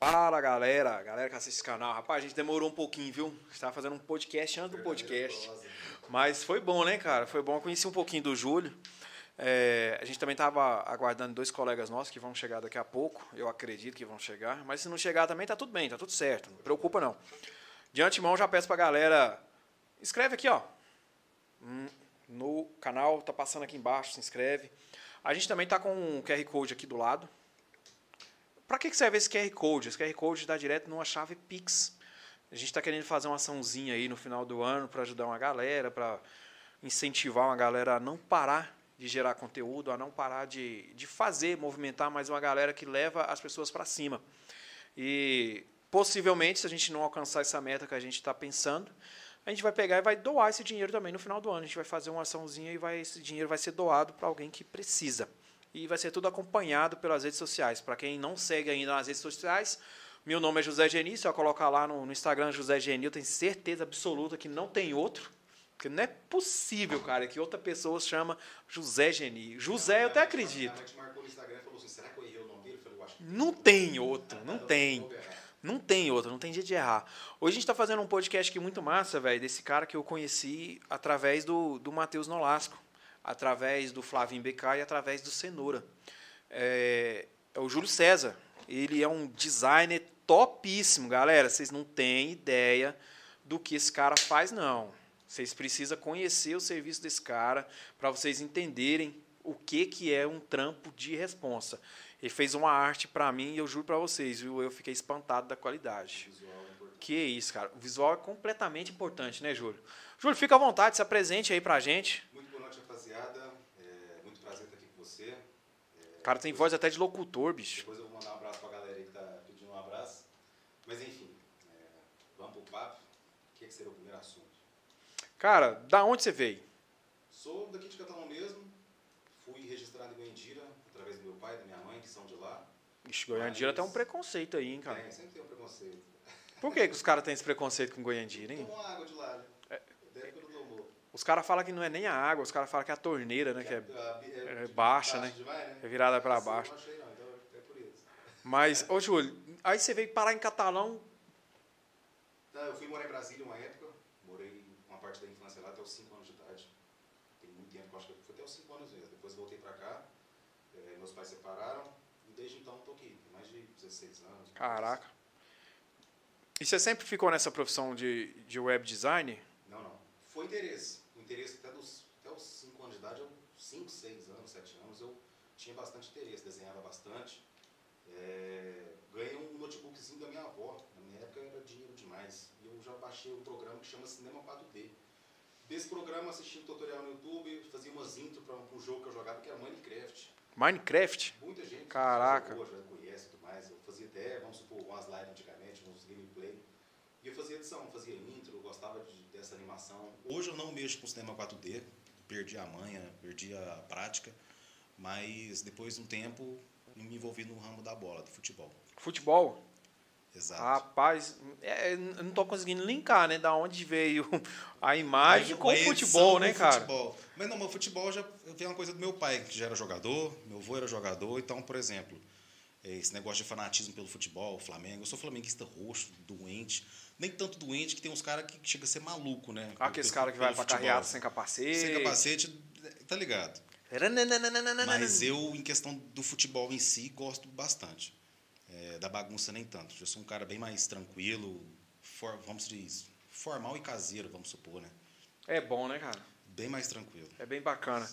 Fala galera, galera que assiste esse canal. Rapaz, a gente demorou um pouquinho, viu? A gente tava fazendo um podcast antes do podcast. Mas foi bom, né, cara? Foi bom. Eu conheci um pouquinho do Júlio. É, a gente também tava aguardando dois colegas nossos que vão chegar daqui a pouco. Eu acredito que vão chegar. Mas se não chegar também, tá tudo bem, tá tudo certo. Não preocupa não. De antemão, já peço pra galera. Escreve aqui, ó. Hum, no canal, tá passando aqui embaixo, se inscreve. A gente também tá com um QR Code aqui do lado. Para que serve esse QR Code? Esse QR Code dá direto numa chave Pix. A gente está querendo fazer uma açãozinha aí no final do ano para ajudar uma galera, para incentivar uma galera a não parar de gerar conteúdo, a não parar de, de fazer, movimentar mais uma galera que leva as pessoas para cima. E possivelmente, se a gente não alcançar essa meta que a gente está pensando, a gente vai pegar e vai doar esse dinheiro também no final do ano. A gente vai fazer uma açãozinha e vai, esse dinheiro vai ser doado para alguém que precisa e vai ser tudo acompanhado pelas redes sociais. Para quem não segue ainda nas redes sociais, meu nome é José Geni, se eu colocar lá no, no Instagram José Geni, eu tenho certeza absoluta que não tem outro. Porque não é possível, cara, que outra pessoa chama José Geni. José, eu até acredito. Não tem outro, não tem. Não tem outro, não tem jeito de errar. Hoje a gente está fazendo um podcast aqui muito massa, velho, desse cara que eu conheci através do, do Matheus Nolasco através do Flavinho BK e através do Cenoura. É, é o Júlio César. Ele é um designer topíssimo, galera. Vocês não têm ideia do que esse cara faz, não. Vocês precisam conhecer o serviço desse cara para vocês entenderem o que, que é um trampo de responsa. Ele fez uma arte para mim e eu juro para vocês, viu? Eu fiquei espantado da qualidade. É que isso, cara. O visual é completamente importante, né, Júlio? Júlio, fica à vontade, se apresente aí pra gente. Cara tem voz até de locutor, bicho. Depois eu vou mandar um abraço pra galera aí que tá pedindo um abraço. Mas enfim, é, vamos pro papo. O que, é que seria o primeiro assunto? Cara, da onde você veio? Sou daqui de Catalão mesmo. Fui registrado em Goiandira através do meu pai e da minha mãe, que são de lá. Ixi, Goiandira Mas... tem um preconceito aí, hein, cara? Tem, sempre tem um preconceito. Por que, que os caras têm esse preconceito com Goiandira, hein? Tomam água de lá, né? É, Deve que não tomou. Os caras falam que não é nem a água, os caras falam que é a torneira, né? Que, é, é, é baixa, né? Demais, né? É virada para baixo. Não achei, não, então é por isso. Mas, ô Júlio, aí você veio parar em Catalão. Não, eu fui morar em Brasília uma época. Morei uma parte da infância lá até os 5 anos de idade. Tem muito tempo, acho que foi até os 5 anos mesmo. Depois voltei para cá. É, meus pais separaram. E desde então estou aqui. Tem mais de 16 anos. Caraca. E você sempre ficou nessa profissão de, de web design? Não, não. Foi interesse interesse até, dos, até os 5 anos de idade, 5, 6 anos, 7 anos, eu tinha bastante interesse, desenhava bastante. É, ganhei um notebookzinho da minha avó, na minha época era dinheiro demais. E eu já baixei um programa que chama Cinema 4D. Desse programa assisti um tutorial no YouTube, fazia umas intro para um jogo que eu jogava que era Minecraft. Minecraft? Muita gente Caraca. já, já conhece e tudo mais. Eu fazia até, vamos supor, umas lives antigamente, uns gameplay. E eu fazia edição, fazia intro, gostava de essa animação. Hoje eu não mexo com cinema 4D, perdi a manha, perdi a prática, mas depois de um tempo me envolvi no ramo da bola, do futebol. Futebol? Exato. Rapaz, é, eu não estou conseguindo linkar, né? Da onde veio a imagem com o futebol, né, cara? Futebol. Mas não, o futebol já veio uma coisa do meu pai, que já era jogador, meu avô era jogador, então, por exemplo, esse negócio de fanatismo pelo futebol, Flamengo, eu sou flamenguista roxo, doente nem tanto doente, que tem uns caras que chega a ser maluco, né? Aqueles caras que vai pra carreata sem capacete. Sem capacete, tá ligado? Mas eu, em questão do futebol em si, gosto bastante. É, da bagunça nem tanto. Eu sou um cara bem mais tranquilo, for, vamos dizer, formal e caseiro, vamos supor, né? É bom, né, cara? Bem mais tranquilo. É bem bacana.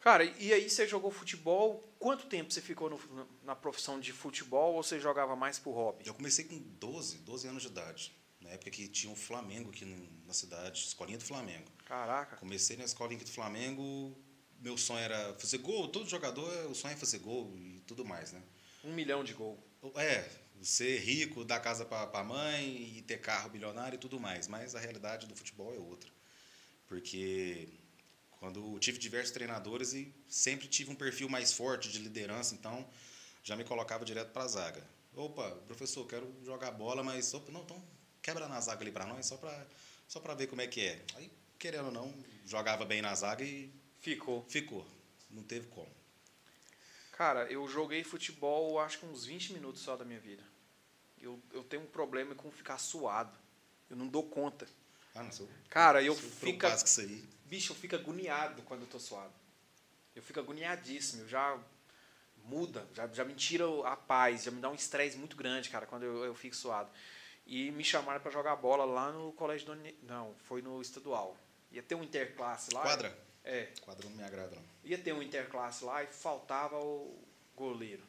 Cara, e aí você jogou futebol? Quanto tempo você ficou no, na profissão de futebol ou você jogava mais por hobby? Eu comecei com 12, 12 anos de idade na época que tinha o Flamengo aqui na cidade, escolinha do Flamengo. Caraca. Comecei na escolinha do Flamengo, meu sonho era fazer gol, todo jogador, o sonho é fazer gol e tudo mais, né? Um milhão de gol. É, ser rico, dar casa para a mãe e ter carro bilionário e tudo mais, mas a realidade do futebol é outra. Porque quando tive diversos treinadores e sempre tive um perfil mais forte de liderança, então já me colocava direto para a zaga. Opa, professor, quero jogar bola, mas opa, não, então quebra na zaga ali para nós, só para só pra ver como é que é. Aí, querendo ou não, jogava bem na zaga e. Ficou. Ficou. Não teve como. Cara, eu joguei futebol acho que uns 20 minutos só da minha vida. eu, eu tenho um problema com ficar suado. Eu não dou conta. Ah, não sou. Cara, eu sou fico. aí. Bicho, eu fico agoniado quando eu tô suado. Eu fico agoniadíssimo. Eu já muda, já, já me tira a paz, já me dá um estresse muito grande, cara, quando eu, eu fico suado. E me chamaram para jogar bola lá no colégio do. Não, foi no estadual. Ia ter um interclasse lá. Quadra? É. Quadra não me agrada, não. Ia ter um interclasse lá e faltava o goleiro.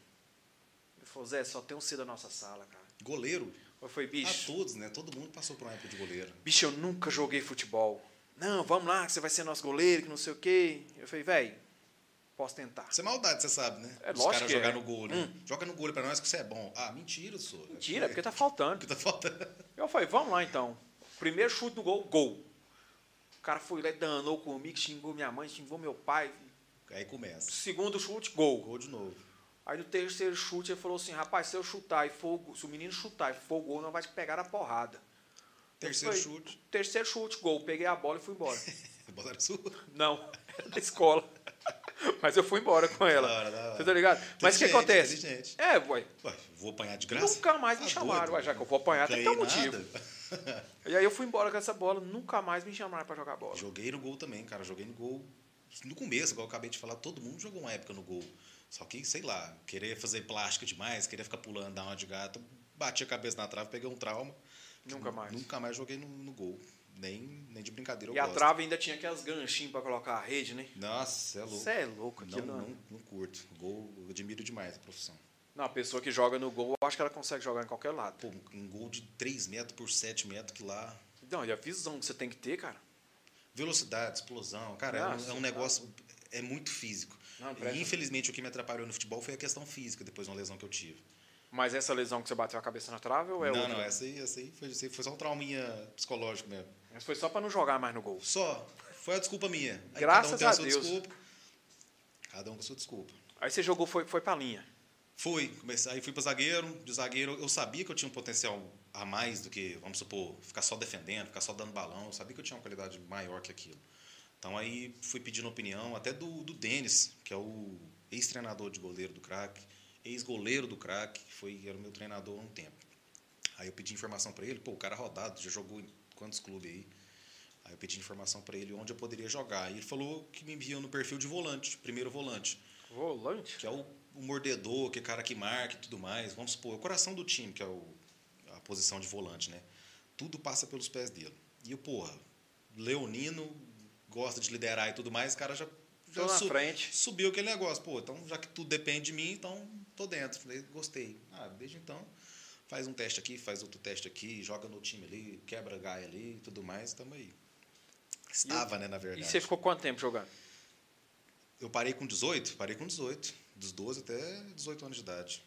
Ele falou, Zé, só tem um C da nossa sala, cara. Goleiro? Eu falei, A bicho, todos, né? Todo mundo passou por uma época de goleiro. bicho, eu nunca joguei futebol. Não, vamos lá, que você vai ser nosso goleiro, que não sei o quê. Eu falei, velho, posso tentar. Isso é maldade, você sabe, né? É Os caras que jogar é. no gol, né? Joga no gol pra nós que você é bom. Ah, mentira, sou. Mentira, porque tá faltando. Porque tá faltando. Eu falei, vamos lá então. Primeiro chute do gol, gol. O cara foi lá e danou comigo, xingou minha mãe, xingou meu pai. Aí começa. Segundo chute, gol. Gol de novo. Aí no terceiro chute ele falou assim, rapaz, se eu chutar e for, o- se o menino chutar e for gol, não vai te pegar a porrada. Terceiro Eu chute. Terceiro chute, gol. Peguei a bola e fui embora. Botaram sua. Não, era da escola. Mas eu fui embora com ela. Da hora, da hora. Você tá ligado? Mas o que acontece? É, ué. Ué, vou apanhar de graça? Nunca mais me Tá chamaram. doido? Já que eu vou apanhar, tem que ter um motivo. E aí eu fui embora com essa bola, nunca mais me chamaram pra jogar bola. Joguei no gol também, cara. Joguei no gol. No começo, igual eu acabei de falar, todo mundo jogou uma época no gol. Só que, sei lá, querer fazer plástica demais, querer ficar pulando, dar uma de gato, bati a cabeça na trave, peguei um trauma. Nunca mais. Nunca mais joguei no, no gol. Nem, nem de brincadeira eu E a gosto. trave ainda tinha aquelas ganchinhos pra colocar a rede, né? Nossa, você é louco. Você é louco não, aquilo. não, Não, não curto. Gol, eu admiro demais a profissão. não, a pessoa que joga no gol, eu acho que ela consegue jogar em qualquer lado. Pô, um gol de 3 metros por 7 metros, que lá. Não, e a visão que você tem que ter, cara. Velocidade, explosão. Cara, é um- Nossa, é um, negócio. É muito físico. Não, e infelizmente o que me atrapalhou no futebol foi a questão física, depois de uma lesão que eu tive. Mas essa lesão que você bateu a cabeça na trave ou é não, outra? não, essa aí, essa aí foi, essa aí foi só um trauminha psicológico mesmo. Mas foi só pra não jogar mais no gol. Só. Foi a desculpa minha. Aí Graças cada um a Deus. desculpa. Cada um com a sua desculpa. Aí você jogou, foi, foi pra linha. Fui, comecei, aí fui para zagueiro. De zagueiro, eu sabia que eu tinha um potencial a mais do que, vamos supor, ficar só defendendo, ficar só dando balão. Eu sabia que eu tinha uma qualidade maior que aquilo. Então aí fui pedindo opinião até do, do Denis, que é o ex-treinador de goleiro do craque, ex-goleiro do craque, que foi era o meu treinador há um tempo. Aí eu pedi informação para ele, pô, o cara é rodado, já jogou quantos clubes aí? Aí eu pedi informação para ele onde eu poderia jogar. E ele falou que me enviou no perfil de volante, primeiro volante Volante? que é o, o mordedor, que é o cara que marca e tudo mais. Vamos supor, é o coração do time, que é o, a posição de volante, né? Tudo passa pelos pés dele. E o porra, Leonino gosta de liderar e tudo mais, o cara já, já frente. subiu aquele negócio. Pô, então já que tudo depende de mim, então tô dentro. Falei, gostei. Ah, desde então, faz um teste aqui, faz outro teste aqui, joga no time ali, quebra gaia ali e tudo mais, tamo aí. Estava, né, na E verdade. você ficou quanto tempo jogando? Eu parei com 18? Parei com 18. Dos 12 até 18 anos de idade.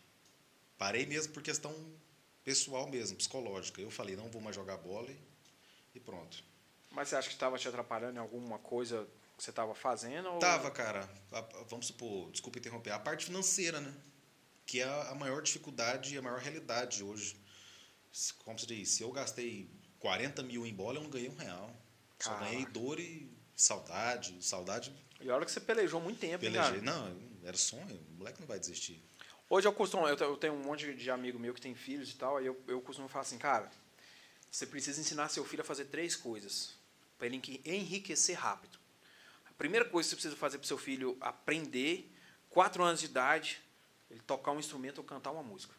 Parei mesmo por questão pessoal mesmo, psicológica. Eu falei, não vou mais jogar bola e, e pronto. Mas você acha que estava te atrapalhando em alguma coisa que você estava fazendo? Ou... Tava, cara, vamos supor, desculpa interromper, a parte financeira, né? Que é a maior dificuldade e a maior realidade hoje. Como se diz, se eu gastei 40 mil em bola, eu não ganhei um real. Só Caraca. ganhei dor e saudade. Saudade, E olha que você pelejou muito tempo, pelejei. cara? Não, era sonho. O moleque não vai desistir. Hoje eu costumo, eu te- eu tenho um monte de amigo meu que tem filhos e tal, aí eu, eu costumo falar assim, cara, você precisa ensinar seu filho a fazer três coisas para ele enriquecer rápido. A primeira coisa que você precisa fazer para seu filho aprender, quatro anos de idade, ele tocar um instrumento ou cantar uma música.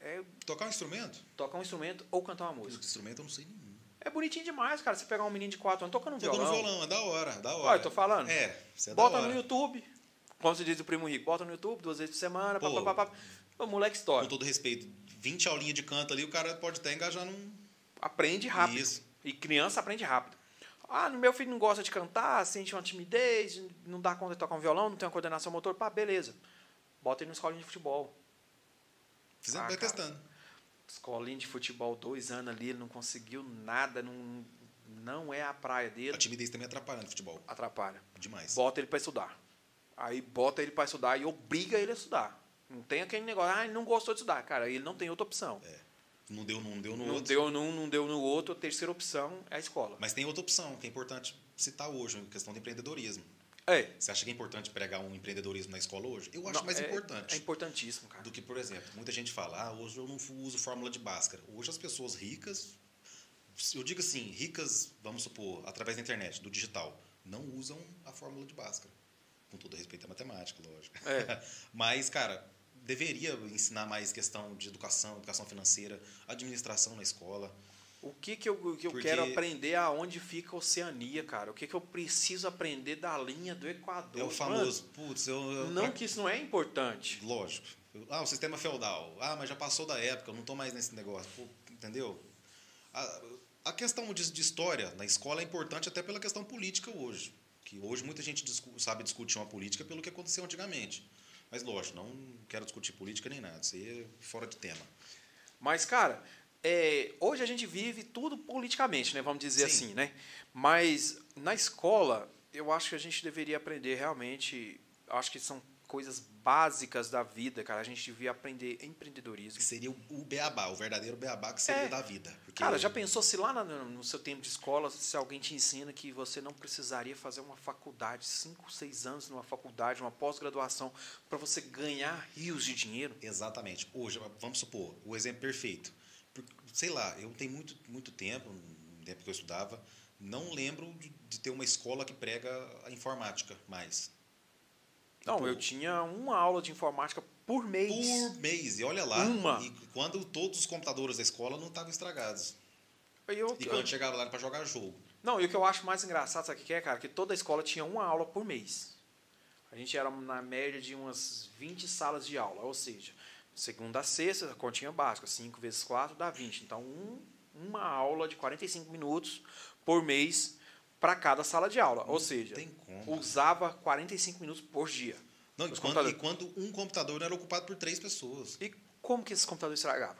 É Tocar um instrumento? tocar um instrumento ou cantar uma música. instrumento eu não sei nenhum. É bonitinho demais, cara. Você pegar um menino de quatro anos tocando um Tocando violão, violão, é da hora, da hora. Olha, eu tô falando. É, é bota da hora. no YouTube, como se diz o primo rico, bota no YouTube duas vezes por semana, Pô. papapá. O moleque estoura. Com todo respeito, 20 aulinhas de canto ali, o cara pode até engajar num... aprende rápido. Isso. E criança aprende rápido. Ah, meu filho não gosta de cantar, sente uma timidez, não dá conta de tocar um violão, não tem uma coordenação motor, pá, beleza. Bota ele na escolinha de futebol. Fizemos, Ah, vai cara. testando. Escolinha de futebol, dois anos ali, ele não conseguiu nada, não, não é a praia A dele, timidez também atrapalha no futebol. atrapalha. Demais. Bota ele para estudar. Aí bota ele para estudar e obriga ele a estudar. Não tem aquele negócio, ah, ele não gostou de estudar. Cara, ele não tem outra opção. Não deu num, deu no não outro. deu num, não deu no outro, a terceira opção é a escola. Mas tem outra opção, que é importante citar hoje, a questão do empreendedorismo. É. Você acha que é importante pregar um empreendedorismo na escola hoje? Eu acho Não, mais é- importante. É importantíssimo, cara. do que, por exemplo, muita gente fala, ah, hoje eu não uso fórmula de Bhaskara. Hoje as pessoas ricas, eu digo assim, ricas, vamos supor, através da internet, do digital, não usam a fórmula de Bhaskara. Com todo respeito à matemática, lógico. É. Mas, cara, deveria ensinar mais questão de educação, educação financeira, administração na escola. O que, que eu, que eu Porque- quero aprender aonde fica a Oceania, cara? O que, que eu preciso aprender da linha do Equador? É o famoso, putz, eu... eu- Mano, não que isso não é importante. Lógico. Ah, o sistema feudal. Ah, mas já passou da época, eu não estou mais nesse negócio. Pô, entendeu? A, a questão de, de história na escola é importante até pela questão política hoje. Que hoje muita gente discu- sabe discutir uma política pelo que aconteceu antigamente. Mas, lógico, não quero discutir política nem nada. Isso aí é fora de tema. Mas, cara, é, hoje a gente vive tudo politicamente, né? Vamos dizer Sim. assim, né? Mas na escola, eu acho que a gente deveria aprender realmente. Acho que são coisas básicas da vida, cara. A gente devia aprender empreendedorismo. Que seria o, beabá, o verdadeiro beabá que seria É. da vida. Cara, já pensou se lá no seu tempo de escola, se alguém te ensina que você não precisaria fazer uma faculdade, cinco, seis anos numa faculdade, uma pós-graduação, para você ganhar rios de dinheiro? Exatamente. Hoje, vamos supor, o exemplo perfeito. Sei lá, eu tenho muito, muito tempo, no tempo que eu estudava, não lembro de, de ter uma escola que prega a informática mais. Não, Pô. eu tinha uma aula de informática por mês. Por mês. E olha lá, Uma. e quando todos os computadores da escola não estavam estragados. E eu- E quando chegava lá para jogar jogo. Não, e o que eu acho mais engraçado, sabe o que é, cara? Que toda escola tinha uma aula por mês. A gente era na média de umas 20 salas de aula, ou seja, segunda a sexta, a continha básica, 5 vezes 4 dá 20. Então, um, uma aula de 45 minutos por mês para cada sala de aula. ou seja, usava 45 minutos por dia. Não, e quando, e quando um computador era ocupado por três pessoas. E como que esse computador estragava?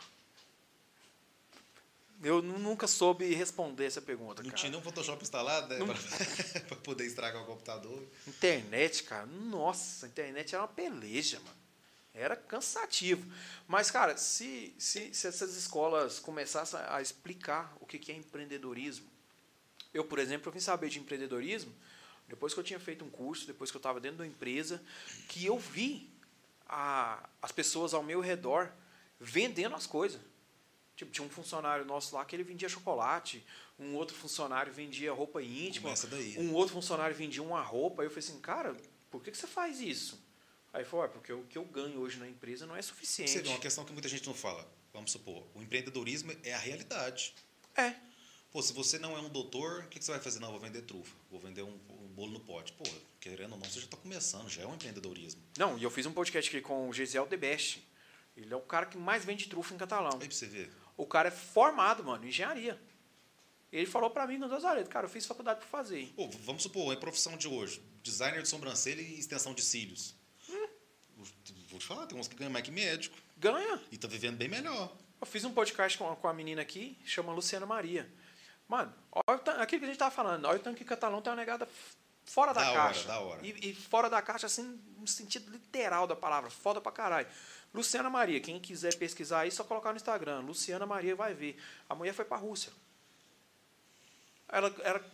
Eu nu- nunca soube responder essa pergunta, Não cara. tinha nenhum Photoshop instalado, né? Não- Para poder estragar o computador. Internet, cara, nossa, a internet era uma peleja, mano. Era cansativo. Mas, cara, se, se, se essas escolas começassem a explicar o que é empreendedorismo. Eu, por exemplo, eu vim saber de empreendedorismo depois que eu tinha feito um curso, depois que eu estava dentro da empresa, que eu vi a, as pessoas ao meu redor vendendo as coisas. Tipo, tinha um funcionário nosso lá que ele vendia chocolate, um outro funcionário vendia roupa íntima, daí. um outro funcionário vendia uma roupa. Aí eu falei assim, cara, por que, que você faz isso? Aí falou, "Ué, porque o que eu ganho hoje na empresa não é suficiente. Você vê uma questão que muita gente não fala. Vamos supor, o empreendedorismo é a realidade. É. Pô, se você não é um doutor, o que que você vai fazer? Não, vou vender trufa, vou vender um, um bolo no pote. Pô, querendo ou não, você já está começando, já é um empreendedorismo. Não, e eu fiz um podcast aqui com o Gesiel De Best. Ele é o cara que mais vende trufa em catalão. Aí pra você ver. O cara é formado, mano, em engenharia. Ele falou pra mim no Deus Aredo, cara, eu fiz faculdade pra fazer. Pô, vamos supor, a profissão de hoje, designer de sobrancelha e extensão de cílios. Vou te falar, tem uns que ganham mais que médico. Ganha. E tá vivendo bem melhor. Eu fiz um podcast com, com a menina aqui, chama Luciana Maria. Mano, olha aquilo que a gente tava falando, olha o tanto que catalão tem uma negada fora da, Da hora, caixa. da hora. E, e fora da caixa, assim, no sentido literal da palavra, foda pra caralho. Luciana Maria, quem quiser pesquisar aí, só colocar no Instagram. Luciana Maria vai ver. A mulher foi pra Rússia. Ela, ela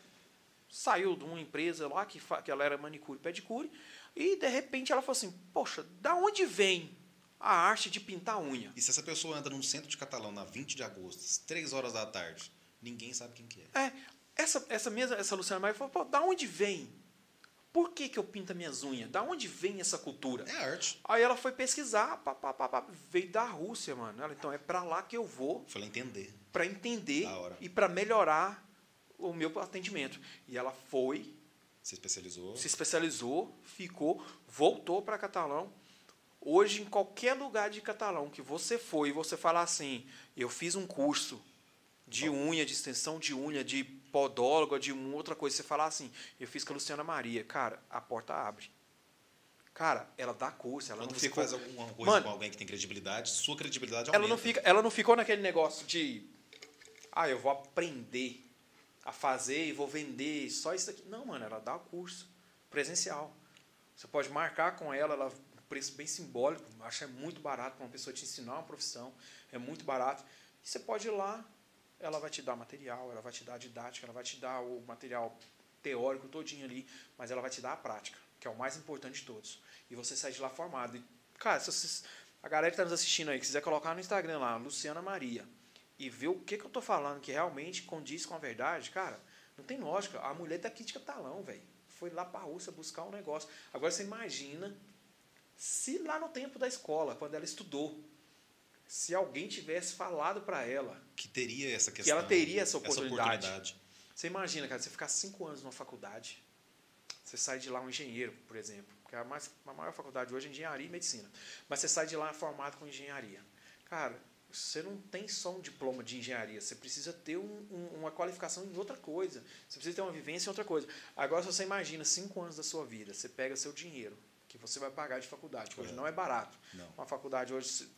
saiu de uma empresa lá, que, que ela era manicure e pedicure, e de repente ela falou assim, poxa, da onde vem a arte de pintar unha? E se essa pessoa anda no centro de Catalão na 20 de agosto, às 3 horas da tarde, ninguém sabe quem que é. É, essa, essa mesma, essa Luciana Maia falou, pô, da onde vem? Por que, que eu pinto as minhas unhas? Da onde vem essa cultura? É arte. Aí ela foi pesquisar, pá, pá, pá, pá, veio da Rússia, mano. Ela, então é pra lá que eu vou, Falei entender. pra entender Da hora. e pra melhorar o meu atendimento. E ela foi, Se especializou. se especializou, ficou, voltou para Catalão. Hoje, em qualquer lugar de Catalão que você for e você falar assim, eu fiz um curso de unha, de extensão de unha, de podóloga, de outra coisa, você falar assim, eu fiz com a Luciana Maria, cara, a porta abre. Cara, ela dá curso, ela Quando não você ficou... faz alguma coisa Mano, com alguém que tem credibilidade, sua credibilidade aumenta. ela não, fica, ela não ficou naquele negócio de, ah, eu vou aprender a fazer e vou vender só isso aqui. Não, mano, ela dá curso presencial. Você pode marcar com ela, ela um preço bem simbólico, acho que é muito barato para uma pessoa te ensinar uma profissão, é muito barato. E você pode ir lá, ela vai te dar material, ela vai te dar didática, ela vai te dar o material teórico todinho ali, mas ela vai te dar a prática, que é o mais importante de todos. E você sai de lá formado. E, cara, se vocês, a galera que está nos assistindo aí, quiser colocar no Instagram lá, Luciana Maria, e ver o que, que eu tô falando que realmente condiz com a verdade, cara, não tem lógica. A mulher daqui de Catalão, velho. Foi lá pra Rússia buscar um negócio. Agora você imagina se lá no tempo da escola, quando ela estudou, se alguém tivesse falado para ela que teria essa questão, que ela teria essa oportunidade. essa oportunidade. Você imagina, cara, você ficar cinco anos numa faculdade, você sai de lá um engenheiro, por exemplo, que é a, mais, a maior faculdade hoje é engenharia e medicina, mas você sai de lá formado com engenharia. Cara, você não tem só um diploma de engenharia, você precisa ter um, um, uma qualificação em outra coisa, você precisa ter uma vivência em outra coisa. Agora, se você imagina cinco anos da sua vida, você pega seu dinheiro, que você vai pagar de faculdade, que hoje não é barato. Não. Uma faculdade hoje,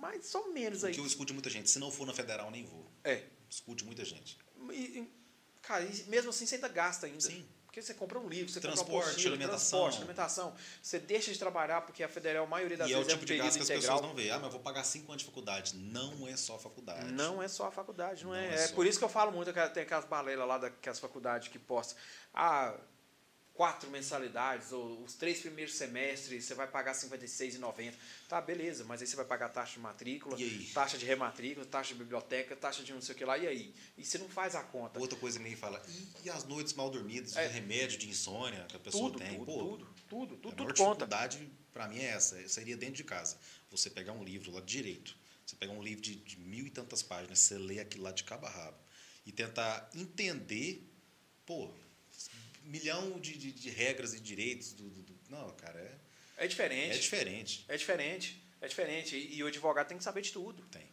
mais ou menos aí. Que eu escuto muita gente, se não for na federal, nem vou. É. Escute muita gente. E, cara, mesmo assim você ainda gasta ainda. Sim. Porque você compra um livro, você transporte, compra uma apostila, alimentação. transporte, alimentação. Você deixa de trabalhar porque a federal, a maioria das e é o vezes, tipo é um de gasto que as integral. pessoas não veem. Ah, mas eu vou pagar cinco anos de faculdade. Não é só faculdade. Não é só a faculdade, não, Não é. é É, por isso que eu falo muito, que tem aquelas balelas lá daquelas faculdades que postam. Ah, quatro mensalidades, ou os três primeiros semestres, você vai pagar R$ 56,90. Tá, beleza, mas aí você vai pagar taxa de matrícula, taxa de rematrícula, taxa de biblioteca, taxa de não sei o que lá, e aí? E você não faz a conta. Outra coisa que ninguém fala. E, e as noites mal dormidas, É. remédio de insônia que a pessoa tudo, tem? tudo, Pô, tudo, tudo, a tudo, maior tudo conta. dificuldade para mim é essa. Seria dentro de casa. Você pegar um livro lá de direito, você pegar um livro de, de mil e tantas páginas, você lê aquilo lá de cabo a rabo e tentar entender, pô, milhão de, de, de regras e direitos do, do- do- não, cara, é, É diferente. é diferente. É diferente. É diferente. E, e o advogado tem que saber de tudo. Tem.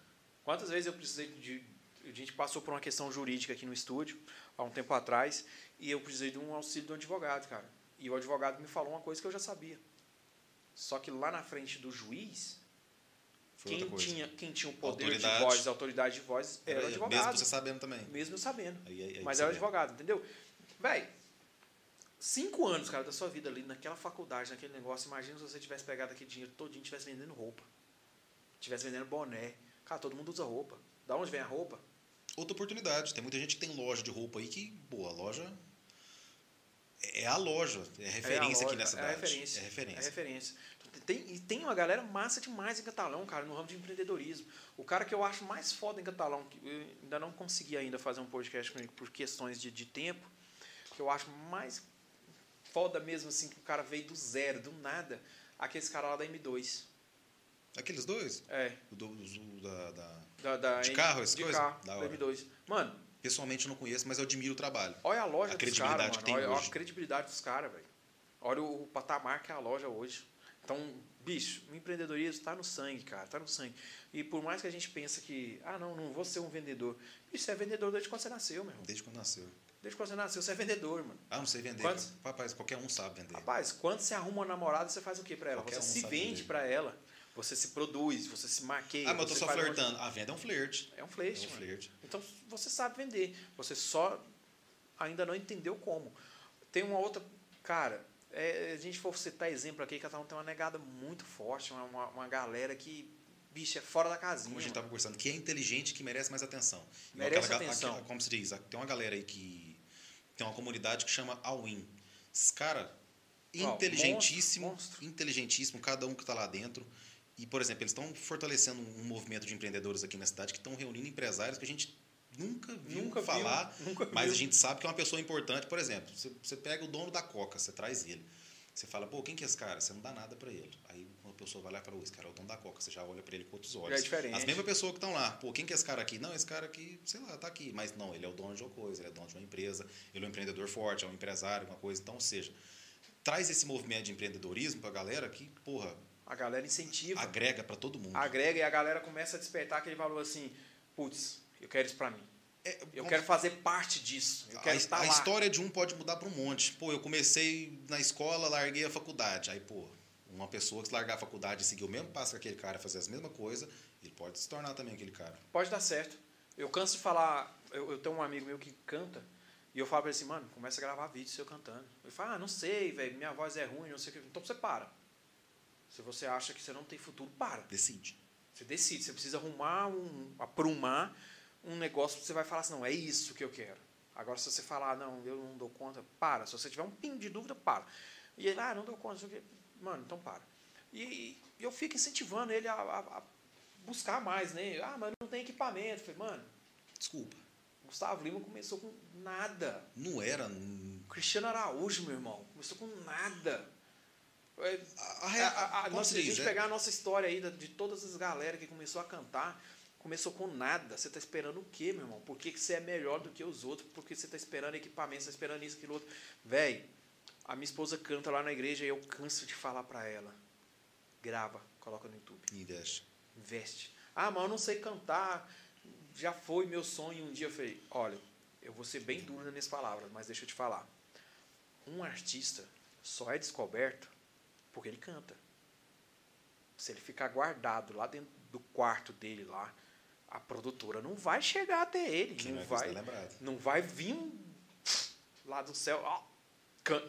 Quantas vezes eu precisei de. A gente passou por uma questão jurídica aqui no estúdio, há um tempo atrás, e eu precisei de um auxílio do advogado, cara. E o advogado me falou uma coisa que eu já sabia. Só que lá na frente do juiz, Foi quem tinha, quem tinha o poder Autoridade. de voz, a autoridade de voz, era o advogado. Mesmo você sabendo também. Mesmo eu sabendo. Aí- aí- Mas era o advogado, entendeu? Véi, cinco anos, cara, da sua vida ali naquela faculdade, naquele negócio, imagina se você tivesse pegado aquele dinheiro todinho e estivesse vendendo roupa. Estivesse vendendo boné. Cara, todo mundo usa roupa. Da onde vem a roupa? Outra oportunidade. Tem muita gente que tem loja de roupa aí que, boa, a loja é a loja, é referência É a aqui loja, nessa é a cidade. referência. É referência. É referência. Tem, e tem uma galera massa demais em Catalão, cara, no ramo de empreendedorismo. O cara que eu acho mais foda em Catalão, que eu ainda não consegui ainda fazer um podcast com ele por questões de, de tempo, que eu acho mais foda mesmo, assim, que o cara veio do zero, do nada, aqueles caras lá da M2. Aqueles dois? É, O do, da, da- da, da De carro, essas de coisas? carro, Da da hora. M2. Mano, Pessoalmente eu não conheço, mas eu admiro o trabalho. olha a loja A dos caras, credibilidade mano. que tem Olha, olha hoje. a credibilidade dos caras, velho. Olha o, o patamar que é a loja hoje. Então, bicho, o empreendedorismo está no sangue, cara, está no sangue. E por mais que a gente pense que, ah, não, não vou ser um vendedor. Bicho, você é vendedor desde quando você nasceu, meu irmão. Desde quando nasceu. Desde quando você nasceu, você é vendedor, mano. Ah, não sei vender. Quantos? Rapaz, qualquer um sabe vender. Rapaz, quando você arruma uma namorada, você faz o que pra ela? Qualquer você um se vende pra ela. Você se produz, você se maqueia. ah, mas eu tô só faz um flertando. A venda é um flerte. É um flerte, É um flerte. Então você sabe vender. Você só ainda não entendeu como. Tem uma outra. Cara, é, a gente for citar exemplo aqui, cada um tem uma negada muito forte, uma, uma, galera que, bicho, é fora da casinha. Como a gente estava conversando, que é inteligente, que merece mais atenção. Merece aquela atenção. aquela- como se diz, tem uma galera aí que tem uma comunidade que chama All-In. Esses cara Ó, inteligentíssimo, monstro, inteligentíssimo, cada um que está lá dentro. E, por exemplo, eles estão fortalecendo um movimento de empreendedores aqui na cidade que estão reunindo empresários que a gente nunca viu Nunca viu, falar, nunca mas viu. a gente sabe que é uma pessoa importante. Por exemplo, você, você pega o dono da Coca, você traz ele. Você fala, pô, quem que é esse cara? Você não dá nada para ele. Aí uma pessoa vai lá e fala, "Ô, esse cara é o dono da Coca. Você já olha para ele com outros olhos. É diferente. As mesmas pessoas que estão lá, pô, quem que é esse cara aqui? Não, esse cara aqui, sei lá, tá aqui. Mas não, ele é o dono de uma coisa, ele é dono de uma empresa, ele é um empreendedor forte, é um empresário, uma coisa. Então, ou seja, traz esse movimento de empreendedorismo pra galera que, porra, A galera incentiva, agrega para todo mundo. agrega e a galera começa a despertar aquele valor assim: putz, eu quero isso pra mim. É, Eu quero fazer parte disso. Eu quero a, estar a lá. história de um pode mudar para um monte. Pô, eu comecei na escola, larguei a faculdade. Aí, pô, uma pessoa que largar a faculdade e seguir o mesmo passo que aquele cara, fazer as mesmas coisas, ele pode se tornar também aquele cara. Pode dar certo. Eu canso de falar, eu, eu tenho um amigo meu que canta, e eu falo pra ele assim, mano, começa a gravar vídeo seu cantando. Ele fala, ah, não sei, velho, minha voz é ruim, não sei o que. Então você para. Se você acha que você não tem futuro, para. Decide. Você decide, você precisa arrumar, um, aprumar um negócio que você vai falar assim, não, é isso que eu quero. Agora, se você falar, não, eu não dou conta, para. Se você tiver um pingo de dúvida, para. E ele, ah, não dou conta. Mano, então para. E, e eu fico incentivando ele a, a, a, buscar mais, né? Ah, mas não tem equipamento. Eu falei, mano. Desculpa. Gustavo Lima começou com nada. Não era. Cristiano Araújo, meu irmão, começou com nada. É, A, a, a, a, nossa, se a gente é- pegar a nossa história aí de todas as galera que começou a cantar, começou com nada. Você está esperando o quê, meu irmão? Por que, que você é melhor do que os outros? Por que você está esperando equipamento, você está esperando isso, aquilo outro? Véi, a minha esposa canta lá na igreja e eu canso de falar para ela. Grava, coloca no YouTube. Investe. Investe. Ah, mas eu não sei cantar. Já foi meu sonho um dia. Eu falei, olha, eu vou ser bem duro nas minhas palavras, mas deixa eu te falar. Um artista só é descoberto porque ele canta. Se ele ficar guardado lá dentro do quarto dele lá, a produtora não vai chegar até ele. Que não não vai, lembrado. não vai vir lá do céu. ó,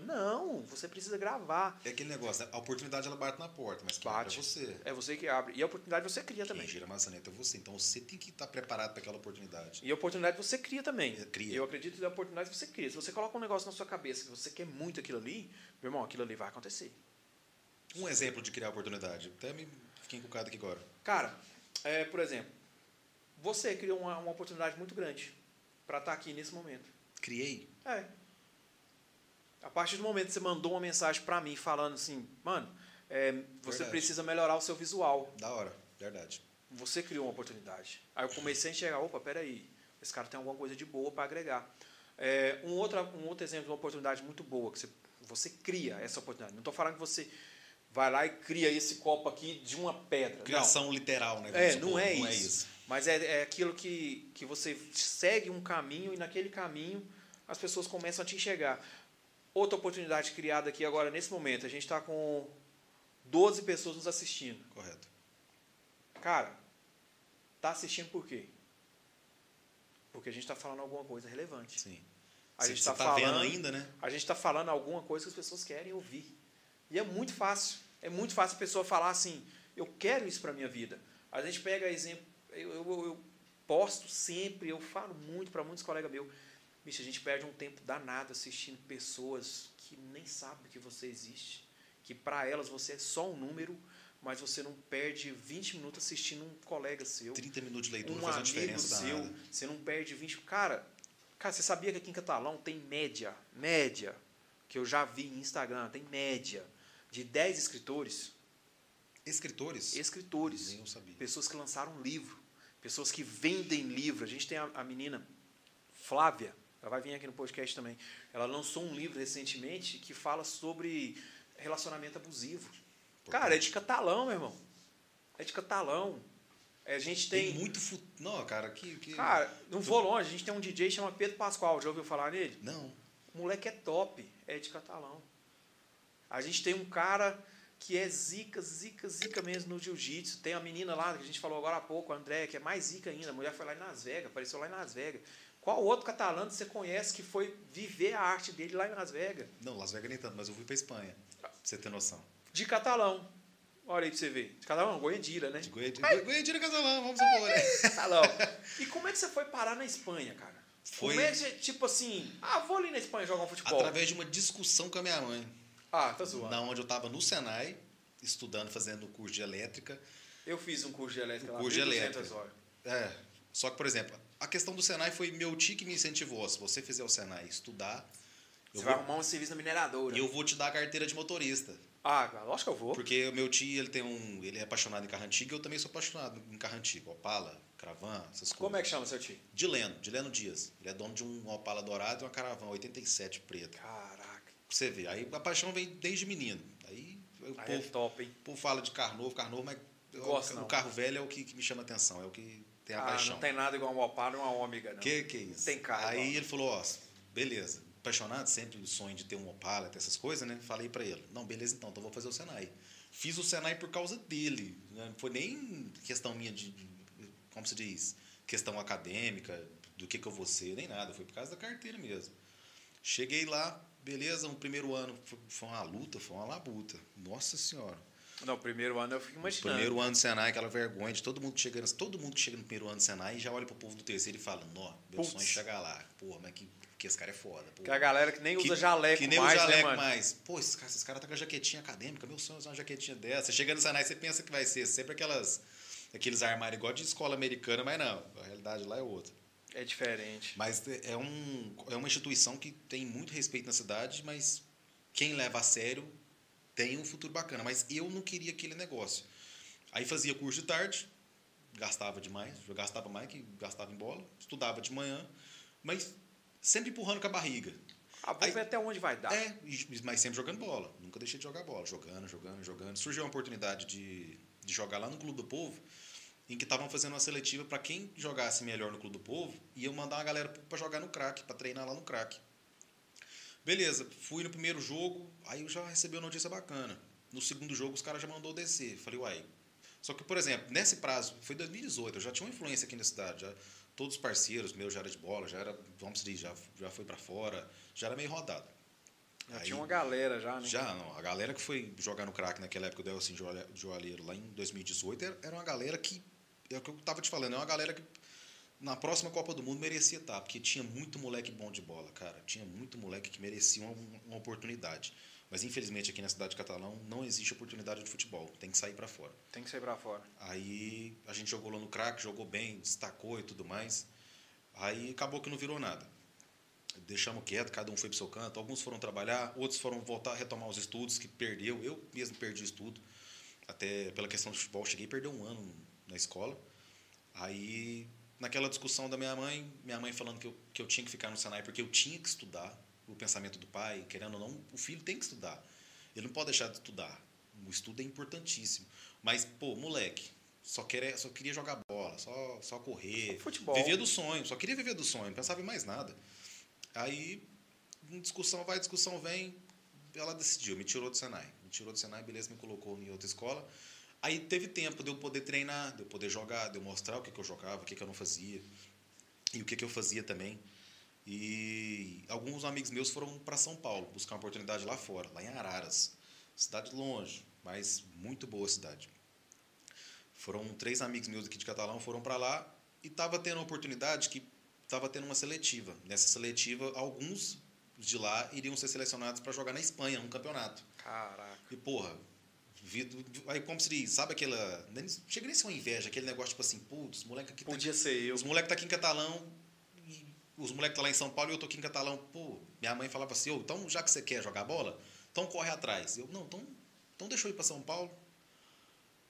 Não, você precisa gravar. É aquele negócio, né? a oportunidade ela bate na porta, mas quem Bate. abre é você. É você que abre. E a oportunidade você cria Quem também. gira a maçaneta é você. Então você tem que estar preparado para aquela oportunidade. E a oportunidade você cria também. É, cria. Eu acredito que a oportunidade você cria. Se você coloca um negócio na sua cabeça que você quer muito aquilo ali, meu irmão, aquilo ali vai acontecer. Um exemplo de criar oportunidade. Até me fiquei encucado aqui agora. Cara, é, por exemplo, você criou uma, uma oportunidade muito grande para estar aqui nesse momento. Criei. É. A partir do momento que você mandou uma mensagem para mim falando assim, mano, é, você Verdade. precisa melhorar o seu visual. Da hora. Verdade. Você criou uma oportunidade. Aí eu comecei a enxergar, opa, peraí, esse cara tem alguma coisa de boa para agregar. É, um, outro, um outro exemplo de uma oportunidade muito boa, que você, você cria essa oportunidade. Não estou falando que você vai lá e cria esse copo aqui de uma pedra. Criação literal, né? É, Vamos não supor. é, não isso. Mas é, é aquilo que, que você segue um caminho e naquele caminho as pessoas começam a te enxergar. Outra oportunidade criada aqui agora, nesse momento, a gente está com 12 pessoas nos assistindo. Correto. Cara, tá assistindo por quê? Porque a gente está falando alguma coisa relevante. Sim. A gente você tá tá vendo falando- ainda, né? A gente está falando alguma coisa que as pessoas querem ouvir. E é muito fácil. É muito fácil a pessoa falar assim: eu quero isso para minha vida. A gente pega exemplo. Eu, eu, eu posto sempre, eu falo muito para muitos colegas meus. Bicho, a gente perde um tempo danado assistindo pessoas que nem sabem que você existe. Que para elas você é só um número, mas você não perde 20 minutos assistindo um colega seu 30 minutos de leitura um faz uma diferença seu, danada. você não perde 20. Cara, cara, você sabia que aqui em Catalão tem média, média, que eu já vi em Instagram, tem média de 10 escritores, Escritores? escritores, Nem eu sabia. pessoas que lançaram livro, pessoas que vendem livro. A gente tem a, a menina Flávia, ela vai vir aqui no podcast também. Ela lançou um livro recentemente que fala sobre relacionamento abusivo. Cara, é de catalão, meu irmão. É de catalão. É, A gente Tem, tem muito fu... Não, cara, que. que... Cara, não vou longe, a gente tem um DJ que chama Pedro Pascoal, já ouviu falar nele? Não. O moleque é top, é de catalão. A gente tem um cara que é zica, zica, zica mesmo no jiu-jitsu. Tem a menina lá, que a gente falou agora há pouco, a André, que é mais zica ainda. A mulher foi lá em Las Vegas, apareceu lá em Las Vegas. Qual outro catalão você conhece que foi viver a arte dele lá em Las Vegas? Não, Las Vegas nem tanto, mas eu fui pra Espanha. Pra você ter noção. De catalão. Olha aí pra você ver. De catalão, Goiandira, né? De Goiânia, Goiânia Casalão, vamos supor, né? Catalão. E como é que você foi parar na Espanha, cara? Foi- Como é que tipo assim, ah, vou ali na Espanha jogar um futebol. Através de uma discussão com a minha mãe. Ah, tá zoando. Na onde eu tava no Senai, estudando, fazendo curso de elétrica. Eu fiz um curso de elétrica lá, Curso de 1.200 elétrica. horas. É. Só que, por exemplo, a questão do Senai foi meu tio que me incentivou. Se você fizer o Senai estudar, eu Você vai vou, arrumar um serviço na mineradora. eu vou te dar a carteira de motorista. Ah, lógico que eu vou. Porque o meu tio, ele tem um. Ele é apaixonado em carro antigo e eu também sou apaixonado em carro antigo. Opala, Caravan, essas coisas. Como é que chama seu tio? Dileno, Dileno Dias. Ele é dono de um Opala dourado e uma Caravan 87 preta. Caraca. Pra você ver. Aí a paixão vem desde menino. Aí o Aí povo, é top, hein? o povo fala de carro novo, carro novo, mas Gosto, o, não. o carro velho é o que, que me chama atenção, é o que tem a ah, paixão. não tem nada igual um Opala e uma Ômega, não. Que que é isso? Tem carro Aí igual. ele falou, ó, beleza, apaixonado sempre do sonho de ter um Opala, ter essas coisas, né? Falei pra ele, não, beleza então, então vou fazer o Senai. Fiz o Senai por causa dele, né? não foi nem questão minha de, de- como se diz, questão acadêmica, do que que eu vou ser, nem nada, foi por causa da carteira mesmo. Cheguei lá, beleza, no primeiro ano foi, uma luta, foi uma labuta, nossa senhora. Não, o primeiro ano eu fico imaginando. Primeiro ano do Senai, aquela vergonha de todo mundo chegando, todo mundo que chega no primeiro ano do Senai e já olha pro povo do terceiro e fala, nó, meu Putz. sonho é chegar lá. Porra, mas que, que esse cara é foda. Porra. Que a galera que nem usa Que- jaleco que nem mais, o jaleco né, mais. Pô, esses caras, esses caras tá com a jaquetinha acadêmica, meu sonho é usar uma jaquetinha dessa. Você chega no Senai, você pensa que vai ser sempre aquelas, aqueles armários igual de escola americana, mas não, a realidade lá é outra. É diferente. Mas é, um, é uma instituição que tem muito respeito na cidade, mas quem leva a sério tem um futuro bacana. Mas eu não queria aquele negócio. Aí fazia curso de tarde, gastava demais, eu gastava mais que gastava em bola, estudava de manhã, mas sempre empurrando com a barriga. Ah, vamos Aí- ver até onde vai dar. É, mas sempre jogando bola. Nunca deixei de jogar bola. Jogando, jogando, jogando. Surgiu uma oportunidade de, de jogar lá no Clube do Povo, em que estavam fazendo uma seletiva para quem jogasse melhor no Clube do Povo, iam mandar uma galera para jogar no crack, para treinar lá no crack. Beleza, fui no primeiro jogo, aí eu já recebi uma notícia bacana. No segundo jogo, os caras já mandou descer. Falei, uai. Só que, por exemplo, nesse prazo, foi 2018, eu já tinha uma influência aqui na cidade. Já, todos os parceiros meus já era de bola, já era, vamos dizer, já, já foi para fora, já era meio rodado. Já Aí- tinha uma galera já, né? já, não. A galera que foi jogar no crack naquela época do Joalhe- Joalheiro, lá em 2018, era, era uma galera que. É o que eu tava te falando, é uma galera que na próxima Copa do Mundo merecia estar, porque tinha muito moleque bom de bola, cara. Tinha muito moleque que merecia uma, uma oportunidade. Mas infelizmente aqui na cidade de Catalão não existe oportunidade de futebol, tem que sair para fora. Tem que sair pra fora. Aí a gente jogou lá no crack, jogou bem, destacou e tudo mais. Aí acabou que não virou nada. Deixamos quieto, cada um foi pro seu canto. Alguns foram trabalhar, outros foram voltar a retomar os estudos que perdeu. Eu mesmo perdi estudo. Até pela questão do futebol, cheguei a perder um ano na escola. Aí, naquela discussão da minha mãe, minha mãe falando que eu, que eu tinha que ficar no Senai porque eu tinha que estudar. O pensamento do pai, querendo ou não, o filho tem que estudar. Ele não pode deixar de estudar. O estudo é importantíssimo. Mas, pô, moleque, só, queria, só queria jogar bola, só, só correr. Futebol. Vivia do sonho, só queria viver do sonho, não pensava em mais nada. Aí, discussão vai, discussão vem, ela decidiu, me tirou do Senai. Me tirou do Senai, beleza, me colocou em outra escola. Aí teve tempo de eu poder treinar, de eu poder jogar, de eu mostrar o que, que eu jogava, o que, que eu não fazia. E o que, que eu fazia também. E alguns amigos meus foram para São Paulo, buscar uma oportunidade lá fora, lá em Araras. Cidade longe, mas muito boa cidade. Foram três amigos meus aqui de Catalão, foram para lá e estava tendo uma oportunidade que estava tendo uma seletiva. Nessa seletiva, alguns de lá iriam ser selecionados para jogar na Espanha, num campeonato. Caraca. E, porra, aí como se diz, sabe aquela. Chega nem a ser uma inveja, aquele negócio tipo assim, putz, os moleques aqui. tá- Podia ser eu. os moleques tá aqui em Catalão, os moleques tá lá em São Paulo e eu tô aqui em Catalão. Pô, minha mãe falava assim, ô, então já que você quer jogar bola, então corre atrás. Eu, não, então, então deixa eu ir para São Paulo.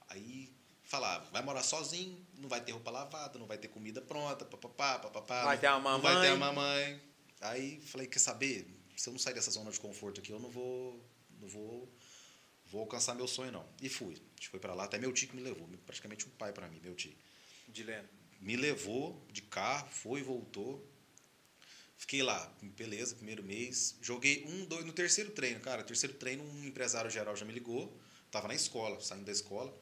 Aí falava, vai morar sozinho, não vai ter roupa lavada, não vai ter comida pronta, papapá, papapá. Vai ter a Não vai ter a mamãe. mamãe. Aí falei, quer saber? Se eu não sair dessa zona de conforto aqui, eu não vou, não vou, vou alcançar meu sonho não. E fui. A gente foi para lá, até meu tio que me levou, praticamente um pai para mim, meu tio Dileno. me levou de carro, foi e voltou. Fiquei lá, beleza, primeiro mês. Joguei um, dois, no terceiro treino, cara. Terceiro treino, um empresário geral já me ligou. Tava na escola, saindo da escola.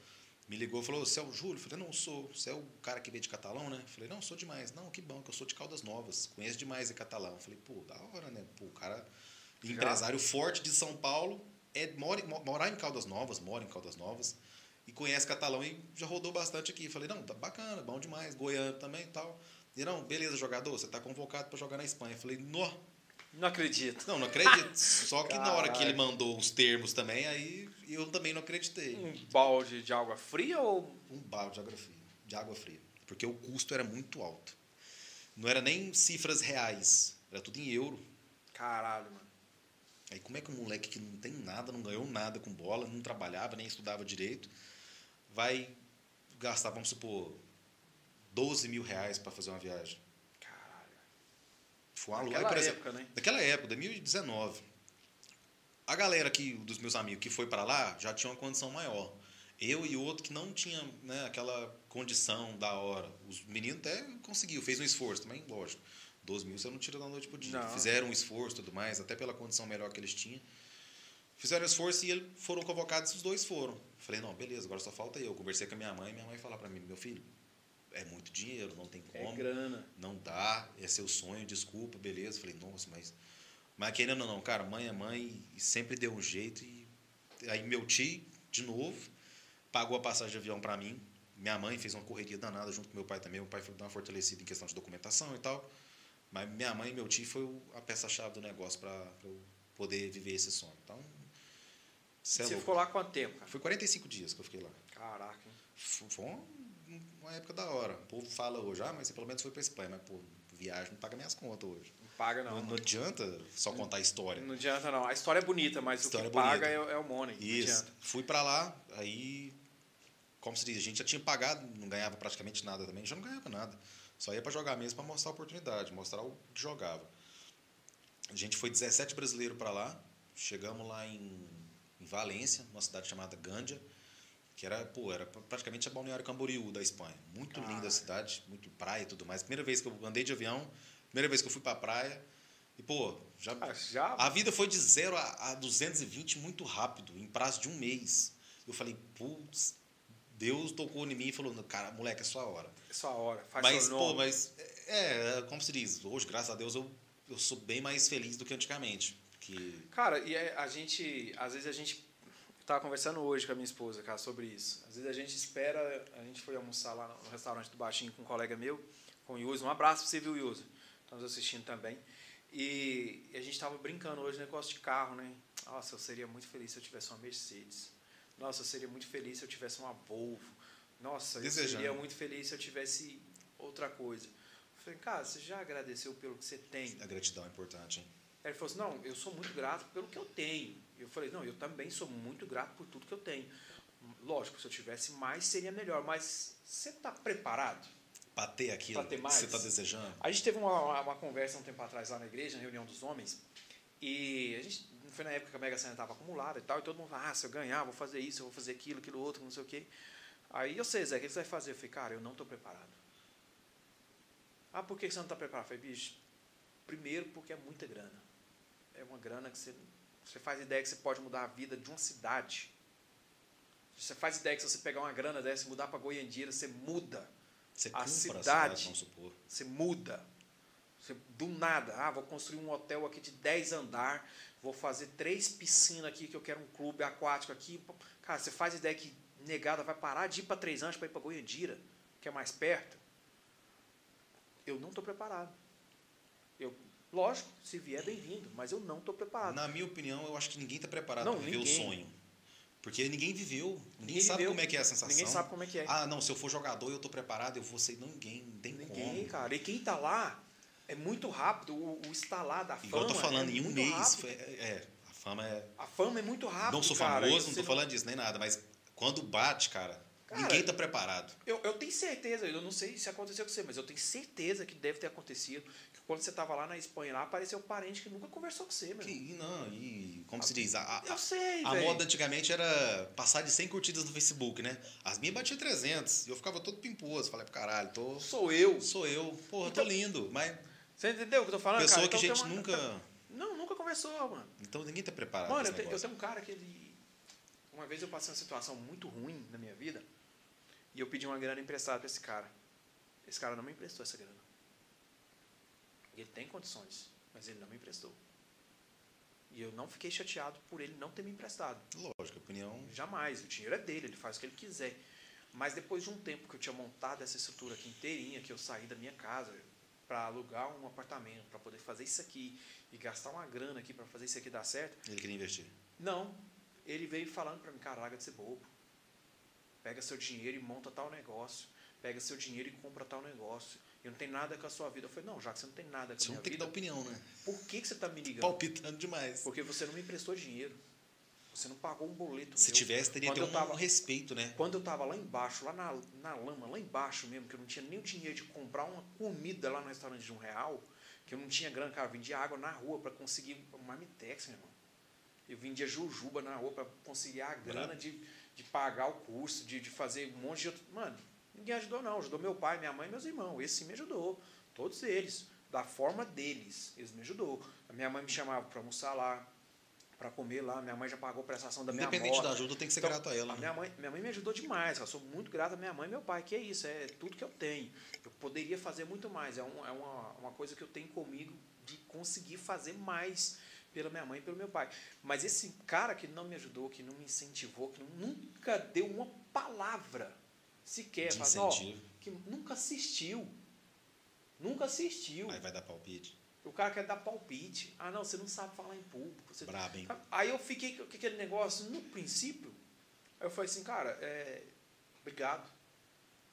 Me ligou e falou: Você é o Júlio? Eu falei: Não, sou. Você é o cara que veio de Catalão, né? Eu falei: Não, sou demais. Não, que bom, que eu sou de Caldas Novas. Conheço demais de Catalão. Eu falei: Pô, da hora, né? Pô, o cara, empresário forte de São Paulo, é, mora, mo- morar em Caldas Novas, mora em Caldas Novas e conhece Catalão e já rodou bastante aqui. Falei, não, tá bacana, bom demais, Goiânia também e tal. E não, beleza, jogador, você tá convocado para jogar na Espanha. Falei, nó, Não acredito. não, não acredito. Só que na hora que ele mandou os termos também, aí eu também não acreditei. Um balde de água fria ou. Um balde de água fria, de água fria. Porque o custo era muito alto. Não era nem cifras reais, era tudo em euro. Caralho, mano. Aí como é que um moleque que não tem nada, não ganhou nada com bola, não trabalhava, nem estudava direito, vai gastar, vamos supor, 12 mil reais para fazer uma viagem? Caralho. Foi uma Naquela aí, por exemplo, época, né? Daquela época, 2019. A galera que, dos meus amigos que foi para lá já tinha uma condição maior. Eu e outro que não tinha né, aquela condição da hora. Os meninos até conseguiu, fez um esforço também, lógico. 12 mil você não tira da noite pro dia. Não. Fizeram um esforço e tudo mais, até pela condição melhor que eles tinham. Fizeram esforço e eles foram convocados, os dois foram. Falei, não, beleza, agora só falta eu. Conversei com a minha mãe, minha mãe falou para mim, meu filho, é muito dinheiro, não tem É como grana. não dá, é seu sonho, desculpa, beleza. Falei, nossa, mas. Mas querendo ou não, cara, mãe é mãe e sempre deu um jeito. E aí meu tio, de novo, pagou a passagem de avião para mim. Minha mãe fez uma correria danada junto com meu pai também. Meu pai foi dar uma fortalecida em questão de documentação e tal. Mas minha mãe e meu tio foi a peça-chave do negócio para eu poder viver esse sonho. Então, você é ficou lá quanto tempo? Cara? Foi 45 dias que eu fiquei lá. Caraca. Hein? Foi uma, uma época da hora. O povo fala hoje, ah, mas você pelo menos foi para Espanha. Mas, pô, viagem não paga minhas contas hoje. Não paga, não. Não, não adianta só contar a história. Não adianta, não. A história é bonita, mas o que é paga é, é, o money. Isso. Fui para lá, aí, como se diz, a gente já tinha pagado, não ganhava praticamente nada também, já não ganhava nada. Só ia para jogar mesmo, para mostrar a oportunidade, mostrar o que jogava. A gente foi 17 brasileiros para lá, chegamos lá em, em Valência, uma cidade chamada Gândia, que era, pô, era praticamente a Balneário Camboriú da Espanha. Muito ah, linda a cidade, muito praia e tudo mais. Primeira vez que eu andei de avião, primeira vez que eu fui para a praia. E, pô, já, ah, já, a vida foi de 0 a, a 220 muito rápido, em prazo de um mês. Eu falei, putz, Deus tocou em mim e falou, cara, moleque, é sua hora. É sua hora, faz mas. Pô, mas, é, é, como se diz, hoje, graças a Deus, eu, eu sou bem mais feliz do que antigamente. Que... Cara, e é, a gente, às vezes a gente tava conversando hoje com a minha esposa, cara, sobre isso. Às vezes a gente espera, a gente foi almoçar lá no restaurante do Baixinho com um colega meu, com o Yuso. Um abraço pra você, viu, Yuso? Estamos assistindo também. E a gente estava brincando hoje, negócio de carro, né? Nossa, eu seria muito feliz se eu tivesse uma Mercedes. Nossa, eu seria muito feliz se eu tivesse uma Volvo. Nossa, eu seria muito feliz se eu tivesse outra coisa. Eu falei, cara, você já agradeceu pelo que você tem? A gratidão é importante, hein? Aí ele falou assim, não, eu sou muito grato pelo que eu tenho. Eu falei, não, eu também sou muito grato por tudo que eu tenho. Lógico, se eu tivesse mais, seria melhor. Mas você está preparado? Para ter aquilo ter que você está desejando? A gente teve uma, uma, conversa um tempo atrás lá na igreja, na reunião dos homens, e a gente, foi na época que a Mega Sena estava acumulada e tal, e todo mundo falava, ah, se eu ganhar, vou fazer isso, eu vou fazer aquilo, aquilo outro, não sei o quê. Aí eu sei, Zé, o que você vai fazer? Eu falei, cara, eu não estou preparado. Ah, por que você não está preparado? Eu falei, bicho, primeiro porque é muita grana. É uma grana que você você faz ideia que você pode mudar a vida de uma cidade. Você faz ideia que se você pegar uma grana dessa e mudar para Goiandira, você muda você a cidade. A cidade você muda. Você, do nada, ah, vou construir um hotel aqui de 10 andar, vou fazer três piscinas aqui, que eu quero um clube aquático aqui. Cara, você faz ideia que negada vai parar de ir para Três Anjos para ir para Goiandira, que é mais perto. Eu não estou preparado. Eu Lógico, se vier, bem-vindo, mas eu não estou preparado. Na minha opinião, eu acho que ninguém está preparado para viver ninguém. o sonho. Porque ninguém viveu. Ninguém, ninguém sabe viveu, como é que é a sensação. Ninguém sabe como é que é. Ah, não, se eu for jogador eu estou preparado, eu vou ser. Ninguém, não tem ninguém, como. Ninguém, cara. E quem está lá é muito rápido. O, o instalar da fama. Igual eu tô falando, é em um mês. Foi, é, a fama é. A fama é muito rápida. Não sou famoso, não estou falando disso nem nada, mas quando bate, cara, Cara, Ninguém está preparado. Eu, eu tenho certeza, eu não sei se aconteceu com você, mas eu tenho certeza que deve ter acontecido. Que quando você estava lá na Espanha, lá apareceu um parente que nunca conversou com você, meu. Que, não, e como se diz? A, a, eu sei, A véio. moda antigamente era passar de 100 curtidas no Facebook, né? As minhas batiam 300 e eu ficava todo pimposo. Falei, caralho, tô. Sou eu. Sou eu. Porra, então, tô lindo. Mas. Você entendeu o que eu tô falando? Pessoa cara? que então, a gente uma, nunca. Não, nunca conversou, mano. Então ninguém tá preparado. Mano, eu, te, eu tenho um cara que ele. Uma vez eu passei uma situação muito ruim na minha vida. E eu pedi uma grana emprestada para esse cara. Esse cara não me emprestou essa grana. Ele tem condições, mas ele não me emprestou. E eu não fiquei chateado por ele não ter me emprestado. Lógico, opinião. Jamais. O dinheiro é dele, ele faz o que ele quiser. Mas depois de um tempo que eu tinha montado essa estrutura aqui inteirinha, que eu saí da minha casa para alugar um apartamento, para poder fazer isso aqui e gastar uma grana aqui para fazer isso aqui dar certo. Ele queria investir? Não. Ele veio falando para mim, cara, larga de ser bobo. Pega seu dinheiro e monta tal negócio. Pega seu dinheiro e compra tal negócio. E não tem nada com a sua vida. Eu falei, não, já que você não tem nada com você a minha vida... Você não tem que dar opinião, né? Por que, que você está me ligando? Palpitando demais. Porque você não me emprestou dinheiro. Você não pagou um boleto Se meu. tivesse, teria que ter um tava, respeito, né? Quando eu estava lá embaixo, lá na, na lama, lá embaixo mesmo, que eu não tinha nem o dinheiro de comprar uma comida lá no restaurante de um real, que eu não tinha grana, cara, eu vendia água na rua para conseguir um marmitex, meu irmão. Eu vendia jujuba na rua para conseguir a grana de de pagar o curso, de, de fazer um monte de outro. Mano, ninguém ajudou, não. Ajudou meu pai, minha mãe e meus irmãos. Esse sim me ajudou. Todos eles. Da forma deles. Eles me ajudou. A minha mãe me chamava para almoçar lá, para comer lá. Minha mãe já pagou a prestação da minha Independente da ajuda, tem que ser então, grato a ela. A né? minha, mãe, minha mãe me ajudou demais. Eu sou muito grato a minha mãe e meu pai, que é isso, é tudo que eu tenho. Eu poderia fazer muito mais. É, um, é uma, uma coisa que eu tenho comigo de conseguir fazer mais pela minha mãe e pelo meu pai. Mas esse cara que não me ajudou, que não me incentivou, que nunca deu uma palavra sequer, De fala, incentivo. que nunca assistiu. Nunca assistiu. Aí vai dar palpite. O cara quer dar palpite. Ah, não, você não sabe falar em público. Você... Brabo, hein? Aí eu fiquei com aquele negócio, no princípio, eu falei assim, cara, é, obrigado.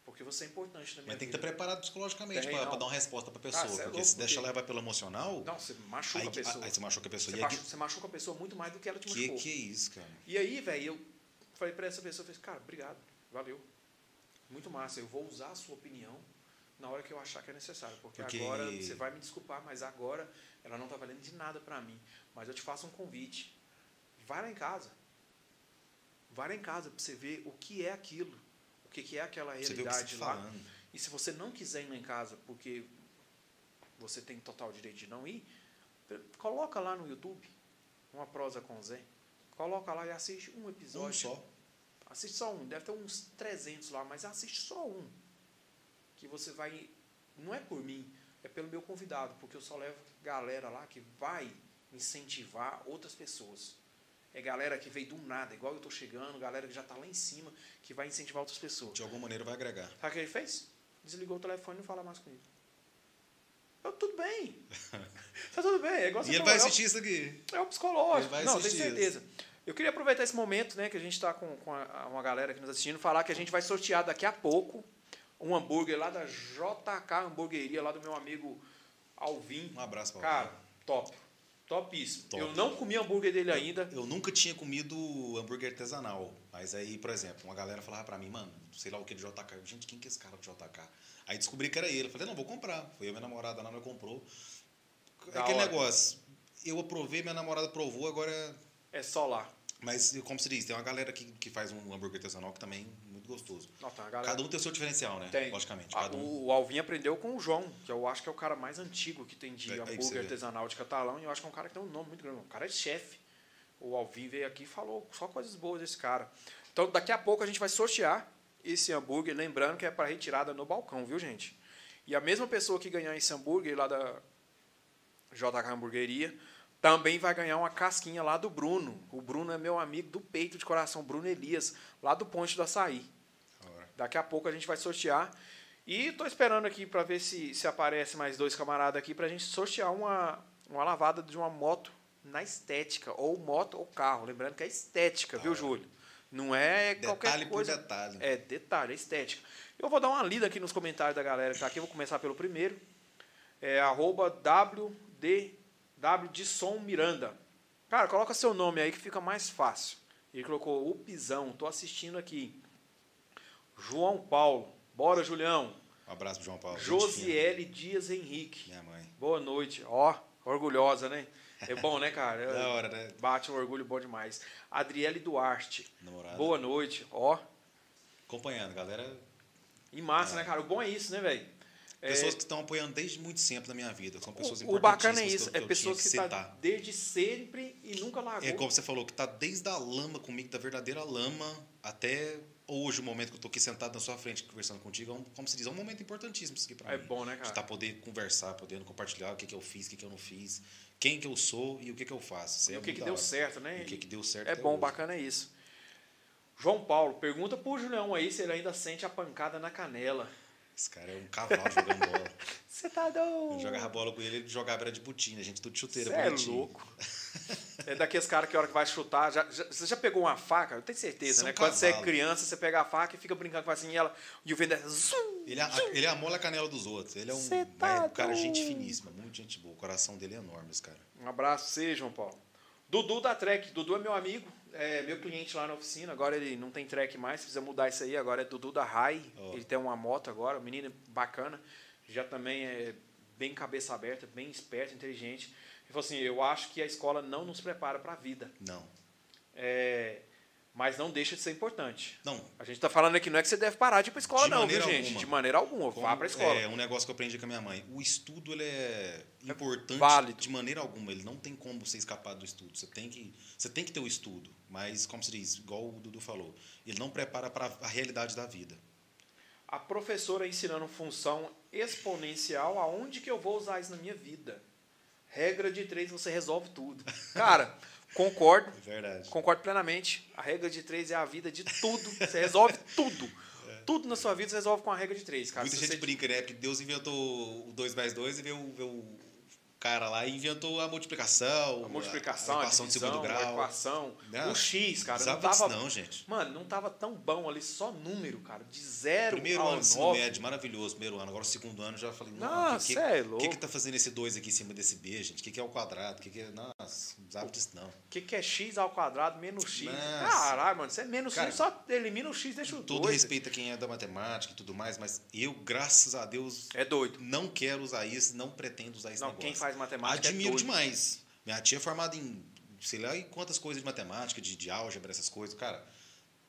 Porque você é importante na minha Mas tem que vida. estar preparado psicologicamente para dar uma resposta para a pessoa. Ah, é porque louco, se deixa porque- levar pelo emocional, Não, você machuca aí, a pessoa. aí você machuca a pessoa. Você, E aí, machuca, você machuca a pessoa muito mais do que ela te que, machucou. que é isso, cara? E aí, velho, eu falei pra essa pessoa, eu falei, cara, obrigado, valeu. Muito massa, eu vou usar a sua opinião na hora que eu achar que é necessário. Porque, Porque- agora, você vai me desculpar, mas agora ela não tá valendo de nada pra mim. Mas eu te faço um convite. Vai lá em casa. Vai lá em casa pra você ver o que é aquilo. O que, que é aquela realidade tá lá. falando. E se você não quiser ir lá em casa porque você tem total direito de não ir, coloca lá no YouTube uma prosa com Zé. Coloca lá e assiste um episódio. Um só. Assiste só um. Deve ter uns 300 lá, mas assiste só um. Que você vai. Não é por mim, é pelo meu convidado, porque eu só levo galera lá que vai incentivar outras pessoas. É galera que veio do nada, igual eu tô chegando, galera que já tá lá em cima, que vai incentivar outras pessoas. De alguma maneira vai agregar. Sabe o que ele fez? Desligou o telefone e não fala mais comigo. Eu, tudo bem. tá tudo bem. É igual E você ele falou, vai é o- assistir isso aqui. é o psicológico. Não, tenho assistir certeza. Eu queria aproveitar esse momento, né, que a gente está com, com a- uma galera aqui nos assistindo, falar que a gente vai sortear daqui a pouco um hambúrguer lá da JK Hamburgueria, lá do meu amigo Alvin. Um abraço para Cara, top. Topíssimo. Top. Eu não comi hambúrguer dele ainda. Eu nunca tinha comido hambúrguer artesanal. Mas aí, por exemplo, uma galera falava pra mim, mano, sei lá o que de JK. Eu, Gente, quem que é esse cara de JK? Aí descobri que era ele. Eu falei, não, vou comprar. Foi eu e minha namorada lá, nós comprou. Da Aquele hora. negócio. Eu aprovei, minha namorada provou, agora. É só lá. Mas, como se diz, tem uma galera que, que faz um hambúrguer artesanal que também muito gostoso. Não, tá, galera... Cada um tem o seu diferencial, né? Tem. Logicamente. Ah, um. o, Alvin aprendeu com o João, que eu acho que é o cara mais antigo que tem de É, hambúrguer artesanal de catalão. E eu acho que é um cara que tem um nome muito grande. O cara é chefe. O Alvin veio aqui e falou só coisas boas desse cara. Então, daqui a pouco a gente vai sortear esse hambúrguer. Lembrando que é para retirada no balcão, viu, gente? E a mesma pessoa que ganhar esse hambúrguer lá da JK Hamburgueria também vai ganhar uma casquinha lá do Bruno. O Bruno é meu amigo do peito de coração, Bruno Elias, lá do Ponte do Açaí. Da hora. Daqui a pouco a gente vai sortear. E estou esperando aqui para ver se, se aparece mais dois camaradas aqui para a gente sortear uma, uma lavada de uma moto na estética. Ou moto ou carro. Lembrando que é estética, viu. Júlio? Não é qualquer Detalhe por coisa. detalhe. É, detalhe, é estética. Eu vou dar uma lida aqui nos comentários da galera que está aqui. Eu vou começar pelo primeiro. É arroba WDW de Som Miranda. Cara, coloca seu nome aí que fica mais fácil. Ele colocou o Pisão. Tô assistindo aqui. João Paulo. Bora, Julião. Um abraço pro João Paulo. Josiele Dias Henrique. Minha mãe. Boa noite. Ó, orgulhosa, né? É bom, né, cara? Da hora, né? Bate um orgulho bom demais. Adriele Duarte. Namorada. Boa noite. Ó, Acompanhando, galera. e massa, né, cara? O bom é isso, né, velho? É, Pessoas que estão apoiando desde muito sempre na minha vida. São pessoas o, o bacana é importantíssimas isso. que eu- É pessoas que estão citar. desde sempre e nunca largou. É como você falou, que tá desde a lama comigo, da verdadeira lama, até hoje, o momento que eu tô aqui sentado na sua frente conversando contigo, é um, como se diz, é um momento importantíssimo isso aqui pra É mim. bom, né, De cara? estar poder conversar, podendo compartilhar o que, que eu fiz, o que, que eu não fiz, quem que eu sou e o que, que eu faço. Isso E é o que, que deu hora. certo, né? E o que, que deu certo É bom, hoje. bacana é isso. João Paulo, pergunta pro Julião aí se ele ainda sente a pancada na canela. Esse cara é um cavalo jogando bola. Você tá doido? Eu jogava bola com ele, ele jogava era de botina, a gente tudo chuteira. Você é bonitinho. louco. É daqueles caras que a hora que vai chutar, já, já- você já pegou uma faca? Eu tenho certeza, é um né? Quando você é cavalo. criança, você pega a faca e fica brincando com assim, e, ela, e o vento é zum, Ele, a- ele amola a canela dos outros. Ele é um, Cê tá é um cara gente finíssima, muito gente boa. O coração dele é enorme, esse cara. Um abraço, você, João Paulo. Dudu da Trek. Dudu é meu amigo, é meu cliente lá na oficina. Agora ele não tem Trek mais, precisa mudar isso aí. Agora é Dudu da Rai. Ó. Ele tem uma moto agora, um menino bacana. Já também é bem cabeça aberta, bem esperto, inteligente. Ele falou assim: Eu acho que a escola não nos prepara para a vida. Não. É, mas não deixa de ser importante. Não, A gente está falando aqui, não é que você deve parar de ir para escola, De não, viu, gente? alguma. De maneira alguma. Vá Como- para a escola. É um negócio que eu aprendi com a minha mãe. O estudo ele é importante válido. de maneira alguma. Ele não tem como você escapar do estudo. Você tem que, você tem que ter o estudo. Mas, como se diz, igual o Dudu falou, ele não prepara para a realidade da vida. A professora ensinando função exponencial, aonde que eu vou usar isso na minha vida? Regra de três, você resolve tudo. Cara, concordo. É verdade. Concordo plenamente. A regra de três é a vida de tudo. Você resolve tudo. É. Tudo na sua vida você resolve com a regra de três, cara. Muita Se gente você... brinca, né? Porque Deus inventou o 2 mais 2 e veio, veio cara lá inventou a multiplicação. A multiplicação, a, a equação a divisão, de segundo grau. A equação. Não, o X, cara. Não, tava, não, gente. Mano, não tava tão bom ali, só número, cara. De zero Primeiro ao ano de ensino médio, maravilhoso, primeiro ano. Agora o segundo ano já falei, não, Nossa, que, que, é que, louco. que tá fazendo esse 2 aqui em cima desse B, gente? O que, que é o quadrado? O que, que é. Nossa, não sabe disso não. O que, que é X ao quadrado menos X? Nossa. Caralho, mano. Você é menos Cara, X, só elimina o X, deixa o Todo dois. respeito a quem é da matemática e tudo mais, mas eu, graças a Deus, É doido. não quero usar isso, não pretendo usar esse Não, negócio. quem faz matemática Admiro é demais. Minha tia é formada em sei lá em quantas coisas de matemática, de, de álgebra, essas coisas. Cara,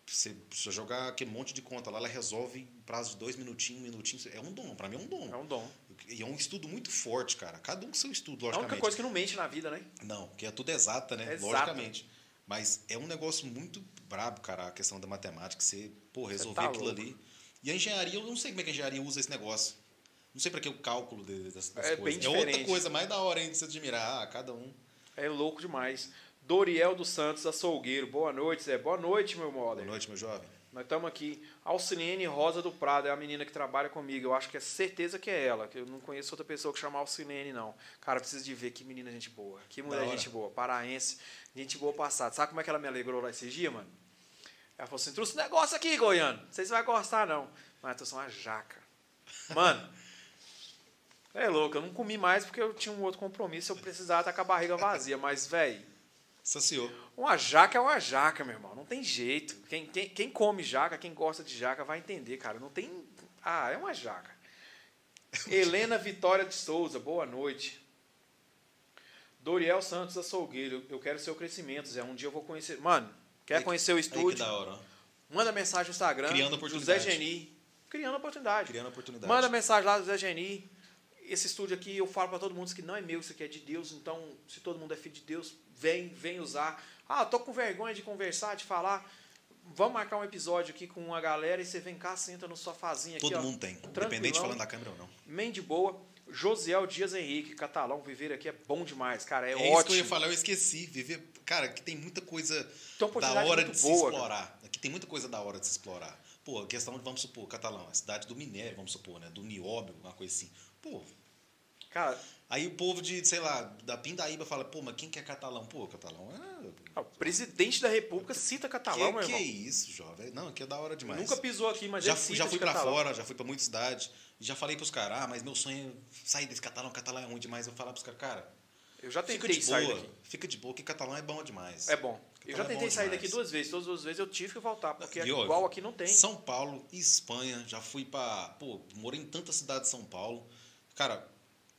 você precisa jogar aquele monte de conta lá, ela resolve em prazo de dois minutinhos, um minutinho. É um dom, pra mim é um dom. É um dom. E é um estudo muito forte, cara. Cada um com seu estudo, É a única logicamente. coisa que não mente na vida, né? Não, porque é tudo exata, né? É. Logicamente. Mas é um negócio muito brabo, cara, a questão da matemática. Você, pô, resolver tá aquilo louco. ali. E a engenharia, eu não sei como é que a engenharia usa esse negócio. Não sei para que o cálculo de- das, das É coisas. bem é outra diferente. coisa mais da hora ainda de se admirar. Ah, cada um. É louco demais. Doriel dos Santos, açougueiro. Boa noite, Zé. Boa noite, meu Boa modo. noite, meu jovem. Nós estamos aqui. Alcinene Rosa do Prado é a menina que trabalha comigo. Eu acho que é certeza que é ela. Que eu não conheço outra pessoa que chama Alcinene, não. Cara, precisa de ver que menina gente boa. Que mulher gente boa. Paraense. Gente boa passada. Sabe como é que ela me alegrou lá esses dias, mano? Ela falou assim: trouxe um negócio aqui, Goiano. Não sei se vai gostar, não. Mas eu trouxe uma jaca. Mano. É louco, eu não comi mais porque eu tinha um outro compromisso, eu precisava estar com a barriga vazia, mas, velho, Saciou. uma jaca é uma jaca, meu irmão. Não tem jeito. Quem, quem, quem come jaca, quem gosta de jaca, vai entender, cara. Não tem. Ah, é uma jaca. Helena Vitória de Souza, boa noite. Doriel Santos Açougueiro, eu quero seu crescimento, Zé. Um dia eu vou conhecer. Mano, quer Aí conhecer o Aí que estúdio? da hora. Manda mensagem no Instagram. Criando José oportunidade. Geni. Criando oportunidade. Criando oportunidade. Manda mensagem lá do Zé Geni. Esse estúdio aqui, eu falo para todo mundo que não é meu, isso aqui é de Deus. Então, se todo mundo é filho de Deus, vem, vem usar. Ah, tô com vergonha de conversar, de falar. Vamos marcar um episódio aqui com a galera e você vem cá, senta no sofazinho aqui, Todo ó. mundo tem. Independente falando da câmera ou não. Man de boa. Josiel Dias Henrique, catalão, viver aqui é bom demais, cara. É, É, isso que eu ótimo. ia falar, eu esqueci. Viver, cara, que tem muita coisa uma da hora de se boa, explorar. Aqui tem muita coisa da hora de se explorar. Pô, a questão de, vamos supor, Catalão, a cidade do minério, vamos supor, né? Do nióbio, uma coisa assim. Pô, Cara, aí o povo de, sei lá, da Pindaíba fala, pô, mas quem que é catalão? Pô, catalão é... ah, o presidente da república cita catalão, que, meu que irmão. é isso, jovem? Não, que é da hora demais. Nunca pisou aqui, mas já fui, já fui pra catalão. fora, já fui pra muita cidade. E já falei pros caras, ah, mas meu sonho é sair desse catalão, catalão é ruim demais. Eu falar pros caras, cara, Eu já fica tentei de sair boa, daqui. fica de boa, que catalão é bom demais. É bom. Eu já Catalão é tentei bom sair demais. daqui duas vezes. Todas as vezes eu tive que voltar, porque E, igual aqui não tem. São Paulo, Espanha, já fui pra. Pô, morei em tanta cidade de São Paulo. Cara,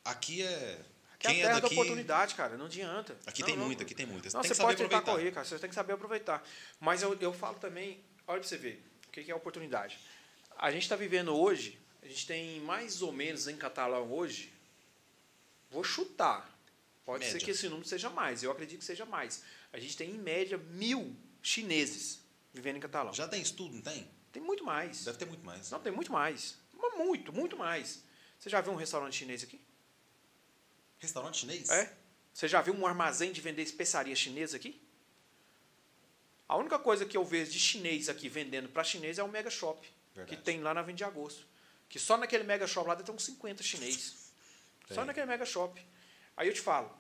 aqui é. Aqui é a quem terra é da daqui. oportunidade, cara. Não adianta. Aqui Não, tem não. muita, aqui tem muita. Não, você que saber pode tentar aproveitar. correr, cara. Você tem que saber aproveitar. Mas eu, eu falo também, olha pra você ver, o que é oportunidade. A gente está vivendo hoje, a gente tem mais ou menos em catalão hoje, vou chutar. Pode ser Média. que esse número seja mais, eu acredito que seja mais. A gente tem, em média, mil chineses vivendo em catalão. Já tem estudo, não tem? Tem muito mais. Deve ter muito mais. Não, tem muito mais. Muito, muito mais. Você já viu um restaurante chinês aqui? Restaurante chinês? É? Você já viu um armazém de vender especiaria chinesa aqui? A única coisa que eu vejo de chinês aqui vendendo para chinês é o Mega Shop, Verdade. que tem lá na 20 de agosto. Que só naquele Mega Shop lá ter uns 50 chinês. Só Tem. naquele Mega Shop. Aí eu te falo,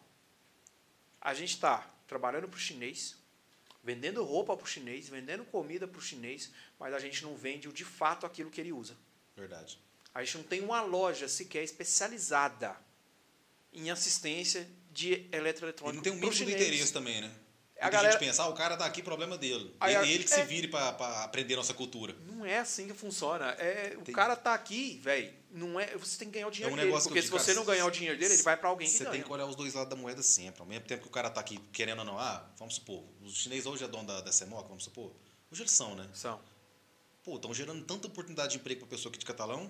a gente está trabalhando para o chinês, vendendo roupa para o chinês, vendendo comida para o chinês, mas a gente não vende de fato aquilo que ele usa. Verdade. A gente não tem uma loja sequer especializada em assistência de E eletroeletrônico não tem um mínimo chinês. interesse também, né? A A galera- gente pensar, ah, o cara tá aqui, problema dele. Aí ele, ele que é. se vire pra aprender nossa cultura. Não é assim que funciona. É, o Tem- cara tá aqui, velho. Não é, você tem que ganhar o dinheiro É um dele. Porque se digo, você cara, não ganhar o dinheiro dele, ele vai para alguém que Você tem que olhar os dois lados da moeda sempre. Ao mesmo tempo que o cara tá aqui querendo ou não, ah, vamos supor, os chineses hoje é dono da, da CEMOC, vamos supor. Hoje eles são, né? São. Pô, estão gerando tanta oportunidade de emprego pra pessoa aqui de catalão.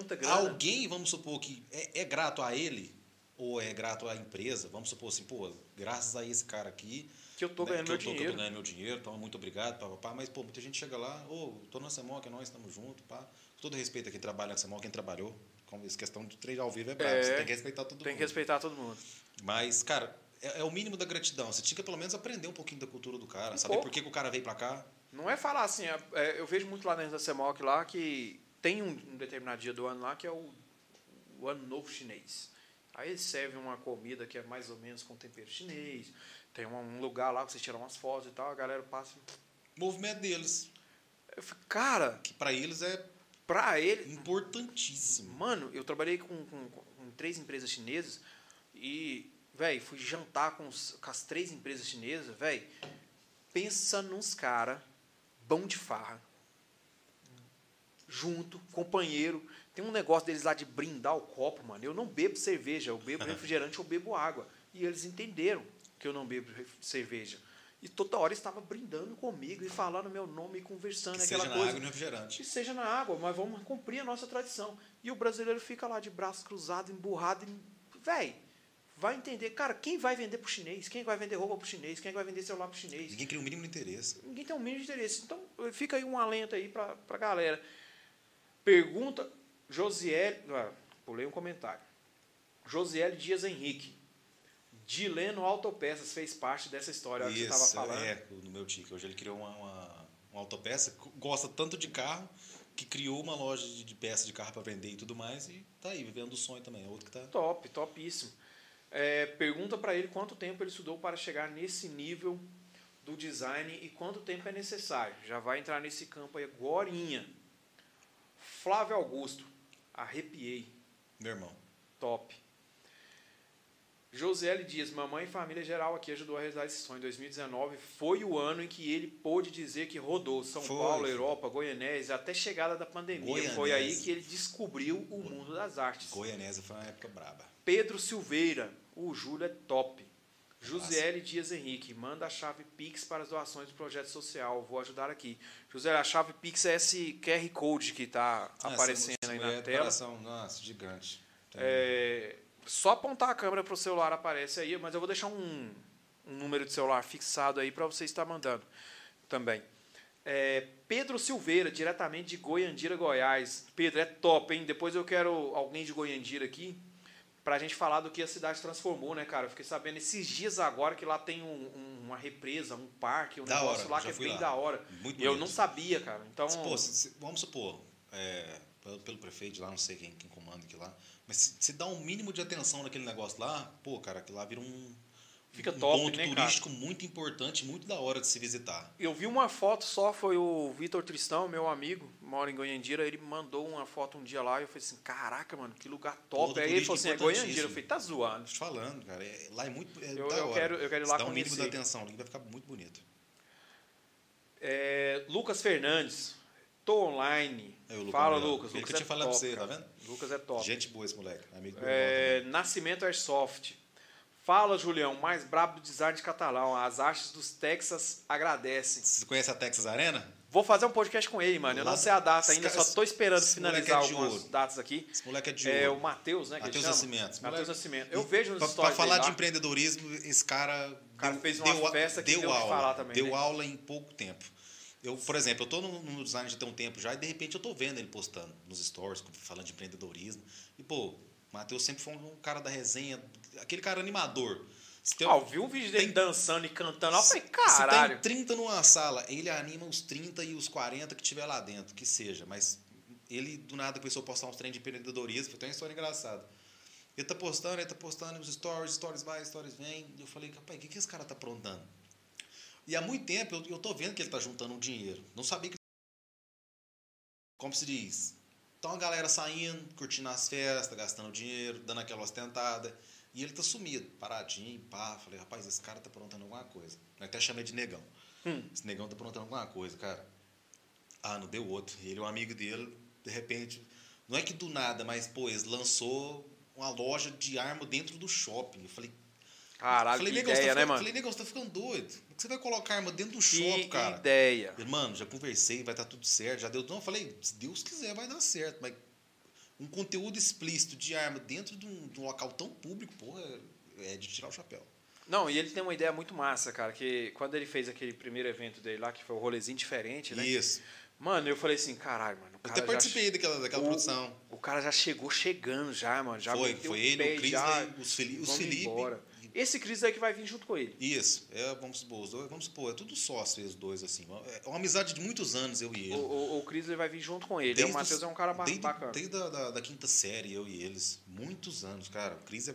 Tanta grana. Alguém, vamos supor, que é, é grato a ele, ou é grato à empresa, vamos supor assim, pô, graças a esse cara aqui. Que eu tô né, ganhando que meu eu tô, que eu dinheiro. tô ganhando meu dinheiro, então muito obrigado, pá, pá, pá. Mas, pô, muita gente chega lá, ô, tô na CEMOC, nós estamos juntos, pá. Com todo respeito a quem trabalha na CEMOC, quem trabalhou. Como essa questão de treinar ao vivo é brabo. É, você tem que respeitar todo Tem mundo. que respeitar todo mundo. Mas, cara, é, é o mínimo da gratidão. Você tinha que pelo menos aprender um pouquinho da cultura do cara, Um saber pouco. por que, que o cara veio pra cá. Não é falar assim, é- é, eu vejo muito lá dentro da CEMOC lá que tem um, um determinado dia do ano lá que é o, o ano novo chinês. Aí eles servem uma comida que é mais ou menos com tempero chinês. Tem um, lugar lá que você tira umas fotos e tal, a galera passa. Movimento deles, Eu fico, cara, que pra eles é pra ele. importantíssimo. Mano, eu trabalhei com, com- com três empresas chinesas e, velho, fui jantar com, os- com as três empresas chinesas, velho. Pensa nos cara bom de farra. Junto, companheiro. Tem um negócio deles lá de brindar o copo, mano. Eu não bebo cerveja, eu bebo refrigerante, eu bebo água. E eles entenderam que eu não bebo cerveja. E toda hora estava brindando comigo e falando meu nome e conversando Que aquela seja na coisa água e no refrigerante. que seja na água, mas vamos cumprir a nossa tradição. E o brasileiro fica lá de braços cruzados, emburrado. E, véi, vai entender. Cara, quem vai vender pro chinês? Quem vai vender roupa pro chinês? Quem vai vender celular pro chinês? Ninguém cria o mínimo de interesse. Ninguém tem o mínimo de interesse. Então, fica aí um alento aí pra, pra galera. Pergunta, Josiele... Ah, pulei um comentário. Josiele Dias Henrique. Dileno Autopeças fez parte dessa história é o que você estava Isso, falando. é, no meu tico. Hoje ele criou uma, uma, uma autopeça, gosta tanto de carro, que criou uma loja de, de peça de carro para vender e tudo mais, e tá aí, vivendo o sonho também. É outro que tá. Top, topíssimo. É, pergunta para ele quanto tempo ele estudou para chegar nesse nível do design e quanto tempo é necessário. Já vai entrar nesse campo aí agorinha. Flávio Augusto, arrepiei, Meu irmão. top. Josiele Dias, mamãe e família geral aqui ajudou a realizar esse sonho. 2019 foi o ano em que ele pôde dizer que rodou São Foi. Paulo, Europa, Goianésia, até chegada da pandemia. Foi Goianésia. aí que ele descobriu o mundo das artes. Goianésia foi uma época braba. Pedro Silveira, o Júlio é top. Josiele Dias Henrique, manda a chave Pix para as doações do projeto social. Vou ajudar aqui. José, a chave Pix é esse QR Code que está Ah, aparecendo aí na de tela. coração, nossa, gigante. É, só apontar a câmera para o celular aparece aí, mas eu vou deixar um, um número de celular fixado aí para você estar mandando também. É, Pedro Silveira, diretamente de Goiandira, Goiás. Pedro, é top, hein? Depois eu quero alguém de Goiandira aqui para a gente falar do que a cidade transformou, né, cara? Eu fiquei sabendo esses dias agora que lá tem um- um- uma represa, um parque, um Da negócio hora, lá que é bem lá. da hora. Muito eu bonito. não sabia, cara. Então, Pô, se- se- vamos supor, é, pelo, pelo prefeito lá, não sei quem, quem comanda aqui lá, mas se, se dá um mínimo de atenção naquele negócio lá, pô, cara, aquilo lá vira um, Fica um top, ponto né, cara? turístico muito importante, muito da hora de se visitar. Eu vi uma foto só, foi o Vitor Tristão, meu amigo, mora em Goiandira, ele mandou uma foto um dia lá e eu falei assim, caraca, mano, que lugar top. Todo Aí ele falou assim, é Goiandira. Eu falei, tá zoando. Tô falando, cara, é- lá é muito é Eu- da eu hora. quero- eu quero ir lá dá um mínimo de conhecer. atenção ali, vai ficar muito bonito. É, Lucas Fernandes, tô online. É o Lucas Fala, Melhor. Lucas. Ele Lucas que eu é tinha falado pra top, você, tá cara. vendo? Lucas é top. Gente boa esse moleque, amigo do meu É. Nascimento Airsoft. Fala, Julião, mais brabo do design de catalão. As artes dos Texas agradecem. Você conhece a Texas Arena? Vou fazer um podcast com ele, mano. Eu não sei a data ainda, cara- só tô esperando esse finalizar é algumas ouro. datas aqui. Esse moleque é de É o ouro. Matheus, né? Que ele Matheus? Nascimento. Matheus Nascimento. Eu vejo nos Pra, stories pra falar dele de lá. empreendedorismo, esse cara, O cara deu, fez uma deu, festa que deu deu o aula, falar também, deu né? aula em pouco tempo. Eu, por exemplo, eu tô no, no design já tem um tempo já e de repente eu tô vendo ele postando nos stories, falando de empreendedorismo. E pô, o Matheus sempre foi um cara da resenha, aquele cara animador. Se tem, Ah, eu vi um vídeo dele tem- dançando e cantando. Eu falei, se caralho. tem 30 numa sala, ele anima os 30 e os 40 que tiver lá dentro, que seja. Mas ele do nada começou a postar uns trem de empreendedorismo, foi até uma história engraçada. Ele tá postando, ele tá postando nos stories, stories vai, stories vem. E eu falei, rapaz, o que, que esse cara tá aprontando? E há muito tempo eu, eu tô vendo que ele tá juntando um dinheiro. Não sabia que. Como se diz? Então a galera saindo, curtindo as festas, gastando dinheiro, dando aquela ostentada. E ele tá sumido, paradinho, pá. Falei, rapaz, esse cara tá aprontando alguma coisa. Eu até chamei de negão. Hum. Esse negão tá aprontando alguma coisa, cara. Ah, não deu outro. Ele, um amigo dele, de repente. Não é que do nada, mas, pô, eles lançou uma loja de arma dentro do shopping. Eu falei, Caralho, falei, que você ideia, tá né, ficando, mano? falei, negão, você tá ficando doido. Que você vai colocar arma dentro do Que shopping, cara? ideia. Ele, Mano, já conversei, vai estar tudo certo, já deu. Não, eu falei, se Deus quiser, vai dar certo. Mas um conteúdo explícito de arma dentro de um, de um local tão público, porra, é de tirar o chapéu. Não, e ele tem uma ideia muito massa, cara, que quando ele fez aquele primeiro evento dele lá, que foi o rolezinho diferente, né? Isso. Mano, eu falei assim, caralho, mano. Eu até participei daquela, daquela o, produção. O cara já chegou chegando já, mano. Já foi, foi ele, o Cris, já, os, Felipe, os Felipe. Embora. Esse Cris aí que vai vir junto com ele. Isso. É, vamos supor, os dois, vamos supor, é tudo sócio os dois, assim. É uma amizade de muitos anos, eu e ele. O, o, o Cris vai vir junto com ele. Desde o Matheus é um cara desde, bacana. Desde a da, da, quinta série, eu e eles. Muitos anos, cara. O Cris é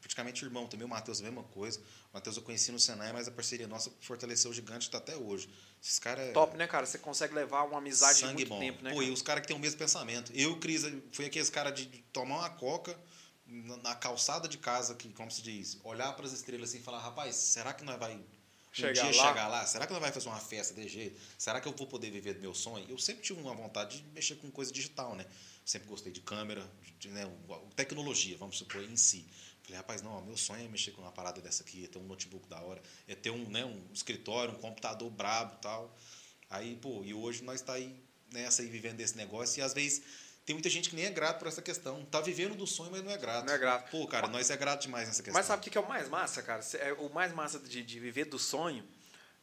praticamente irmão também. O Matheus, a mesma coisa. O Matheus eu conheci no Senai, mas a parceria nossa fortaleceu o gigante tá até hoje. Esses caras. É Top, né, cara? Você consegue levar uma amizade de muito bom. tempo, né? Pô, e os caras que têm o mesmo pensamento. Eu e o Cris, foi aqueles caras de tomar uma coca na calçada de casa, que, como se diz, olhar para as estrelas assim e falar, rapaz, será que nós vai chegar um dia lá? chegar lá? Será que nós vai fazer uma festa de jeito? Será que eu vou poder viver do meu sonho? Eu sempre tive uma vontade de mexer com coisa digital, né? Sempre gostei de câmera, de, né, tecnologia, vamos supor, em si. Falei, rapaz, não, meu sonho é mexer com uma parada dessa aqui, é ter um notebook da hora, é ter um, né, um escritório, um computador brabo e tal. Aí, pô, e hoje nós está aí nessa aí vivendo desse negócio e às vezes tem muita gente que nem é grato por essa questão. Tá vivendo do sonho, mas não é grato. Não é grato. Pô, cara, nós é grato demais nessa questão. Mas sabe o que é o mais massa, cara? É, o mais massa de, de viver do sonho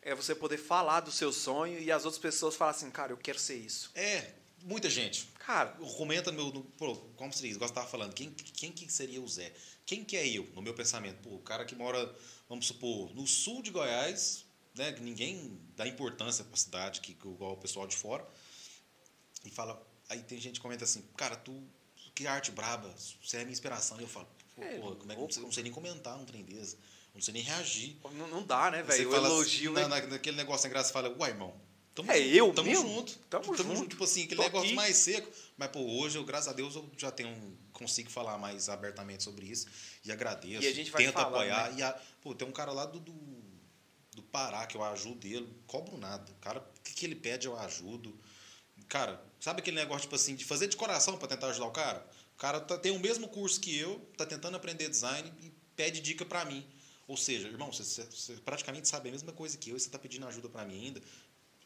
é você poder falar do seu sonho e as outras pessoas falar assim, cara, eu quero ser isso. É, muita gente. Cara, comenta no meu. Pô, como se diz, igual você tava falando, quem, quem que seria o Zé? Quem que é eu, no meu pensamento? Pô, o cara que mora, vamos supor, no sul de Goiás, né? Que ninguém dá importância para a cidade, que, igual o pessoal de fora, e fala. Aí tem gente que comenta assim, cara, tu, que arte braba, você é minha inspiração. E eu falo, pô, é, porra, como é que eu não sei nem comentar um trem desse, não sei nem reagir. Não, não dá, né, velho? O elogio. Na, naquele negócio sem graça, você fala, uai, irmão, Tamo, é eu tamo mesmo? junto. Tamo, tamo junto. junto. Tipo assim, aquele Tô negócio aqui. mais seco. Mas, pô, hoje, eu, graças a Deus, eu já tenho consigo falar mais abertamente sobre isso. E agradeço. E a gente vai Tento falando, apoiar. Né? E a, pô, tem um cara lá do, do, do Pará que eu ajudo ele, cobro nada. O cara, o que, que ele pede, eu ajudo. Cara, sabe aquele negócio, tipo assim, de fazer de coração para tentar ajudar o cara? O cara tá, tem o mesmo curso que eu, tá tentando aprender design e pede dica para mim. Ou seja, irmão, você, você, praticamente sabe a mesma coisa que eu e você está pedindo ajuda para mim ainda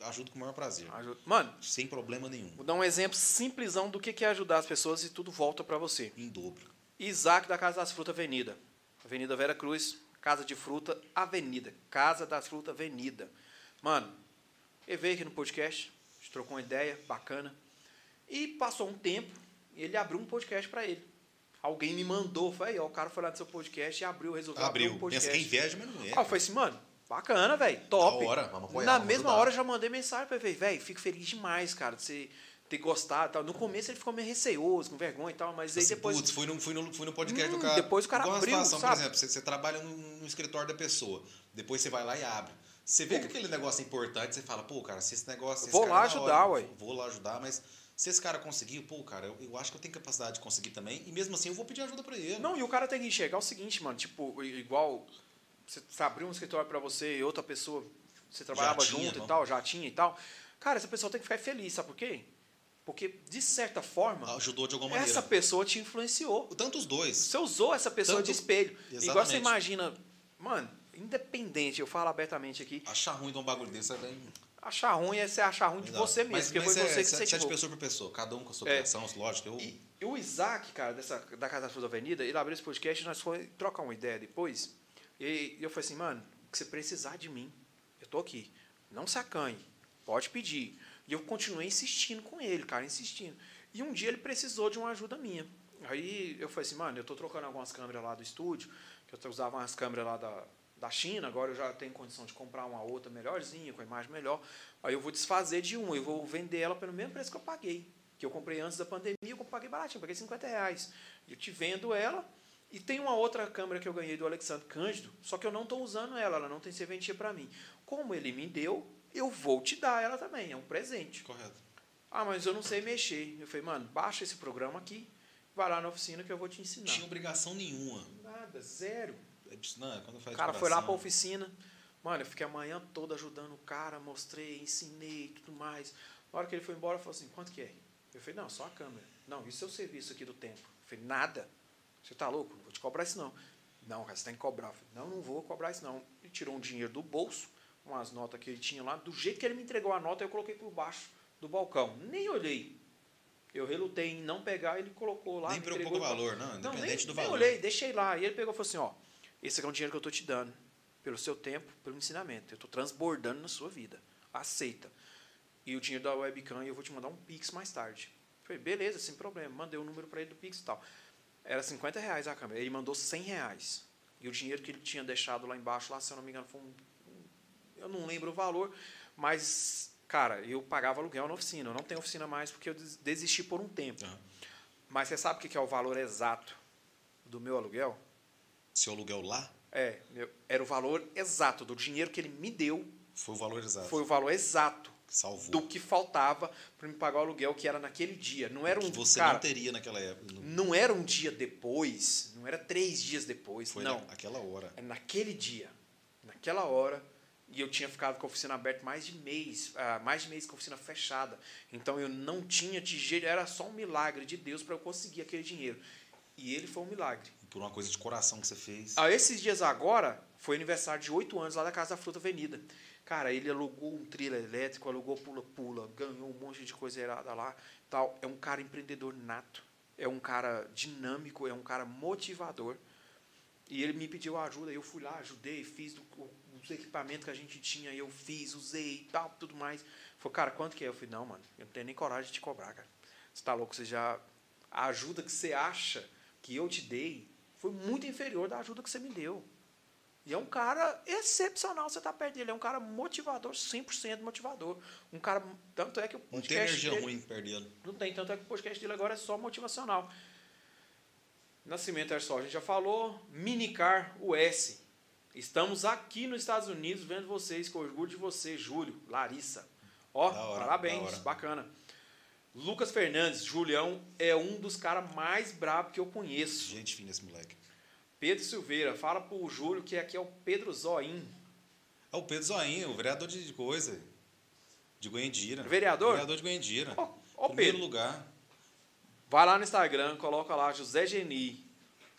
ajudo com o maior prazer. Ajuda. Mano, sem problema nenhum. Vou dar um exemplo simplesão do que é ajudar as pessoas e tudo volta para você. Em dobro. Isaac da Casa das Frutas Avenida. Avenida Vera Cruz, Casa de Fruta Avenida. Casa das Frutas Avenida. Mano, ele veio aqui no podcast, trocou uma ideia bacana. E passou um tempo e ele abriu um podcast para ele. Alguém me mandou, foi aí, ó, o cara foi lá do seu podcast e abriu, resolveu abriu. abrir um podcast. Pensa que é inveja, mas não é. Ah, eu falei assim, mano, Bacana, velho. Top. Da hora, vamos apoiar, Na vamos mesma ajudar. hora eu já mandei mensagem pra ele, velho, fico feliz demais, cara, de você ter gostado e tal. No começo ele ficou meio receoso, com vergonha e tal, mas aí Assim, depois. Putz, fui no, fui no, fui no podcast Hum, do cara. depois o cara abriu, situação, sabe? Por exemplo, você, você trabalha no, no escritório da pessoa, depois você vai lá e abre. Você vê que aquele negócio é importante, você fala, pô, cara, se esse negócio. Vou esse lá cara é da ajudar, ué. Vou lá ajudar, mas se esse cara conseguiu, pô, cara, eu, eu acho que eu tenho capacidade de conseguir também, e mesmo assim eu vou pedir ajuda pra ele. Não, e o cara tem que enxergar o seguinte, mano, tipo, igual você abriu um escritório pra você e outra pessoa, você trabalhava tinha, junto não? e tal, já tinha e tal. Cara, essa pessoa tem que ficar feliz, sabe por quê? Porque, de certa forma, Ajudou de alguma maneira. essa pessoa te influenciou. Tanto os dois. Você usou essa pessoa Tanto- de espelho. Exatamente. Igual você imagina, mano, independente, eu falo abertamente aqui, Achar ruim de um bagulho desse é bem. achar ruim é você achar ruim de Exato. você mesmo, Mas, porque mas foi é, você que sete, sete incentivou. pessoas por pessoa, cada um com a sua É. criação, lógico. Eu, E, e o Isaac, cara, dessa, da Casa Frutas Avenida, ele abriu esse podcast e nós fomos trocar uma ideia depois. E eu falei assim, mano, que você precisar de mim, eu tô aqui. Não se acanhe, pode pedir. E eu continuei insistindo com ele, cara, insistindo. E um dia ele precisou de uma ajuda minha. Aí eu falei assim, mano, eu tô trocando algumas câmeras lá do estúdio, que eu usava umas câmeras lá da, da China, agora eu já tenho condição de comprar uma outra melhorzinha, com a imagem melhor. Aí eu vou desfazer de uma, eu vou vender ela pelo mesmo preço que eu paguei. Que eu comprei antes da pandemia, eu paguei baratinho, paguei 50 reais. Eu te vendo ela, e tem uma outra câmera que eu ganhei do Alexandre Cândido, só que eu não estou usando ela, ela não tem serventia para mim. Como ele me deu, eu vou te dar ela também, é um presente. Correto. Ah, mas eu não sei mexer. Eu falei, mano, baixa esse programa aqui, vai lá na oficina que eu vou te ensinar. Tinha obrigação nenhuma. Nada, zero. É disso- Não, quando faz O cara foi lá coração. pra oficina. Mano, eu fiquei a manhã toda ajudando o cara, mostrei, ensinei tudo mais. Na hora que ele foi embora, falou assim: quanto que é? Eu falei: não, só a câmera. Não, isso é o serviço aqui do tempo. Eu falei: nada. Você tá louco? Não vou te cobrar isso não. Não, cara, você tem que cobrar. Eu falei: não, não vou cobrar isso não. Ele tirou um dinheiro do bolso, umas notas que ele tinha lá. Do jeito que ele me entregou a nota, eu coloquei por baixo do balcão. Nem olhei. Eu relutei em não pegar, ele colocou lá. Nem preocupou o valor, não, não, independente nem, do nem valor. olhei, deixei lá. E ele pegou e falou assim, ó, esse aqui é um dinheiro que eu estou te dando, pelo seu tempo, pelo ensinamento. Eu estou transbordando na sua vida. Aceita. e o dinheiro da webcam eu vou te mandar um Pix mais tarde. Falei, beleza, sem problema. Mandei o número para ele do Pix e tal. Era 50 reais a câmera. Ele mandou 100 reais. E o dinheiro que ele tinha deixado lá embaixo, lá, se eu não me engano, foi um. Eu não lembro o valor, mas, cara, eu pagava aluguel na oficina. Eu não tenho oficina mais porque eu desisti por um tempo. Uhum. Mas você sabe o que é o valor exato do meu aluguel? Seu aluguel lá? É, meu, era o valor exato do dinheiro que ele me deu. Foi o valor exato. Foi o valor exato Salvou. do que faltava para me pagar o aluguel que era naquele dia. Não era um que você cara, não teria naquela época. Não era um dia depois, não era três dias depois, Foi não. naquela hora. É naquele dia, naquela hora. E eu tinha ficado com a oficina aberta mais de mês, uh, mais de mês com a oficina fechada. Então eu não tinha de jeito, era só um milagre de Deus para eu conseguir aquele dinheiro. E ele foi um milagre. Por uma coisa de coração que você fez. Ah, esses dias agora, foi aniversário de oito anos lá da Casa da Fruta Avenida. Cara, ele alugou um trilho elétrico, alugou pula-pula, ganhou um monte de coisa errada lá. tal. É um cara empreendedor nato. É um cara dinâmico, é um cara motivador. E ele me pediu ajuda, eu fui lá, ajudei, fiz os equipamentos que a gente tinha, eu fiz, usei e tal, tudo mais. Falei, cara, quanto que é? Eu falei, não, mano, eu não tenho nem coragem de te cobrar, cara. Você tá louco, você já. A ajuda que você acha que eu te dei foi muito inferior da ajuda que você me deu. E é um cara excepcional você estar tá perto dele. É um cara motivador, 100% motivador. Um cara. Tanto é que o podcast. Não tem energia dele, ruim dele. Não tem, tanto é que o podcast dele agora é só motivacional. Nascimento Airsoft, a gente já falou. Minicar US. Estamos aqui nos Estados Unidos vendo vocês, com orgulho de você, Júlio, Larissa. Ó, hora, parabéns, bacana. Lucas Fernandes, Julião, é um dos caras mais bravos que eu conheço. Gente fina esse moleque. Pedro Silveira, fala pro Júlio que aqui é o Pedro Zoim. É o Pedro Zoim, o vereador de coisa. De Goiandira. Vereador? Vereador de Goiandira. Ó, ó Primeiro Pedro. lugar. Vai lá no Instagram, coloca lá José Geni.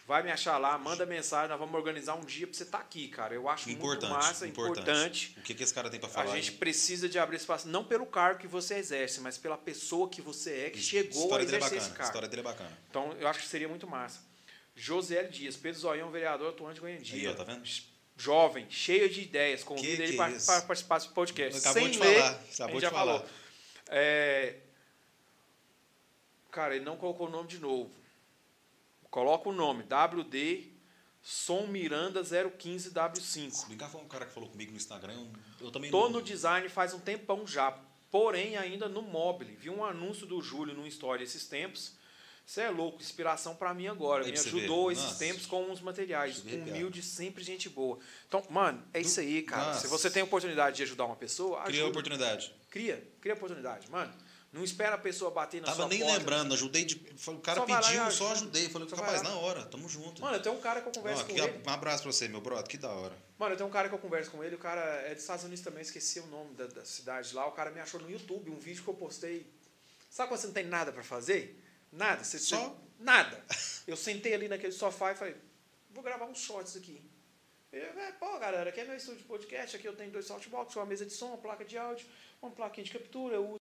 Vai me achar lá, manda mensagem, nós vamos organizar um dia para você estar tá aqui, cara. Eu acho importante, muito massa, importante. importante. O que, que esse cara tem para falar? A gente aí? precisa de abrir espaço, não pelo cargo que você exerce, mas pela pessoa que você é, que chegou a é exercer é esse cargo. História dele é bacana. Então, eu acho que seria muito massa. José Dias, Pedro Zoião, vereador atuante de Goiânia. Aí, ó, tá vendo? Jovem, cheio de ideias, convido ele para, para participar do podcast. Acabou Sem de ler, falar. Acabou já falar. falou. É... Cara, ele não colocou o nome de novo. Coloca o nome, WD Som Miranda 015W5. Se brincar, foi um cara que falou comigo no Instagram. Eu também Tô não... no design faz um tempão já, porém ainda no mobile. Vi um anúncio do Júlio no Story esses tempos você é louco, inspiração para mim agora. Aí me ajudou esses Nossa. tempos com os materiais. Humilde, sempre gente boa. Então, mano, é isso aí, cara. Nossa. Se você tem oportunidade de ajudar uma pessoa, ajuda. Cria oportunidade. Cria, cria oportunidade. Mano, não espera a pessoa bater na Tava sua nem porta. lembrando, ajudei de. O cara só pediu, só ajudei. Falei, rapaz, na hora, tamo junto. Mano, eu tenho um cara que eu converso Ó, com ele. Um abraço pra você, meu brother, que da hora. Mano, eu tenho um cara que eu converso com ele, o cara é dos Estados Unidos também, esqueci o nome da, da cidade lá. O cara me achou no YouTube, um vídeo que eu postei. Sabe quando você não tem nada para fazer? Nada. Você só Nada. Eu sentei ali naquele sofá e falei, vou gravar uns shorts aqui. Eu, é, pô, galera, aqui é meu estúdio de podcast, aqui eu tenho dois softbox, uma mesa de som, uma placa de áudio, uma plaquinha de captura, eu uso.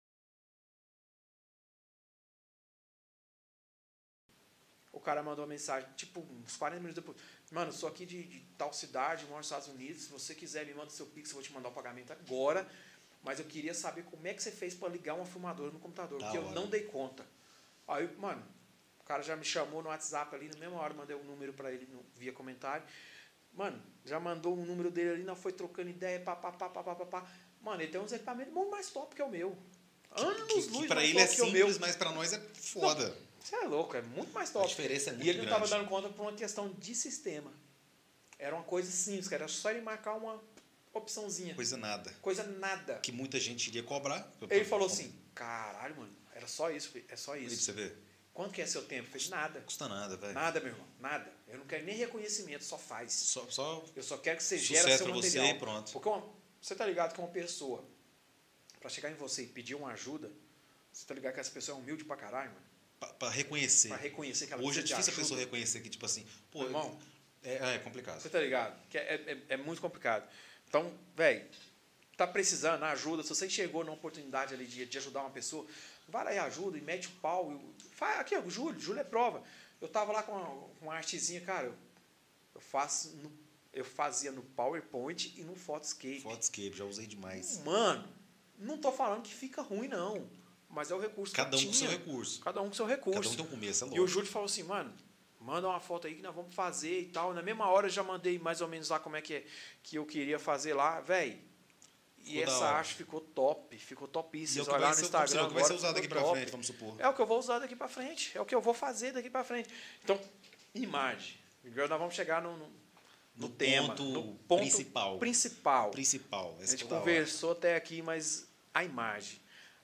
O cara mandou uma mensagem, tipo, uns 40 minutos depois. Mano, sou aqui de, de tal cidade, moro nos Estados Unidos. Se você quiser, me manda seu Pix, eu vou te mandar o pagamento agora. Mas eu queria saber como é que você fez para ligar uma filmadora no computador, da porque hora. eu não dei conta. Aí, mano, cara já me chamou no WhatsApp ali, na mesma hora mandei um número para ele no, via comentário. Mano, já mandou um número dele ali, nós foi trocando ideia, pá, pá, pá, pá, pá, pá. Mano, ele tem uns equipamentos muito mais top que o meu. Anos que, luz Para ele é simples, mas para nós é foda. Você é louco, é muito mais top. A diferença é muito E ele não estava dando conta por uma questão de sistema. Era uma coisa simples, era só ele marcar uma opçãozinha. Coisa nada. Coisa nada. Que muita gente iria cobrar. Ele falou assim, caralho, mano, era só isso, é só isso. Aí você vê. Quanto que é seu tempo? Fez nada. Custa nada, velho. Nada, meu irmão. Nada. Eu não quero nem reconhecimento, só faz. Só, só eu só quero que você gere seu material. Você e pronto. Porque uma, você tá ligado que uma pessoa, para chegar em você e pedir uma ajuda, você tá ligado que essa pessoa é humilde pra caralho, mano? Pra reconhecer. Pra reconhecer que ela Hoje é difícil a pessoa reconhecer que, tipo assim, pô, irmão, é, é, complicado. Você tá ligado? Que é, é, é muito complicado. Então, velho, tá precisando, ajuda. Se você chegou na oportunidade ali de, de ajudar uma pessoa, vai lá e ajuda e mete o pau. Faz, aqui, ó, Júlio, Júlio é prova. Eu tava lá com uma, uma artezinha, cara, eu, eu faço no, eu fazia no PowerPoint e no Photoscape. Photoscape, já usei demais. Mano, Não tô falando que fica ruim, não. Mas é o recurso Cada um que com tinha. seu recurso. Cada um com seu recurso. Cada um tem um começo, é E o lógico. Júlio falou assim, mano, manda uma foto aí que nós vamos fazer e tal. Na mesma hora eu já mandei mais ou menos lá como é que, é, que eu queria fazer lá, velho. E Ficou da essa arte ficou top, ficou topíssima. é olhar no ser, Instagram é o que vai ser usado daqui top. frente, vamos supor. É o que eu vou usar daqui pra frente. É o que eu vou fazer daqui pra frente. Então, imagem. Agora nós vamos chegar no, no, no No tema. ponto no ponto principal. principal. Principal. A gente é conversou até aqui, mas a imagem.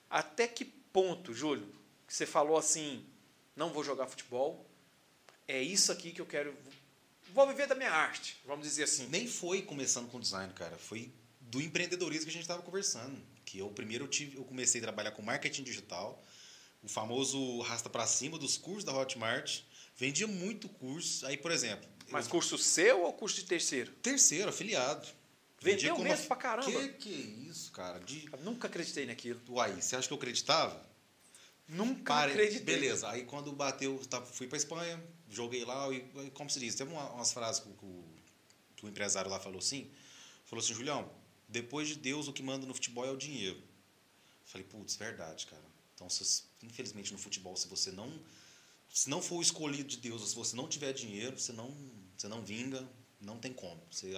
Até que ponto, Júlio, que você falou assim, não vou jogar futebol, é isso aqui que eu quero, vou viver da minha arte, vamos dizer assim. Nem foi começando com design, cara. Foi do empreendedorismo que a gente estava conversando. Que eu primeiro eu, tive, eu comecei a trabalhar com marketing digital, o famoso rasta para cima dos cursos da Hotmart. Vendia muito curso. Aí, por exemplo, Mas eu- curso seu ou curso de terceiro? terceiro, afiliado. Vendeu mesmo af- pra caramba. Que que é isso, cara? De... Eu nunca acreditei naquilo. Uai, você acha que eu acreditava? Nunca Pare- acreditei. Beleza, aí quando bateu, tá, fui pra Espanha, joguei lá, e como se diz, teve uma- umas frases que, o- que o, empresário lá falou assim, falou assim, Julião, depois de Deus o que manda no futebol é o dinheiro. Falei, putz, verdade, cara. Então, se- infelizmente no futebol, se você não se não for o escolhido de Deus, ou se você não tiver dinheiro, você não, você não vinga, não tem como. Você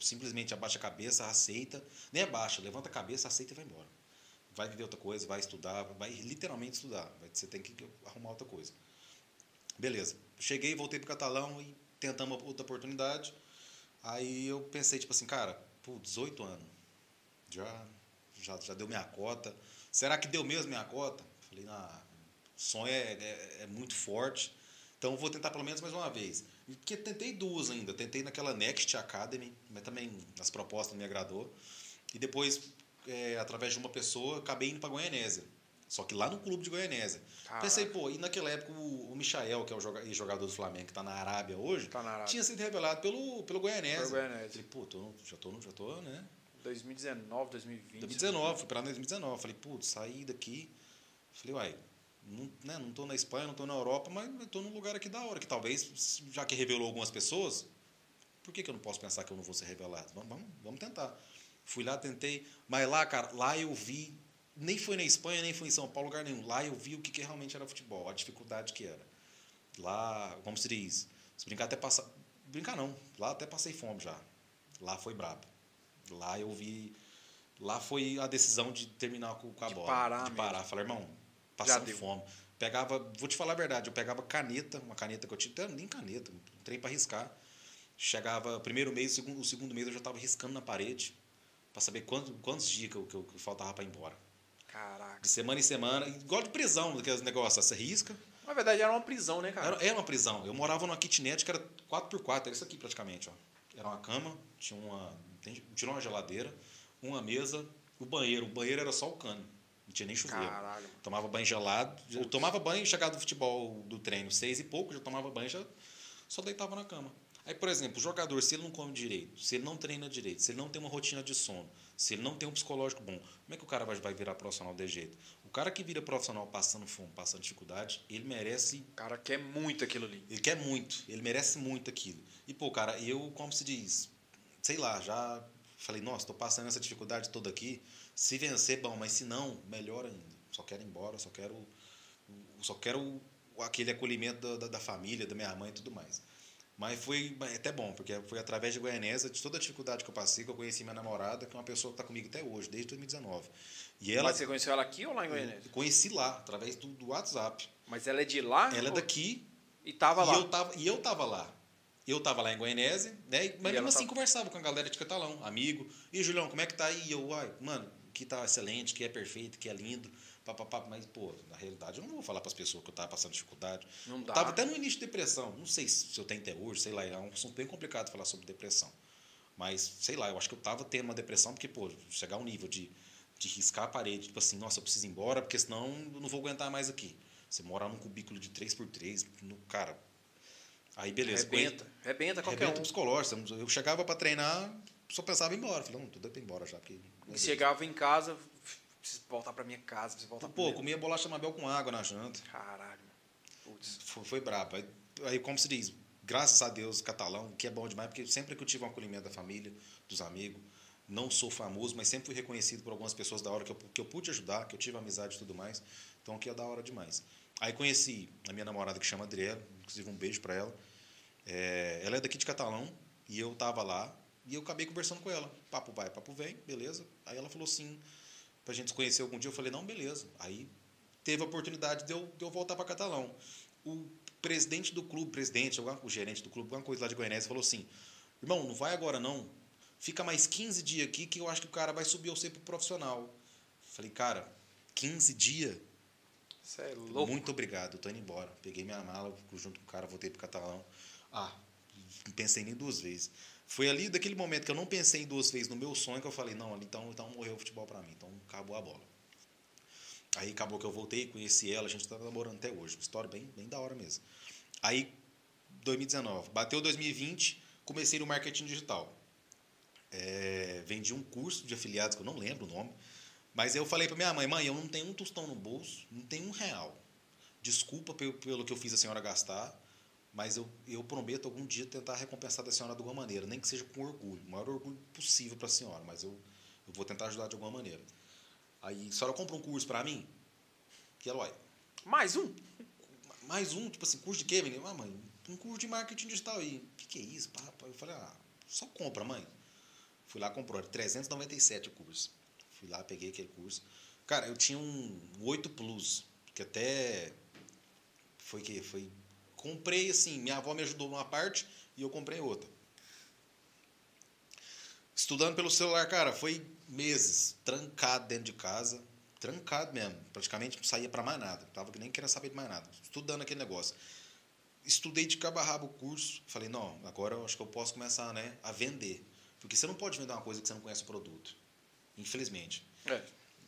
simplesmente abaixa a cabeça, aceita, nem abaixa, levanta a cabeça, aceita e vai embora. Vai viver outra coisa, vai estudar, vai literalmente estudar. Você tem que arrumar outra coisa. Beleza. Cheguei, voltei pro catalão e tentamos outra oportunidade. Aí eu pensei, tipo assim, cara, pô, 18 anos. Já, já, já deu minha cota. Será que deu mesmo minha cota? Falei, ah, o sonho é, é, é muito forte. Então vou tentar pelo menos mais uma vez. Porque tentei duas ainda. Tentei naquela Next Academy, mas também as propostas não me agradou. E depois, é, através de uma pessoa, acabei indo para Goianésia. Só que lá no clube de Goianésia. Caraca. Pensei, pô, e naquela época o, o Michael, que é o joga- ex-jogador do Flamengo, que está na Arábia hoje, Tá na Arábia. tinha sido revelado pelo, pelo Goianésia. Pelo Goianésia. Falei, pô, tô, já tô, já tô, né? 2019, 2020. 2019, fui para 2019. Falei, putz, saí daqui. Falei, uai, não, né, não tô na Espanha, não tô na Europa, mas eu tô num lugar aqui da hora, que talvez, já que revelou algumas pessoas, por que, que eu não posso pensar que eu não vou ser revelado? Vamos, vamos, vamos tentar. Fui lá, tentei, mas lá, cara, lá eu vi, nem foi na Espanha, nem foi em São Paulo, lugar nenhum. Lá eu vi o que, que realmente era futebol, a dificuldade que era. Lá, como se diz, se brincar até passar, brincar não, lá até passei fome já. Lá foi brabo. Lá eu vi, lá foi a decisão de terminar com, com a De bola. parar de mesmo. parar. Falei, irmão, passando fome. Pegava, vou te falar a verdade, eu pegava caneta, uma caneta que eu tinha, nem caneta, um trem para riscar. Chegava, primeiro mês, o segundo, o segundo mês eu já estava riscando na parede para saber quantos, quantos dias que, eu, que, eu- que faltava para ir embora. Caraca. De semana em semana, igual de prisão, aqueles negócios, você risca. Na verdade era uma prisão, né, cara? Era, era uma prisão. Eu morava numa kitnet que era 4x4, era isso aqui praticamente. Ó. Era uma cama, tinha uma, tinha uma geladeira, uma mesa, o banheiro. O banheiro era só o cano, não tinha nem chuveiro. Caralho. Tomava banho gelado. Eu tomava banho, chegava do futebol do treino seis e pouco, já tomava banho, já só deitava na cama. Aí, por exemplo, o jogador, se ele não come direito, se ele não treina direito, se ele não tem uma rotina de sono, se ele não tem um psicológico bom, como é que o cara vai, vai virar profissional de jeito? O cara que vira profissional passando fome, passando dificuldade, ele merece O cara quer muito aquilo ali. ele quer muito, ele merece muito aquilo. E, pô, cara, eu, como se diz, sei lá, já falei, nossa, tô passando essa dificuldade toda aqui. Se vencer, bom, mas se não, melhor ainda. Só quero ir embora, só quero, só quero aquele acolhimento da, da, da família, da minha mãe e tudo mais. Mas foi até bom, porque foi através de Goianésia, de toda a dificuldade que eu passei, que eu conheci minha namorada, que é uma pessoa que está comigo até hoje, desde 2019. E ela, Mas você conheceu ela aqui ou lá em eu conheci lá, através do, do WhatsApp. Mas ela é de lá? Ela é ou- daqui, E tava e lá. Eu tava, e eu tava lá. Eu tava lá em Goianésia, né? Mas mesmo assim tava- conversava com a galera de Catalão, amigo. E Julião, como é que tá aí? E eu, uai, mano, que tá excelente, que é perfeito, que é lindo. Papapá. Mas, pô, na realidade, eu não vou falar para as pessoas que eu tava passando dificuldade. Não Eu dá. tava até no início de depressão. Não sei se eu tenho até hoje, sei lá. É um assunto bem complicado falar sobre depressão. Mas, sei lá, eu acho que eu tava tendo uma depressão porque, pô, chegar a um nível de, de riscar a parede, tipo assim, nossa, eu preciso ir embora, porque senão eu não vou aguentar mais aqui. Você morar num cubículo de 3x3, no, cara. Aí, beleza. Rebenta. Rebenta qualquer Rebenta um. psicológico. Eu chegava para treinar, só pensava em ir embora. Falei, não, pra ir embora já. Porque, Deus. chegava em casa, preciso voltar pra minha casa, preciso voltar Pô, pra comia bolacha Mabel com água na janta. Caralho. Putz. Foi, foi brabo. Aí, aí, como se diz, graças a Deus, catalão, que é bom demais, porque sempre que eu tive um acolhimento da família, dos amigos, não sou famoso, mas sempre fui reconhecido por algumas pessoas da hora que eu, que eu pude ajudar, que eu tive amizade e tudo mais. Então aqui é da hora demais. Aí conheci a minha namorada que chama Adriela, inclusive um beijo para ela. É, ela é daqui de Catalão e eu tava lá e eu acabei conversando com ela. Papo vai, papo vem, beleza. Aí ela falou assim, pra gente se conhecer algum dia. Eu falei, não, beleza. Aí teve a oportunidade de eu, de eu voltar para Catalão. O presidente do clube, presidente, o gerente do clube, alguma coisa lá de Goiânia, falou assim: irmão, não vai agora não. Fica mais 15 dias aqui que eu acho que o cara vai subir você pro profissional. Falei, cara, 15 dias? Você é louco. Muito obrigado, tô indo embora. Peguei minha mala, junto com o cara, voltei pro Catalão. Ah, não pensei nem duas vezes. Foi ali, daquele momento que eu não pensei duas vezes no meu sonho, que eu falei, não, então, então morreu o futebol para mim, então acabou a bola. Aí acabou que eu voltei, conheci ela, a gente está namorando até hoje. História bem, bem da hora mesmo. Aí, 2019. Bateu 2020, comecei no marketing digital. É, vendi um curso de afiliados, que eu não lembro o nome. Mas eu falei para minha mãe, mãe, eu não tenho um tostão no bolso, não tenho um real. Desculpa pelo, pelo que eu fiz a senhora gastar, mas eu, eu prometo algum dia tentar recompensar da senhora de alguma maneira, nem que seja com orgulho, o maior orgulho possível para a senhora, mas eu, eu vou tentar ajudar de alguma maneira. Aí a senhora compra um curso para mim? Que ela, olha. Mais um? Mais um? Tipo assim, curso de quê, menino? Ah, mãe, um curso de marketing digital aí. O que, que é isso? Eu falei, ah, só compra, mãe. Fui lá, comprou. 397 o curso. Fui lá, peguei aquele curso. Cara, eu tinha um 8 Plus, que até foi que foi comprei assim, minha avó me ajudou numa parte e eu comprei outra. Estudando pelo celular, cara, foi meses trancado dentro de casa, trancado mesmo, praticamente não saía para mais nada, tava nem querendo saber de mais nada, estudando aquele negócio. Estudei de cabo a rabo o curso, falei, não, agora eu acho que eu posso começar, né, a vender. Porque você não pode vender uma coisa que você não conhece o produto. Infelizmente. É.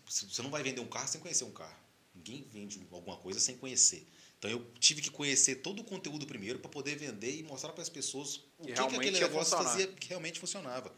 Você não vai vender um carro sem conhecer um carro. Ninguém vende alguma coisa sem conhecer. Então eu tive que conhecer todo o conteúdo primeiro para poder vender e mostrar para as pessoas o que, que aquele negócio fazia que realmente funcionava.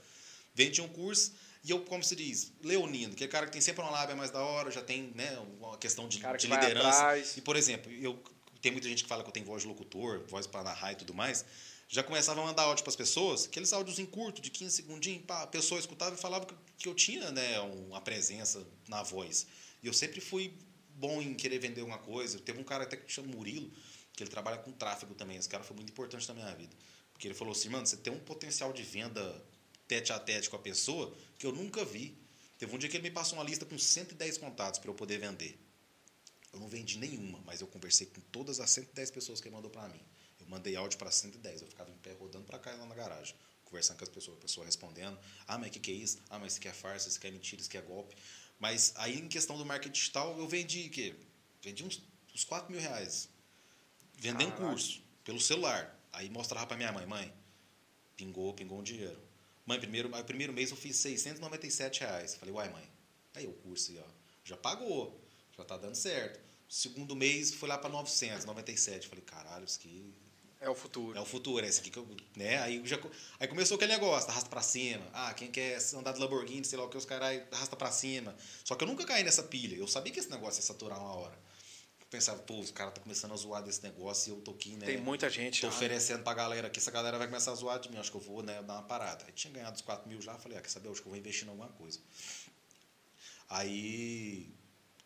Vendi um curso e eu, como se diz, leonino, que é cara que tem sempre uma lábia mais da hora, já tem né, uma questão de, de liderança. E, por exemplo, eu tem muita gente que fala que eu tenho voz de locutor, voz para narrar e tudo mais. Já começava a mandar áudio para as pessoas, aqueles áudios em curto, de 15 segundinhos, pá, a pessoa escutava e falava que eu tinha né, uma presença na voz. E eu sempre fui bom em querer vender alguma coisa. Teve um cara até que chama Murilo, que ele trabalha com tráfego também. Esse cara foi muito importante na minha vida. Porque ele falou assim, mano, você tem um potencial de venda tete a tete com a pessoa que eu nunca vi. Teve um dia que ele me passou uma lista com 110 contatos para eu poder vender. Eu não vendi nenhuma, mas eu conversei com todas as 110 pessoas que ele mandou para mim. Eu mandei áudio para 110, eu ficava em pé rodando para cá lá na garagem, conversando com as pessoas, a pessoa respondendo: "Ah, mas o que, que é isso? Ah, mas isso aqui é farsa, isso aqui é mentira, isso aqui é golpe". Mas aí em questão do marketing digital, eu vendi que vendi uns, uns 4 mil reais. Vendendo um curso pelo celular. Aí mostrava para minha mãe, mãe, pingou, pingou um dinheiro. Mãe, primeiro, aí, primeiro mês eu fiz 697 reais. Falei, uai, mãe, aí o curso aí, ó, já pagou, já tá dando certo. Segundo mês foi lá para 997. Falei, caralho, isso aqui é o futuro. É o futuro, é esse aqui que eu. Né? Aí, já, aí começou aquele negócio, arrasta pra cima. Ah, quem quer andar de Lamborghini, sei lá o que, os caras arrasta pra cima. Só que eu nunca caí nessa pilha. Eu sabia que esse negócio ia saturar uma hora. Eu pensava, pô, os caras tá começando a zoar desse negócio e eu tô aqui, né? Tem muita gente. Tô ah, oferecendo pra galera aqui, essa galera vai começar a zoar de mim. Acho que eu vou né, dar uma parada. Aí tinha ganhado os 4 mil já, falei, ah, quer saber? Acho que eu vou investir em alguma coisa. Aí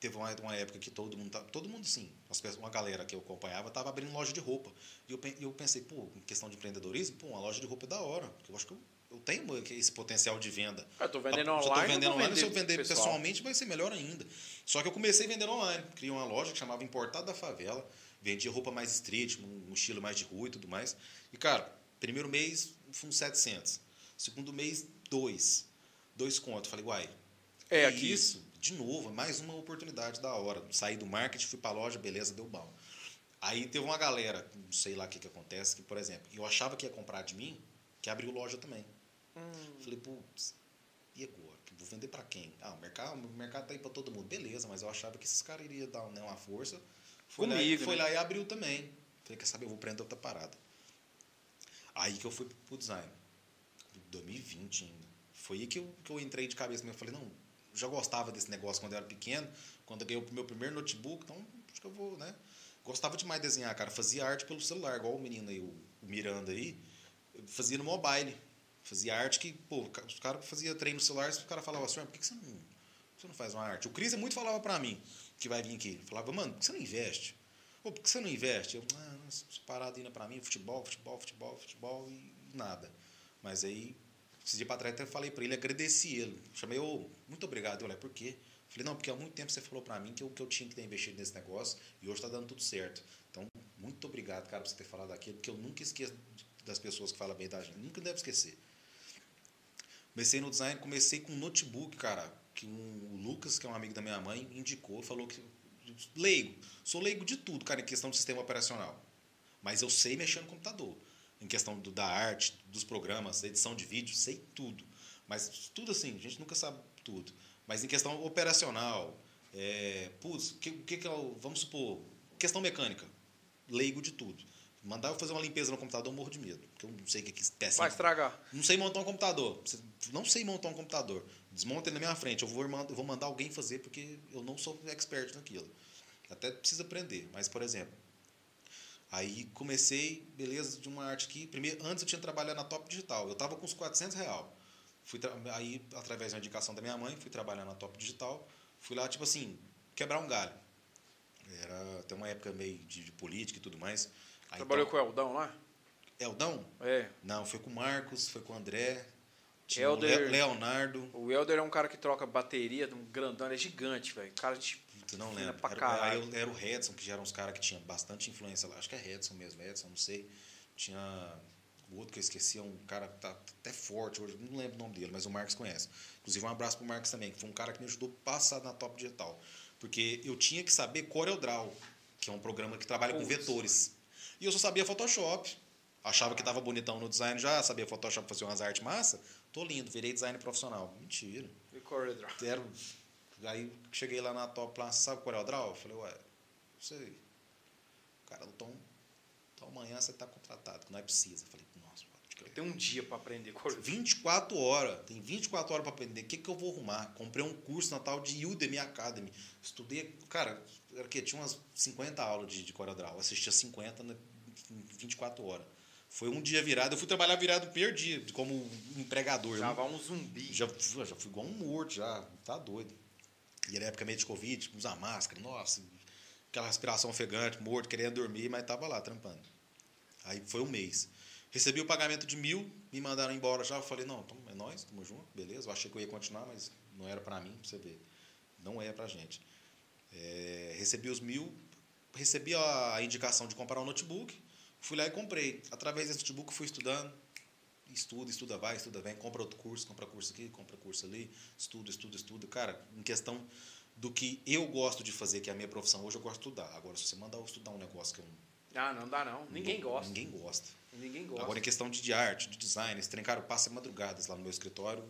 teve uma, uma época que todo mundo, todo mundo sim, uma galera que eu acompanhava estava abrindo loja de roupa. E eu, eu pensei, pô, em questão de empreendedorismo, pô, uma loja de roupa é da hora. Eu acho que eu, eu tenho esse potencial de venda. Eu tô vendendo online. Se eu tô vendendo online, se eu vender pessoal. pessoalmente, vai ser melhor ainda. Só que eu comecei vendendo online. Criei uma loja que chamava Importado da Favela. Vendia roupa mais street, um, um estilo mais de rua e tudo mais. E, cara, primeiro mês, foi uns 700. Segundo mês, dois. Dois contos. Falei, uai, é, aqui. isso? De novo, mais uma oportunidade da hora. Saí do marketing, fui para a loja, beleza, deu bom. Aí teve uma galera, não sei lá o que, que acontece, que, por exemplo, eu achava que ia comprar de mim, que abriu loja também. Hum. Falei, putz, e agora? Vou vender para quem? Ah, o mercado, o mercado tá aí para todo mundo. Beleza, mas eu achava que esses caras iriam dar né, uma força. Foi, Comigo, lá, foi né? lá e abriu também. Falei, quer saber, eu vou prender outra parada. Aí que eu fui pro design. 2020 ainda. Foi aí que eu, que eu entrei de cabeça. Eu falei, não, já gostava desse negócio quando eu era pequeno, quando eu ganhei o meu primeiro notebook, então acho que eu vou, né? Gostava demais de desenhar, cara. Fazia arte pelo celular, igual o menino aí, o Miranda aí. Fazia no mobile. Fazia arte que, pô, os caras faziam treino no celular, o cara falava assim, por que, você, não, você não faz uma arte? O Cris é muito falava pra mim, que vai vir aqui. Falava, mano, por que você não investe? Pô, por que você não investe? Eu, ah, parado ainda pra mim, futebol, futebol, futebol, futebol e nada. Mas aí, esse dia pra trás, eu falei pra ele, agradeci ele. Chamei, ô, muito obrigado. Eu falei, por quê? Falei, não, porque há muito tempo você falou pra mim que eu, que eu tinha que ter investido nesse negócio e hoje tá dando tudo certo. Então, muito obrigado, cara, por você ter falado aquilo, porque eu nunca esqueço das pessoas que falam bem da gente. Nunca deve esquecer. Comecei no design, comecei com um notebook, cara, que um, o Lucas, que é um amigo da minha mãe, indicou, falou que leigo, sou leigo de tudo, cara, em questão de sistema operacional. Mas eu sei mexer no computador. Em questão do, da arte, dos programas, edição de vídeo, sei tudo. Mas tudo assim, a gente nunca sabe tudo. Mas em questão operacional, é, putz, o que, que, que é o, vamos supor, questão mecânica, leigo de tudo. Mandar eu fazer uma limpeza no computador, eu morro de medo. Porque eu não sei o que é peça. Vai estragar. Não sei montar um computador. Não sei montar um computador. Desmonta ele na minha frente. Eu vou, eu vou mandar alguém fazer porque eu não sou expert naquilo. Até preciso aprender. Mas, por exemplo, aí comecei, beleza, de uma arte aqui. Primeiro, antes eu tinha trabalhado na Top Digital. Eu estava com uns 400 real. Fui aí, através da indicação da minha mãe, fui trabalhar na Top Digital. Fui lá, tipo assim, quebrar um galho. Era até uma época meio de, de política e tudo mais. Aí, Trabalhou então, com o Eldão lá? Eldão? É. Não, foi com o Marcos, foi com o André. Tinha Elder, o Leonardo. O Elder é um cara que troca bateria de um grandão, ele é gigante, velho. Cara. Tu não lembra? Pra era, era, era o Redson, que já eram uns caras que tinham bastante influência lá. Acho que é Redson mesmo, Redson, não sei. Tinha o outro que eu esqueci, é um cara que tá até forte hoje, não lembro o nome dele, mas o Marcos conhece. Inclusive, um abraço pro Marcos também, que foi um cara que me ajudou a passar na Top Digital. Porque eu tinha que saber CorelDRAW, que é um programa que trabalha com vetores. E eu só sabia Photoshop. Achava que estava bonitão no design já, sabia Photoshop fazer umas artes massa. Tô lindo, virei design profissional. Mentira. E CorelDRAW? Era, aí cheguei lá na top, lá, sabe CorelDRAW? Eu falei, ué, não sei. Cara, então, então amanhã você está contratado, que não é precisa. Falei, nossa, eu tenho um dia para aprender CorelDRAW. 24 horas, tem 24 horas para aprender. O que, que eu vou arrumar? Comprei um curso na tal de Udemy Academy. Estudei, cara, era que tinha umas 50 aulas de, de CorelDRAW. Assistia 50 em 24 horas. Foi um dia virado. Eu fui trabalhar virado perdi como empregador. Já vai um zumbi. Já, já fui igual um morto, já. Tá doido. E era época meio de Covid, usar máscara, nossa, aquela respiração ofegante, morto, querendo dormir, mas tava lá trampando. Aí foi um mês. Recebi o pagamento de mil, me mandaram embora já. Eu falei, não, é nós, tamo junto, beleza. Eu achei que eu ia continuar, mas não era para mim, pra você ver. Não é pra gente. É, recebi os mil, recebi a indicação de comprar um notebook. Fui lá e comprei. Através desse notebook fui estudando. Estuda, estuda, vai, estuda, vem, compra outro curso, compra curso aqui, compra curso ali, estuda, estuda, estuda. Cara, em questão do que eu gosto de fazer, que é a minha profissão hoje, eu gosto de estudar. Agora, se você mandar eu estudar um negócio que eu ah, não dá não. Ninguém não, gosta. Ninguém gosta. Ninguém gosta. Agora, em questão de, de arte, de design, esse trem, cara, eu passo madrugadas lá no meu escritório.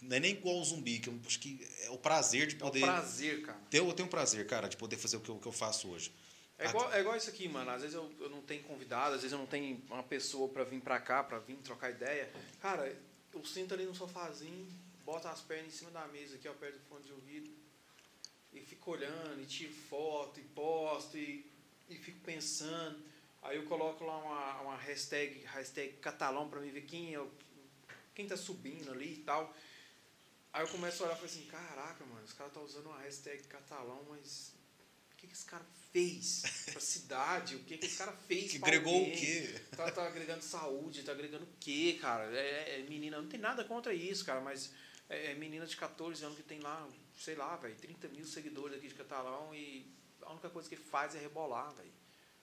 Não é nem igual o zumbi, que eu acho que é o prazer de poder. É o prazer, cara. Ter, eu tenho um prazer, cara, de poder fazer o que eu, o que eu faço hoje. É igual, é igual isso aqui, mano. Às vezes eu, eu não tenho convidado, às vezes eu não tenho uma pessoa para vir para cá, para vir trocar ideia. Cara, eu sinto ali no sofazinho, boto as pernas em cima da mesa aqui, ó, perto do fone de ouvido, e fico olhando, e tiro foto, e posto, e, e fico pensando. Aí eu coloco lá uma, uma hashtag, hashtag catalão para mim ver quem é, quem tá subindo ali e tal. Aí eu começo a olhar e falo assim, caraca, mano, os caras tá usando uma hashtag catalão, mas que, que esse cara fez pra cidade, o que, que esse cara fez Que agregou alguém. o quê? Tá, tá agregando saúde, tá agregando o quê, cara? É, é, menina, não tem nada contra isso, cara, mas é, é menina de 14 anos que tem lá, sei lá, velho, 30 mil seguidores aqui de catalão e a única coisa que faz é rebolar, velho.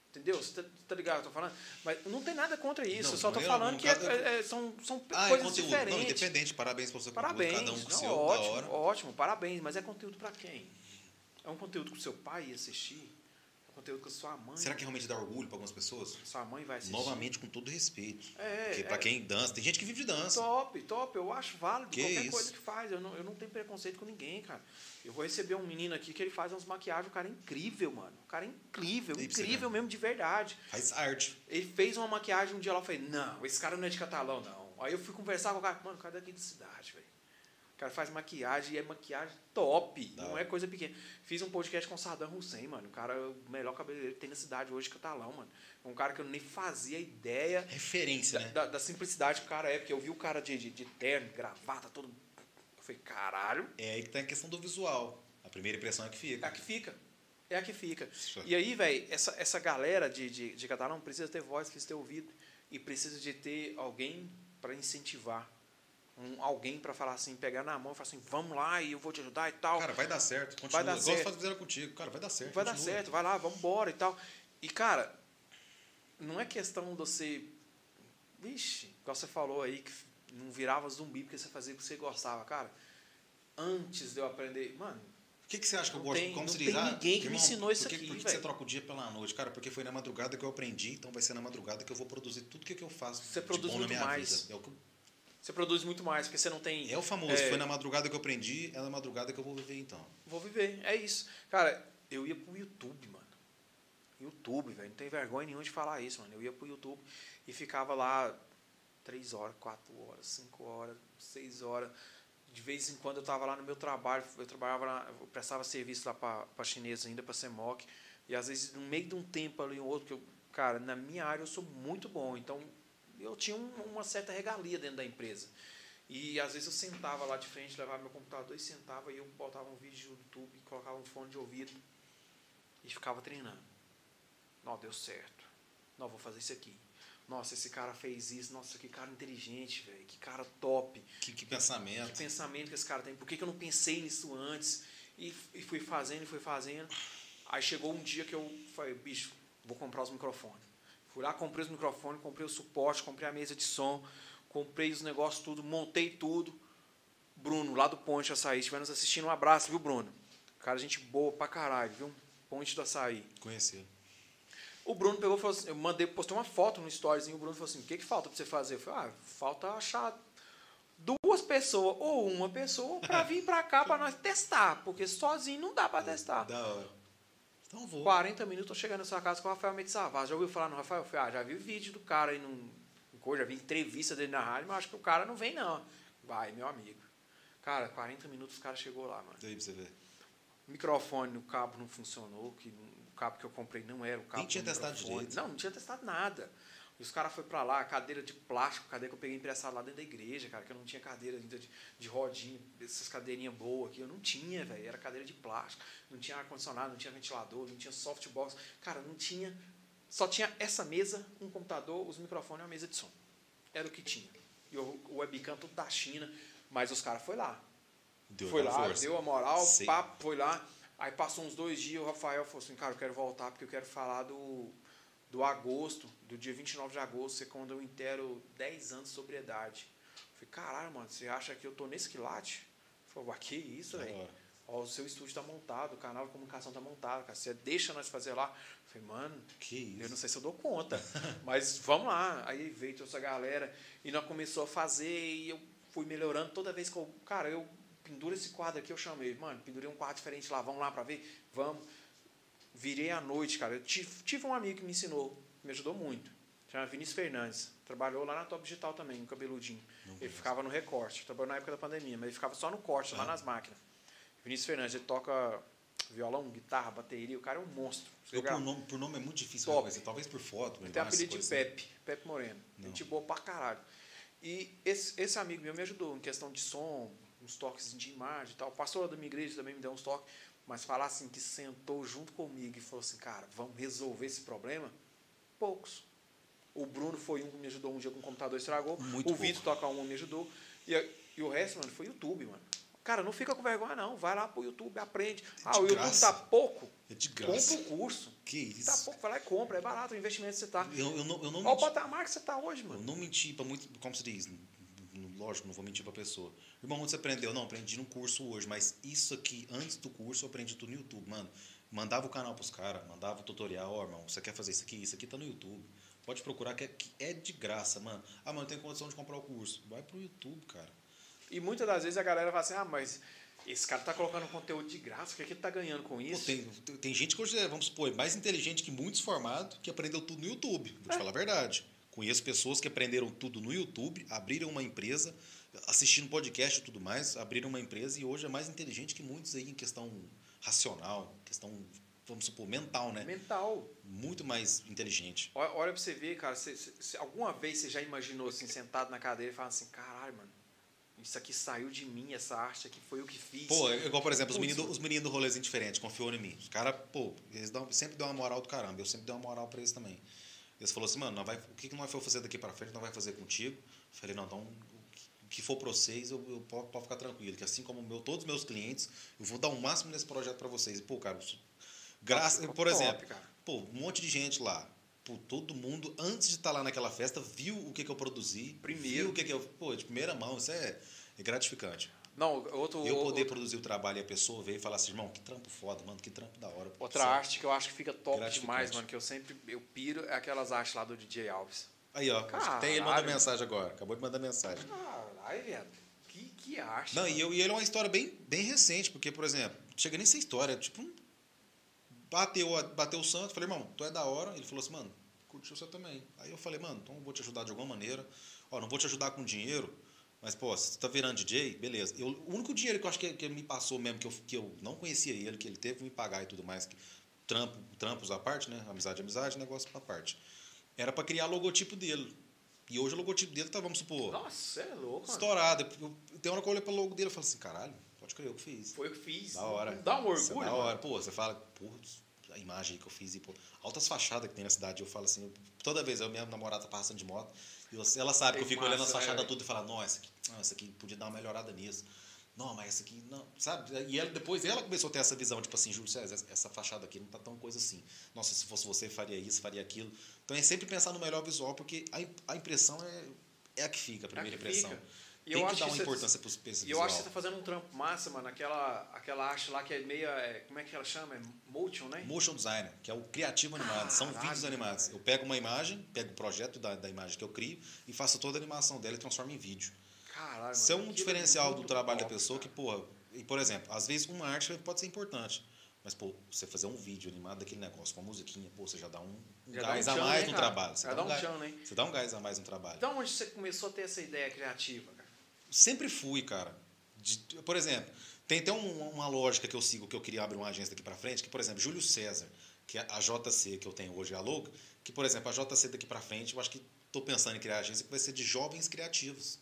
Entendeu? Você tá, tá ligado? Eu tô falando? Mas não tem nada contra isso. Não, só tô falando que é, é, são, são ah, coisas é diferentes. Não, independente. Parabéns pelo seu parabéns, conteúdo. Cada um com não, seu, ótimo, ótimo. Parabéns. Mas é conteúdo para quem? É um conteúdo que o seu pai ia assistir? conteúdo com sua mãe. Será que realmente dá orgulho para algumas pessoas? Sua mãe vai assistir. Novamente, com todo respeito. É. Porque para é. quem dança, tem gente que vive de dança. Top, top. Eu acho válido que qualquer isso? coisa que faz. Eu não, eu não tenho preconceito com ninguém, cara. Eu vou receber um menino aqui que ele faz umas maquiagens. O cara é incrível, mano. O cara é incrível, e incrível mesmo, de verdade. Faz arte. Ele fez uma maquiagem um dia lá. Eu falei, não, esse cara não é de catalão, não. Aí eu fui conversar com o cara. Mano, o cara é daqui de cidade, velho. O cara faz maquiagem e é maquiagem top. Da não hora. é coisa pequena. Fiz um podcast com o Saddam Hussein, mano. O cara, é o melhor cabeleireiro que tem na cidade hoje, Catalão, mano. É um cara que eu nem fazia ideia Referência, da, né? da- da simplicidade que o cara é. Porque eu vi o cara de, de, de terno, gravata, todo. Eu falei, caralho, É aí que tá a questão do visual. A primeira impressão é que é fica. a que fica. É a que fica. E aí, velho, essa, essa galera de, de, de catalão precisa ter voz, precisa ter ouvido e precisa de ter alguém para incentivar. Um, alguém para falar assim, pegar na mão e falar assim, vamos lá e eu vou te ajudar e tal. Cara, vai dar certo. Continua. Vai dar Igual certo. fizeram contigo. Cara, vai dar certo. vai dar continua. certo, vai lá, vamos embora e tal. E, cara, não é questão de você. Vixe, igual você falou aí, que não virava zumbi porque você fazia o que você gostava, cara. Antes de eu aprender. Mano, O que, que você acha que eu gosto? tem- Como não se tem diz? Ah, ninguém que me ensinou isso por que, aqui, Por que você troca o dia pela noite? Cara, porque foi na madrugada que eu aprendi, então vai ser na madrugada que eu vou produzir tudo que, que eu faço. Você produz muito mais. vida. É o, que eu- você produz muito mais, porque você não tem. é o famoso, É. foi na madrugada que eu aprendi, é na madrugada que eu vou viver então. Vou viver, é isso. Cara, eu ia pro YouTube, mano. YouTube, velho. Não tem vergonha nenhuma de falar isso, mano. Eu ia pro YouTube e ficava lá três horas, quatro horas, cinco horas, seis horas. De vez em quando eu tava lá no meu trabalho, eu trabalhava lá, eu prestava serviço lá pra, pra chinesa ainda, pra CEMOC. E às vezes, no meio de um tempo ali, um outro, que eu, cara, na minha área eu sou muito bom. Então, eu tinha um- uma certa regalia dentro da empresa. E às vezes eu sentava lá de frente, levava meu computador e sentava e eu botava um vídeo no YouTube, colocava um fone de ouvido e ficava treinando. Não, deu certo. Não, vou fazer isso aqui. Nossa, esse cara fez isso. Nossa, que cara inteligente, velho. Que cara top. Que, que Que pensamento. pensamento que esse cara tem. Por que, que eu não pensei nisso antes? E, e fui fazendo, e fui fazendo. Aí chegou um dia que eu falei, bicho, vou comprar os microfones. Fui lá, comprei os microfones, comprei o suporte, comprei a mesa de som, comprei os negócios tudo, montei tudo. Bruno, lá do Ponte Açaí, estiver nos assistindo, um abraço, viu, Bruno? Cara, gente boa pra caralho, viu? Ponte do Açaí. Conhecer. O Bruno pegou e falou assim, eu mandei, postei uma foto no stories e o Bruno falou assim, o que, que falta pra você fazer? Eu falei, ah, falta achar duas pessoas ou uma pessoa pra vir pra cá pra nós testar, porque sozinho não dá pra testar. Da hora. Então vou. 40 minutos eu chegando na sua casa com o Rafael Mendes Savaz. Já ouviu falar no Rafael? Eu falei, ah, já vi o vídeo do cara aí no, no coisa, já vi entrevista dele na rádio, mas acho que o cara não vem não. Vai, meu amigo. Cara, 40 minutos o cara chegou lá, mano. Daí pra você ver. O microfone, o cabo não funcionou, que o cabo que eu comprei não era o cabo. Nem tinha do testado direito. Não, não tinha testado nada. E os caras foram pra lá, cadeira de plástico, cadeira que eu peguei emprestado lá dentro da igreja, cara, que eu não tinha cadeira ainda de, de rodinha, essas cadeirinhas boas aqui, eu não tinha, velho, era cadeira de plástico, não tinha ar-condicionado, não tinha ventilador, não tinha softbox, cara, não tinha, só tinha essa mesa, um computador, os microfones e uma mesa de som. Era o que tinha. E o, webcam tudo da China, mas os caras foi lá, Deu foi lá, força. deu a moral, Sei. papo, foi lá. Aí passou uns dois dias, o Rafael falou assim, cara, eu quero voltar porque eu quero falar do, do agosto, do dia 29 de agosto, você quando eu inteiro 10 anos de sobriedade. Eu falei, caralho, mano, você acha que eu tô nesse quilate? Falou, "Ué, que isso, velho? Ó, o seu estúdio tá montado, o canal de comunicação tá montado, cara. Você deixa nós fazer lá. Eu falei, mano, Que eu não isso. sei se eu dou conta, mas vamos lá. Aí veio toda essa galera e nós começou a fazer e eu fui melhorando toda vez que eu. Cara, eu penduro esse quadro aqui, eu chamei, mano, pendurei um quadro diferente lá, vamos lá pra ver? Vamos. Virei à noite, cara. Eu tive, tive um amigo que me ensinou, que me ajudou muito. Chama Vinícius Fernandes. Trabalhou lá na Top Digital também, no cabeludinho. Não ele conheço. ficava no recorte. Trabalhou na época da pandemia, mas ele ficava só no corte, lá Ah. nas máquinas. Vinícius Fernandes, ele toca violão, guitarra, bateria. O cara é um monstro. Eu, por, nome, por nome é muito difícil Top. reconhecer. Talvez por foto. ele tem apelido de coisas Pepe, Pepe Moreno. Não. Gente boa pra caralho. E esse, esse amigo meu me ajudou em questão de som, uns toques de imagem e tal. O pastor da minha igreja também me deu uns toques. Mas falar assim que sentou junto comigo e falou assim, cara, vamos resolver esse problema? Poucos. O Bruno foi um que me ajudou um dia com o computador estragou. Muito o Vitor toca um me ajudou. E, e o resto, mano, foi YouTube, mano. Cara, não fica com vergonha, não. Vai lá pro YouTube, aprende. Ah, de o YouTube graça. tá pouco. É de Compra graça. o curso. Que Tá isso. pouco, vai lá e compra. É barato o investimento que você tá. Eu, eu não, eu não Olha o menti. patamar que você tá hoje, Eu mano. não menti para muito. Como se diz? Lógico, não vou mentir pra pessoa. Irmão, onde você aprendeu? Não, aprendi num curso hoje, mas isso aqui, antes do curso, eu aprendi tudo no YouTube, mano. Mandava o canal pros caras, mandava o tutorial, ó, irmão, você quer fazer isso aqui? Isso aqui tá no YouTube. Pode procurar que é, que é de graça, mano. Ah, mano, eu tenho condição de comprar o curso. Vai pro YouTube, cara. E muitas das vezes a galera fala assim, ah, mas esse cara tá colocando conteúdo de graça, o que, é que ele tá ganhando com Pô, isso? tem, tem gente que hoje é, vamos supor, mais inteligente que muitos formados que aprendeu tudo no YouTube. Vou te É. falar a verdade. Conheço pessoas que aprenderam tudo no YouTube, abriram uma empresa, assistindo podcast e tudo mais, abriram uma empresa e hoje é mais inteligente que muitos aí em questão racional, questão, vamos supor, mental, né? Mental. Muito mais inteligente. Olha, olha pra você ver, cara, alguma vez você já imaginou assim, sentado na cadeira e falando assim, caralho, mano, isso aqui saiu de mim, essa arte aqui foi eu que fiz. Pô, é igual, por exemplo, os meninos, os do rolezinho diferente, confiou em mim. Os caras, pô, eles dão, sempre dão uma moral do caramba. Eu sempre dei uma moral pra eles também. Eles falaram assim, mano, vai, o que, nós for fazer daqui pra frente, nós vai fazer contigo. Eu falei, não, então o que for pra vocês, eu, eu posso, posso ficar tranquilo. Que assim como meu, todos os meus clientes, eu vou dar o máximo nesse projeto pra vocês. E, pô, cara, graças, por top, exemplo, cara. pô, um monte de gente lá. Pô, todo mundo, antes de estar lá naquela festa, viu o que, que eu produzi. Primeiro. Viu o que, que eu. Pô, de primeira mão, isso é, é gratificante. Não, outro, Eu poder outro- produzir o trabalho e a pessoa ver e falar assim, irmão, que trampo foda, mano, que trampo da hora. outra é- arte que eu acho que fica top demais, mano, que eu sempre eu piro, é aquelas artes lá do DJ Alves. Aí, ó, que até ele Caralho. mensagem agora. Acabou de mandar mensagem. Caralho, velho. Que, que arte. Não, mano. e, eu, e ele é uma história bem, bem recente, porque, por exemplo, chega nem história, tipo, um- bateu, bateu o santo, falei, irmão, tu é da hora. Ele falou assim, mano, curtiu você também. Aí eu falei, mano, então eu vou te ajudar de alguma maneira. Ó, não vou te ajudar com dinheiro, mas, pô, se você tá virando DJ, beleza. Eu, o único dinheiro que eu acho que, que ele me passou mesmo, que eu, que eu não conhecia ele, que ele teve me pagar e tudo mais, que, trampo, trampos à parte, né? Amizade, amizade, negócio à parte. Era pra criar logotipo dele. E hoje o logotipo dele tá, vamos supor, Nossa, você é louco, mano. estourado. Eu, tem hora que eu olho pro logo dele e falo assim, caralho, pode crer, eu que fiz. Foi eu que fiz. Da hora. Dá um é orgulho, Da hora. mano. Pô, você fala, putz, a imagem que eu fiz. E, pô, altas fachadas que tem na cidade. Eu falo assim, toda vez eu, minha namorada tá passando de moto, ela sabe que eu fico olhando as massa, fachadas velho? tudo e falo, não, essa aqui, não, essa aqui podia dar uma melhorada nisso. Não, mas essa aqui, não, sabe? E ela, depois ela começou a ter essa visão, tipo assim, Júlio César, essa- essa fachada aqui não tá tão coisa assim. Nossa, se fosse você, faria isso, faria aquilo. Então é sempre pensar no melhor visual, porque a, a impressão é, é a que fica, a primeira que impressão. fica. E Tem eu que acho dar que uma importância pro, pra esse E eu acho que você tá fazendo um trampo massa, mano. Aquela, aquela arte lá que é meia. é, como é que ela chama? É motion, né? Motion designer, que é o criativo animado. São Caralho, vídeos animados. velho. Eu pego uma imagem, pego o projeto da, da imagem que eu crio e faço toda a animação dela e transformo em vídeo. Caralho, Isso é um diferencial do trabalho da top, pessoa que, cara. porra, e, por exemplo, às vezes uma arte pode ser importante. Mas, pô, você fazer um vídeo animado daquele negócio com uma musiquinha, pô, você já dá um, um Já dá gás um a mais né, no cara? trabalho. Você Já dá, dá um gás, tchan, né? você dá um gás a mais no trabalho. Então, onde você começou a ter essa ideia criativa, cara? Sempre fui, cara. De- por exemplo, tem até um- uma lógica que eu sigo, que eu queria abrir uma agência daqui para frente, que, por exemplo, Júlio César, que é a JC que eu tenho hoje, a Louca, que, por exemplo, a JC daqui para frente, eu acho que estou pensando em criar agência que vai ser de jovens criativos.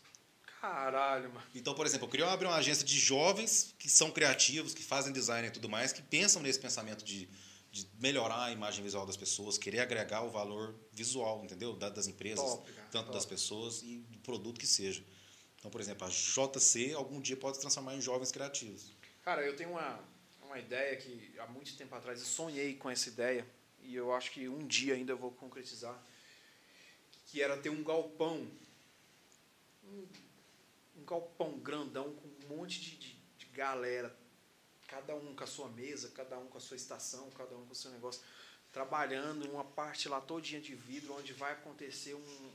Caralho, mano. Então, por exemplo, eu queria abrir uma agência de jovens que são criativos, que fazem design e tudo mais, que pensam nesse pensamento de, de melhorar a imagem visual das pessoas, querer agregar o valor visual, entendeu? Da- Das empresas, Top, cara, tanto top. das pessoas e do produto que seja. Então, por exemplo, a JC algum dia pode se transformar em jovens criativos. Cara, eu tenho uma, uma ideia que há muito tempo atrás eu sonhei com essa ideia e eu acho que um dia ainda eu vou concretizar, que era ter um galpão, um, um galpão grandão com um monte de, de, de galera, cada um com a sua mesa, cada um com a sua estação, cada um com o seu negócio, trabalhando uma parte lá todinha de vidro, onde vai acontecer um,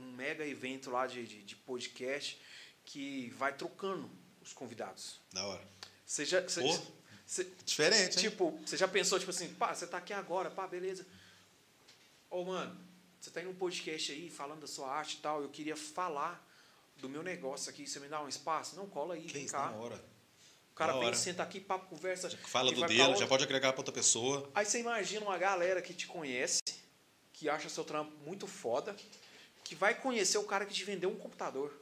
um mega evento lá de, de, de podcast que vai trocando os convidados. Da hora. Você já. Você, Pô, você- Diferente, hein? tipo, você já pensou, tipo assim, pá, você tá aqui agora, pá, beleza. Ô, mano, você tá em um podcast aí falando da sua arte e tal, eu queria falar do meu negócio aqui, você me dá um espaço? Não, cola aí, que vem cá. da hora. O cara vem, senta aqui, papo, conversa. Fala e do dele, já pode agregar para outra pessoa. Aí você imagina uma galera que te conhece, que acha seu trampo muito foda, que vai conhecer o cara que te vendeu um computador.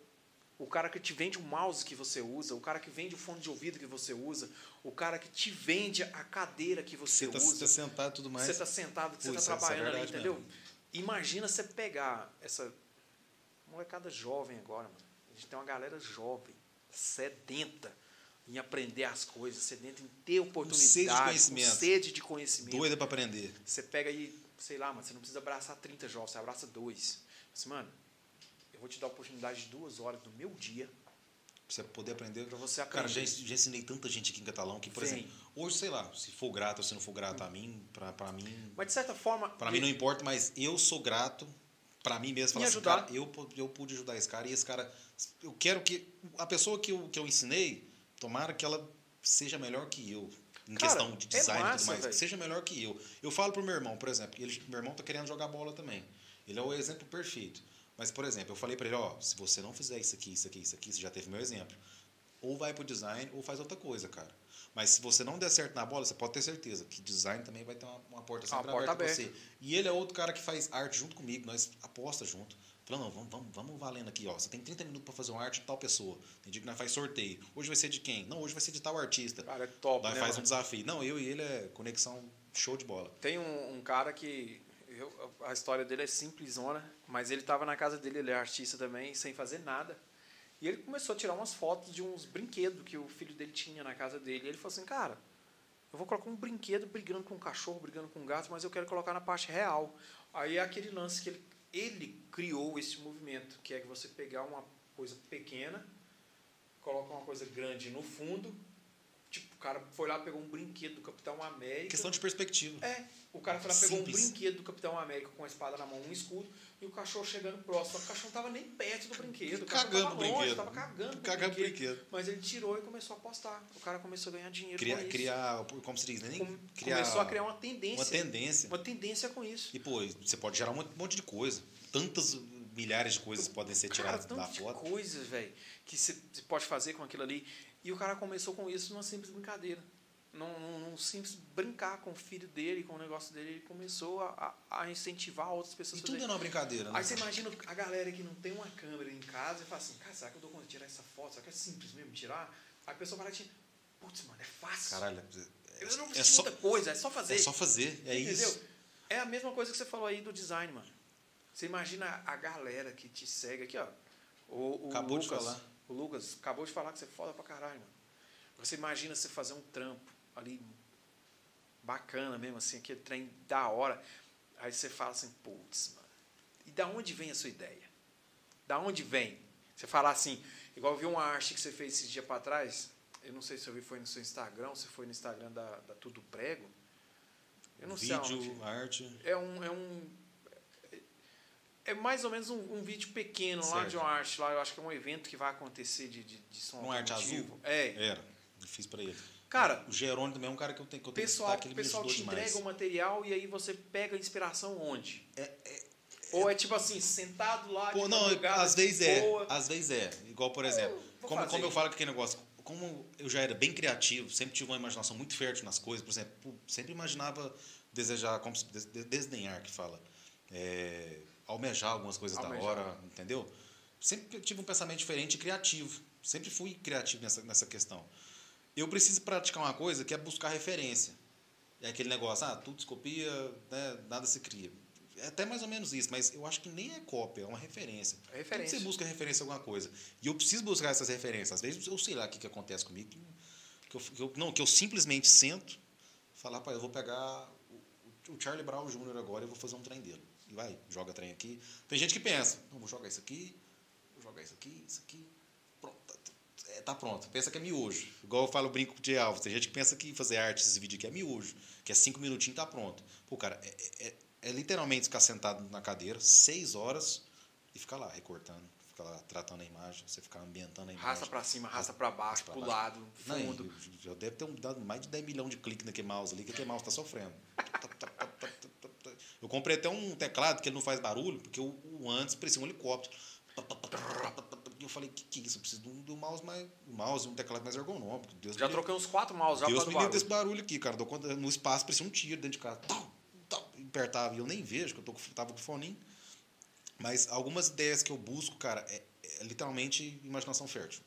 O cara que te vende o mouse que você usa, o cara que vende o fone de ouvido que você usa, o cara que te vende a cadeira que você, Você tá, usa. tá sentado e tudo mais. Você está sentado, que você está é- isso é trabalhando ali, entendeu? mesmo. Imagina você pegar essa molecada jovem agora, mano. A gente tem uma galera jovem, sedenta em aprender as coisas, sedenta em ter oportunidade, sede de com conhecimento. sede de conhecimento. Doida para aprender. Você pega aí, sei lá, mano, você não precisa abraçar 30 jovens, você abraça dois. Assim, mano, eu vou te dar a oportunidade de duas horas do meu dia Pra você poder aprender. Pra você Cara, já, aprender. já ensinei tanta gente aqui em catalão que, por Vem. exemplo, hoje, sei lá, se for grato ou se não for grato a mim, pra, pra mim. Mas de certa forma. Pra mim não importa, mas eu sou grato pra mim mesmo. Me Falar assim, ajudar. cara, eu, eu pude ajudar esse cara e esse cara. Eu quero que. A pessoa que eu, que eu ensinei, tomara que ela seja melhor que eu. Em Cara, questão de é design e massa, tudo mais. Que seja melhor que eu. Eu falo pro meu irmão, por exemplo, ele, meu irmão tá querendo jogar bola também. Ele é o exemplo perfeito. Mas, por exemplo, eu falei para ele, ó, se você não fizer isso aqui, isso aqui, isso aqui, você já teve meu exemplo. Ou vai pro design ou faz outra coisa, cara. Mas se você não der certo na bola, você pode ter certeza que design também vai ter uma, uma porta sempre porta aberta, aberta. você. E ele é outro cara que faz arte junto comigo, nós aposta junto. Falando, não, vamos, vamos, vamos valendo aqui, ó. Você tem 30 minutos para fazer uma arte de tal pessoa. Tem dia que nós faz sorteio. Hoje vai ser de quem? Não, hoje vai ser de tal artista. Cara, é top. Nós né, faz mano? um desafio. Não, eu e ele é conexão show de bola. Tem um, um cara que. Eu, a história dele é simplesona, mas ele tava na casa dele, ele é artista também, sem fazer nada. E ele começou a tirar umas fotos de uns brinquedos que o filho dele tinha na casa dele. E ele falou assim, cara, eu vou colocar um brinquedo brigando com um cachorro, brigando com um gato, mas eu quero colocar na parte real. Aí é aquele lance que ele, ele criou esse movimento, que é que você pegar uma coisa pequena, coloca uma coisa grande no fundo. O cara foi lá, pegou um brinquedo do Capitão América. Questão de perspectiva. É, o cara foi lá, pegou Simples. um brinquedo do Capitão América com a espada na mão, um escudo, e o cachorro chegando próximo. O cachorro não tava nem perto do brinquedo. O Cagando tava longe, brinquedo. tava cagando Cagando brinquedo. brinquedo. Mas ele tirou e começou a apostar. O cara começou a ganhar dinheiro Criar, com isso. criar, como se diz, né? Nem Com- criar começou a criar uma tendência. uma tendência. Uma tendência com isso. E, pô, você pode gerar um monte de coisa. Tantas milhares de coisas podem ser Cara, tiradas da foto. coisas, velho, que você pode fazer com aquilo ali. E o cara começou com isso numa simples brincadeira. Num, num, num simples brincar com o filho dele, com o negócio dele. Ele começou a, a, a incentivar outras pessoas E tudo é uma brincadeira, né? Aí você imagina a galera que não tem uma câmera em casa e fala assim, cara, será que eu dou conta de tirar essa foto? Será que é simples mesmo tirar? Aí a pessoa fala assim, putz, mano, é fácil. Caralho, eu não é preciso só, de muita coisa, é só fazer. é só fazer. É Entendeu? isso. É a mesma coisa que você falou aí do design, mano. Você imagina a galera que te segue aqui, ó. O, o Acabou de Lucas, falar. O Lucas acabou de falar que você é foda pra caralho, mano. Você imagina você fazer um trampo ali bacana mesmo, assim, aquele trem da hora. Aí você fala assim, putz, mano. E da onde vem a sua ideia? Da onde vem? Você falar assim, igual eu vi uma arte que você fez esses dias pra trás. Eu não sei se eu vi foi no seu Instagram, se foi no Instagram da, da Tudo Prego. Eu não sei aonde. Vídeo, arte. É um. É, um, é mais ou menos um, um vídeo pequeno lá Certo. de uma arte lá. Eu acho que é um evento que vai acontecer de, de, de som Uma arte azul? É. Era. Eu fiz pra ele. Cara, O Jerônimo também é um cara que eu tenho que eu o tenho que pessoal, citar, que ele pessoal te demais. entrega o material e aí você pega a inspiração onde? É, Ou é tipo assim, sentado lá, Pô, não, às vezes é. boa. Às vezes é. Igual, por exemplo, vou como, fazer. como eu falo com aquele negócio, como eu já era bem criativo, sempre tive uma imaginação muito fértil nas coisas, por exemplo, sempre imaginava desejar, como desdenhar que fala, é, almejar algumas coisas Almejar. da hora, entendeu? Sempre tive um pensamento diferente e criativo. Sempre fui criativo nessa, nessa questão. Eu preciso praticar uma coisa que é buscar referência. É aquele negócio, ah, tudo se copia, né, nada se cria. É até mais ou menos isso, mas eu acho que nem é cópia, é uma referência. É referência. Tudo você busca referência em alguma coisa. E eu preciso buscar essas referências. Às vezes eu sei lá o que, que acontece comigo, que, que eu, que eu- não, que eu simplesmente sento, falar, pai, eu vou pegar o, o Charlie Brown Jr. agora e vou fazer um trem dele. E vai, joga trem aqui. Tem gente que pensa, não, vou jogar isso aqui, vou jogar isso aqui, isso aqui. Pronto, tá, é, tá pronto. Pensa que é miojo. Igual eu falo, brinco de Alves. Tem gente que pensa que fazer arte, esse vídeo aqui é miojo, que é cinco minutinhos tá pronto. Pô, cara, é, é- é literalmente ficar sentado na cadeira seis horas e ficar lá recortando, ficar lá tratando a imagem, você ficar ambientando a imagem. Raça pra cima, raça pra baixo, baixo. lado, Não, fundo. Já deve ter um- dado mais de 10 milhões de cliques naquele mouse ali, que aquele mouse tá sofrendo. Eu comprei até um teclado que ele não faz barulho, porque o, o antes parecia um helicóptero. E eu falei, que que é isso? Eu preciso de um, de um mouse mais. Um mouse, um teclado mais ergonômico. Deus Já troquei uns quatro mouse já Deus me livre desse barulho. aqui, cara. Conta- No espaço parecia um tiro dentro de casa. Tal, tal, apertava. E eu nem vejo, que eu tô, com- tava com o foninho. Mas algumas ideias que eu busco, cara, é, é literalmente imaginação fértil.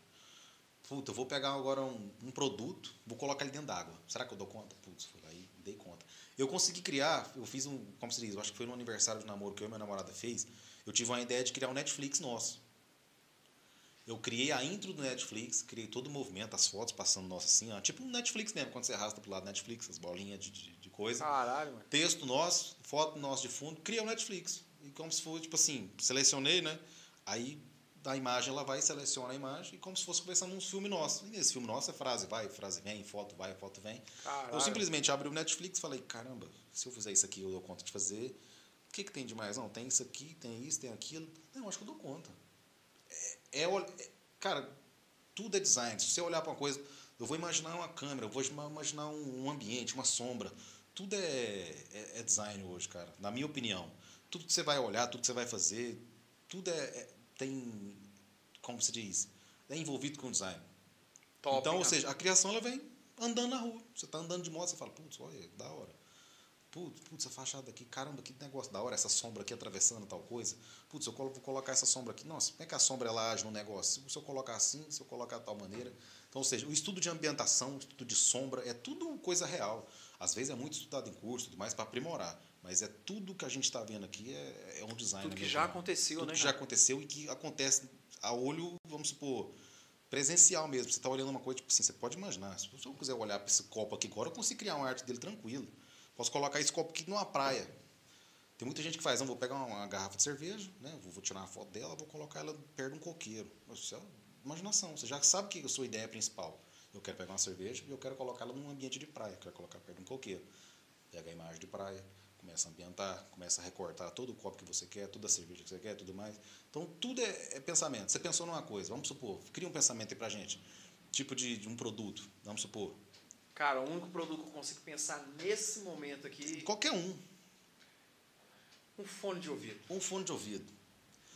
Puta, eu vou pegar agora um, um produto, vou colocar ele dentro d'água. Será que eu dou conta? Putz, fui lá e dei conta. Eu consegui criar, eu fiz um, como se diz, eu acho que foi no aniversário de namoro que eu e minha namorada fez, eu tive uma ideia de criar um Netflix nosso. Eu criei a intro do Netflix, criei todo o movimento, as fotos passando nossa assim, ó, tipo um Netflix mesmo, quando você arrasta pro lado do Netflix, as bolinhas de, de, de coisa. Caralho, mano. Texto nosso, foto nosso de fundo, criei o Netflix. E como se fosse, tipo assim, selecionei, né? Aí da imagem ela vai e seleciona a imagem, como se fosse conversando num filme nosso. E nesse filme nosso é frase vai, frase vem, foto vai, foto vem. Caralho. Eu simplesmente abri o Netflix e falei, caramba, se eu fizer isso aqui, eu dou conta de fazer. O que, que tem de mais? Não, tem isso aqui, tem isso, tem aquilo. Não, acho que eu dou conta. É, é é- cara, tudo é design. Se você olhar para uma coisa, eu vou imaginar uma câmera, eu vou ima- imaginar um, um ambiente, uma sombra. Tudo é, é, é design hoje, cara, na minha opinião. tudo que você vai olhar, tudo que você vai fazer, tudo é, é tem, como se diz, é envolvido com design. Top, então, ou seja, a criação ela vem andando na rua. Você está andando de moto, você fala, putz, olha, da hora. Putz, putz, essa fachada aqui, caramba, que negócio da hora, essa sombra aqui atravessando tal coisa. Putz, eu vou colocar essa sombra aqui. Nossa, como é que a sombra ela age no negócio? Se eu colocar assim, se eu colocar de tal maneira. Então, ou seja, o estudo de ambientação, o estudo de sombra, é tudo coisa real. Às vezes é muito estudado em curso, tudo mais, para aprimorar. Mas é tudo que a gente está vendo aqui é, é um design. Tudo que já aconteceu, tudo né? que já aconteceu e que acontece a olho, vamos supor, presencial mesmo. Você está olhando uma coisa, tipo assim, você pode imaginar. Se eu quiser olhar para esse copo aqui agora, eu consigo criar uma arte dele tranquilo. Posso colocar esse copo aqui numa praia. Tem muita gente que faz, não, vou pegar uma, garrafa de cerveja, né? Vou, vou, tirar uma foto dela, vou colocar ela perto de um coqueiro. Isso é imaginação. Você já sabe que é a sua ideia principal. Eu quero pegar uma cerveja e eu quero colocar ela num ambiente de praia. Eu quero colocar perto de um coqueiro. Pega a imagem de praia, começa a ambientar, começa a recortar todo o copo que você quer, toda a cerveja que você quer, tudo mais. Então, tudo é, é pensamento. Você pensou numa coisa, vamos supor, cria um pensamento aí pra gente. Tipo de, de um produto, vamos supor. Cara, o único produto que eu consigo pensar nesse momento aqui. Qualquer um. Um fone de ouvido. Um fone de ouvido.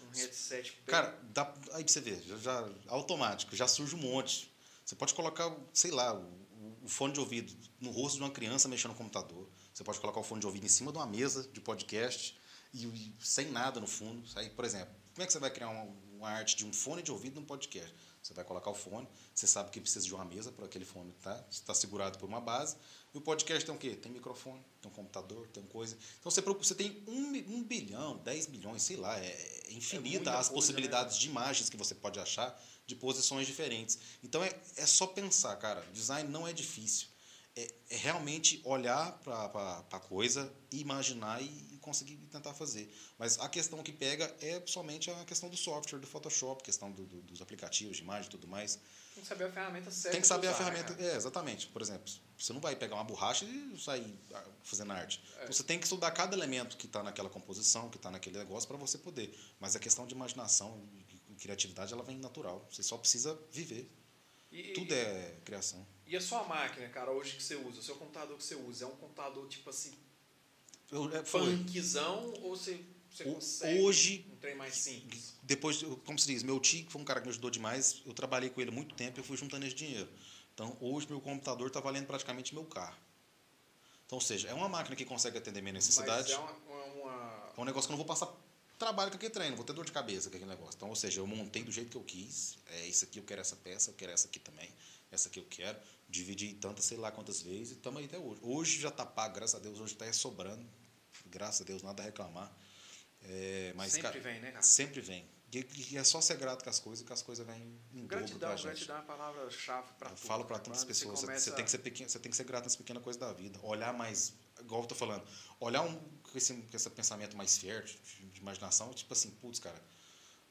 Um headset. Cara, dá, aí pra você ver, já, já, automático, já surge um monte. Você pode colocar, sei lá, o, o fone de ouvido no rosto de uma criança mexendo no computador. Você pode colocar o fone de ouvido em cima de uma mesa de podcast e, e sem nada no fundo. Aí, por exemplo, como é que você vai criar uma, uma arte de um fone de ouvido num podcast? Você vai colocar o fone, você sabe que precisa de uma mesa para aquele fone tá? está segurado por uma base. E o podcast tem o quê? Tem microfone, tem um computador, tem coisa. Então você, você tem um, um bilhão, dez milhões, sei lá, é, é infinita é as coisa, possibilidades né? de imagens que você pode achar de posições diferentes. Então é, é só pensar, cara. Design não é difícil. É, é realmente olhar para a coisa, imaginar e, conseguir tentar fazer. Mas a questão que pega é somente a questão do software, do Photoshop, questão do, do, dos aplicativos de imagem e tudo mais. Tem que saber a ferramenta certa. Tem que saber usar, a ferramenta. Né? É, exatamente. Por exemplo, você não vai pegar uma borracha e sair ah, fazendo arte. É. Então, você tem que estudar cada elemento que está naquela composição, que está naquele negócio, para você poder. Mas a questão de imaginação e criatividade, ela vem natural. Você só precisa viver. E, Tudo é criação. E a sua máquina, cara, hoje que você usa, o seu computador que você usa, é um computador tipo assim é, funkzão ou você, você consegue hoje, um trem mais simples? Depois, como se diz, meu tio foi um cara que me ajudou demais, eu trabalhei com ele muito tempo e eu fui juntando esse dinheiro. Então, hoje meu computador está valendo praticamente meu carro. Então, ou seja, é uma máquina que consegue atender minha necessidade. É uma, uma... É um negócio que eu não vou passar trabalho com aquele treino, vou ter dor de cabeça com aquele negócio. Então, ou seja, eu montei do jeito que eu quis. É isso aqui, eu quero essa peça, eu quero essa aqui também. Essa aqui eu quero. Dividi tantas, sei lá quantas vezes, e estamos aí até hoje. Hoje já está pago, graças a Deus, hoje está sobrando graças a Deus, nada a reclamar. É, mas, sempre cara, vem, né, cara? Sempre vem. E, é só ser grato com as coisas que as coisas vêm em gratidão, dobro pra gente. Gratidão é a palavra-chave para tudo. falo para tantas pessoas, você, começa... você, tem que ser pequeno, você tem que ser grato nas pequenas coisas da vida. Olhar mais, igual eu tô falando, olhar um, com, esse, com esse pensamento mais fértil, de, de imaginação, tipo assim, putz, cara,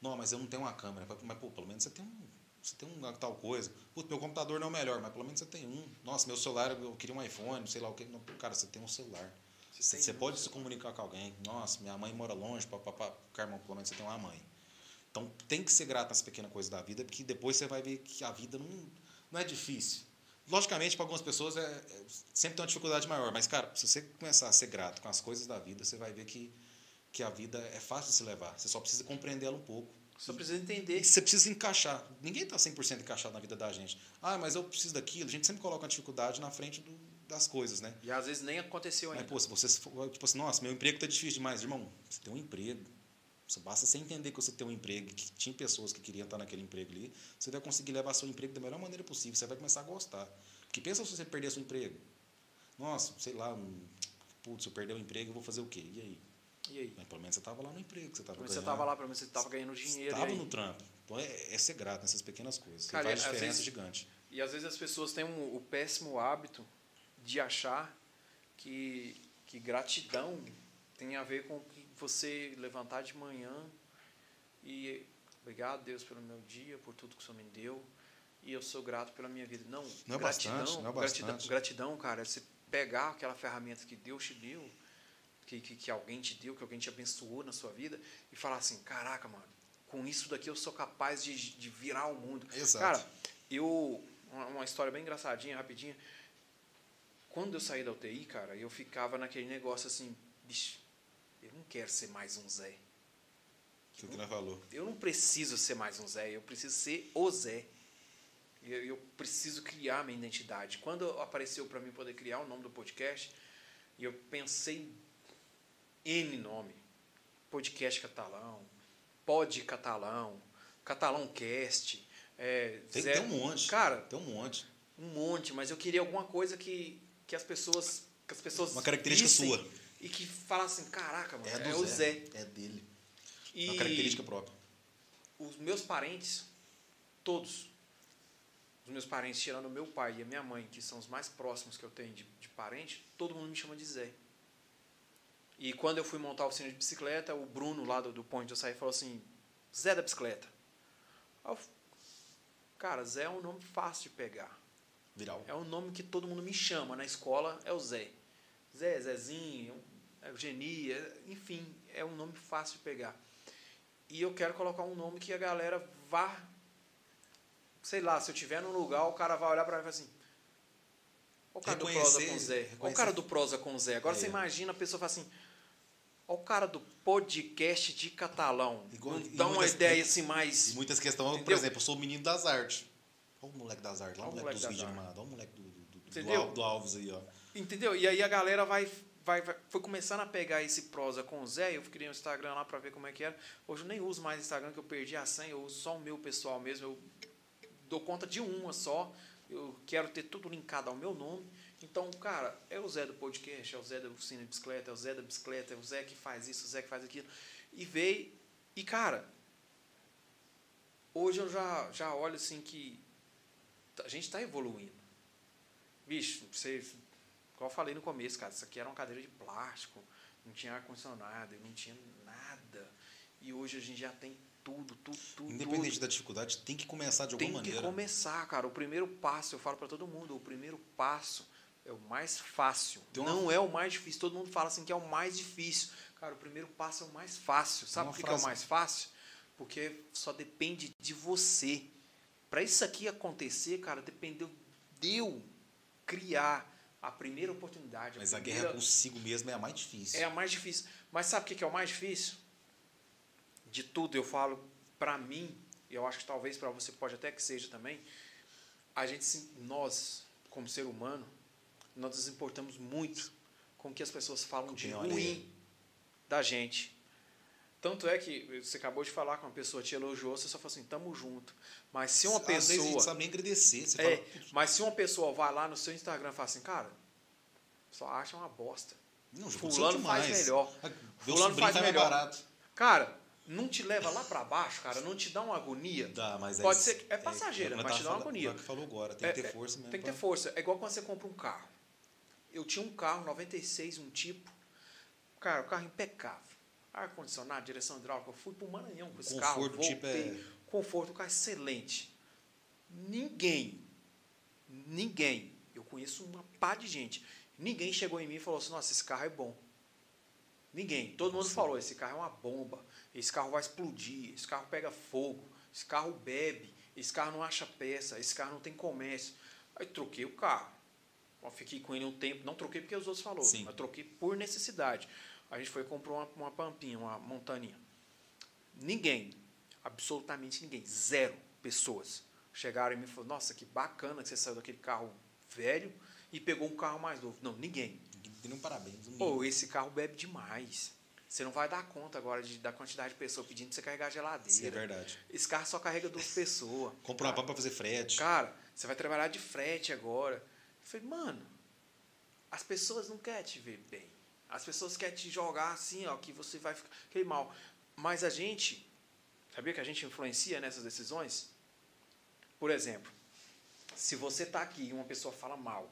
não, mas eu não tenho uma câmera, mas pô, pelo menos você tem um, você tem uma tal coisa. Putz, meu computador não é o melhor, mas pelo menos você tem um. Nossa, meu celular, eu queria um iPhone, sei lá o que. Não, cara, você tem um celular. Você, você pode se comunicar com alguém. Nossa, minha mãe mora longe, papapá. Carmão, pelo menos você tem uma mãe. Então tem que ser grato nas pequenas coisas da vida, porque depois você vai ver que a vida não, não é difícil. Logicamente, para algumas pessoas é, é, sempre tem uma dificuldade maior, mas, cara, se você começar a ser grato com as coisas da vida, você vai ver que, que a vida é fácil de se levar. Você só precisa compreender ela um pouco. Só precisa entender. Você precisa encaixar. Ninguém está 100% encaixado na vida da gente. Ah, mas eu preciso daquilo. A gente sempre coloca uma dificuldade na frente do, das coisas, né? E às vezes nem aconteceu ainda. Mas, pô, se você, tipo assim, nossa, meu emprego está difícil demais. Irmão, você tem um emprego. Só basta você entender que você tem um emprego, que tinha pessoas que queriam estar naquele emprego ali, você vai conseguir levar seu emprego da melhor maneira possível. Você vai começar a gostar. Porque pensa se você perder seu emprego. Nossa, sei lá, um, putz, se eu perder o emprego, eu vou fazer o quê? E aí? E aí? Mas pelo menos você estava lá no emprego, você estava Você estava lá, pelo menos você estava ganhando dinheiro. Estava no trampo. Então é, é, ser grato nessas pequenas coisas. Cara, faz diferença vezes, gigante. E às vezes as pessoas têm um, o péssimo hábito de achar que, que gratidão tem a ver com você levantar de manhã e obrigado Deus pelo meu dia, por tudo que o Senhor me deu e eu sou grato pela minha vida. Não, não é gratidão, bastante, não é gratidão, bastante. gratidão, cara, é você pegar aquela ferramenta que Deus te deu, que, que, que alguém te deu, que alguém te abençoou na sua vida e falar assim, caraca, mano, com isso daqui eu sou capaz de, de virar o mundo. Exato. Cara, eu uma, história bem engraçadinha, rapidinha. Quando eu saí da UTI, cara, eu ficava naquele negócio assim, bicho, Eu não quero ser mais um Zé. Que nós falou. Eu não preciso ser mais um Zé, eu preciso ser o Zé. Eu, eu preciso criar minha identidade. Quando apareceu para mim poder criar o nome do podcast, eu pensei N nome. Podcast catalão, pod catalão, catalão cast. É, Tem, Zé- tem um monte. Cara, Tem um monte. um monte, mas eu queria alguma coisa que, que as pessoas que as pessoas Uma característica sua. e que falassem, caraca, mano, É é, do o Zé. É dele. E Uma característica própria. os meus parentes, todos, os meus parentes, tirando o meu pai e a minha mãe, que são os mais próximos que eu tenho de, de parente, todo mundo me chama de Zé. E quando eu fui montar a oficina de bicicleta, o Bruno lá do, do Ponte de Açaí falou assim, Zé da bicicleta. Eu, cara, Zé é um nome fácil de pegar. Viral. É um nome que todo mundo me chama na escola, é o Zé. Zé, Zezinho, é o Geni, é- enfim, é um nome fácil de pegar. E eu quero colocar um nome que a galera vá, sei lá, se eu tiver num lugar, o cara vai olhar pra mim e vai assim, Olha o cara do prosa com Zé. Olha o cara do prosa com Zé. Agora É. você imagina a pessoa fala assim, olha o cara do podcast de catalão. Igual- Não dá uma ideia assim mais... E muitas questões, por Entendeu? exemplo, eu sou o menino das artes. Olha o moleque das artes, olha o moleque dos moleque das vídeos animados, olha o moleque do, do, do, do Alves aí, ó. Entendeu? E aí a galera vai, vai, vai foi começando a pegar esse prosa com o Zé. Eu criei um Instagram lá pra ver como é que era. Hoje eu nem uso mais Instagram, que eu perdi a senha. Eu uso só o meu pessoal mesmo. Eu dou conta de uma só. Eu quero ter tudo linkado ao meu nome. Então, cara, é o Zé do podcast, é o Zé da oficina de bicicleta, é o Zé da bicicleta, é o Zé que faz isso, o Zé que faz aquilo. E veio. E, cara, hoje eu já, já olho assim que a gente está evoluindo. Bicho, você, como eu falei no começo, cara, isso aqui era uma cadeira de plástico, não tinha ar-condicionado, não tinha nada. E hoje a gente já tem tudo, tudo, tudo. Independente tudo. da dificuldade, tem que começar de Tem alguma que maneira. começar, cara. O primeiro passo, eu falo para todo mundo, o primeiro passo é o mais fácil. Uma- Não é o mais difícil. Todo mundo fala assim que é o mais difícil. Cara, o primeiro passo é o mais fácil. Sabe por que, que é o mais fácil? Porque só depende de você. Para isso aqui acontecer, cara, dependeu de eu criar a primeira oportunidade. Mas a primeira- guerra consigo mesmo é a mais difícil. é a mais difícil. Mas sabe o que é o mais difícil? De tudo, eu falo pra mim, e eu acho que talvez para você pode até que seja também, a gente, nós, como ser humano, nós nos importamos muito com o que as pessoas falam de Opinião ruim alheia. da gente. Tanto é que você acabou de falar com uma pessoa te elogiou, você só falou assim, tamo junto. Mas se uma Às vezes a gente pessoa. sabe nem agradecer. Você É, fala, mas se uma pessoa vai lá no seu Instagram e fala assim, cara, só acha uma bosta. não, fulano faz melhor. Ah, Meu Fulano faz melhor. barato. Cara, não te leva lá pra baixo, cara, não te dá uma agonia. Dá, mas Pode é, ser que- é passageira, como mas eu te dá uma falando- agonia. é o que falou agora, tem É, que ter é, força mesmo. Tem que ter força. É igual quando você compra um carro. Eu tinha um carro 96, um tipo. Cara, o carro impecável. Ar-condicionado, direção hidráulica. Eu fui pro Maranhão com esse carro. tipo voltei. é- Conforto, o carro é excelente. Ninguém, ninguém, eu conheço uma pá de gente, ninguém chegou em mim e falou assim, nossa, esse carro é bom. Ninguém. Todo mundo falou, esse carro é uma bomba, esse carro vai explodir, esse carro pega fogo, esse carro bebe, esse carro não acha peça, esse carro não tem comércio. Aí troquei o carro. Eu fiquei com ele um tempo, não troquei porque os outros falaram, Sim. mas troquei por necessidade. A gente foi e comprou uma, uma pampinha, uma montaninha. Ninguém, absolutamente ninguém, zero pessoas chegaram e me falaram, nossa, que bacana que você saiu daquele carro velho e pegou um carro mais novo. Não, ninguém. Um parabéns. Um Pô, esse carro bebe demais. Você não vai dar conta agora de, da quantidade de pessoas pedindo pra você carregar a Isso é geladeira. verdade. Esse carro só carrega duas pessoas. Compra uma pampa pra fazer frete. Cara, você vai trabalhar de frete agora. Eu falei, mano, as pessoas não querem te ver bem. As pessoas querem te jogar assim, ó, que você vai ficar aquele mal. Mas a gente, sabia que a gente influencia nessas decisões? Por exemplo, se você está aqui e uma pessoa fala mal,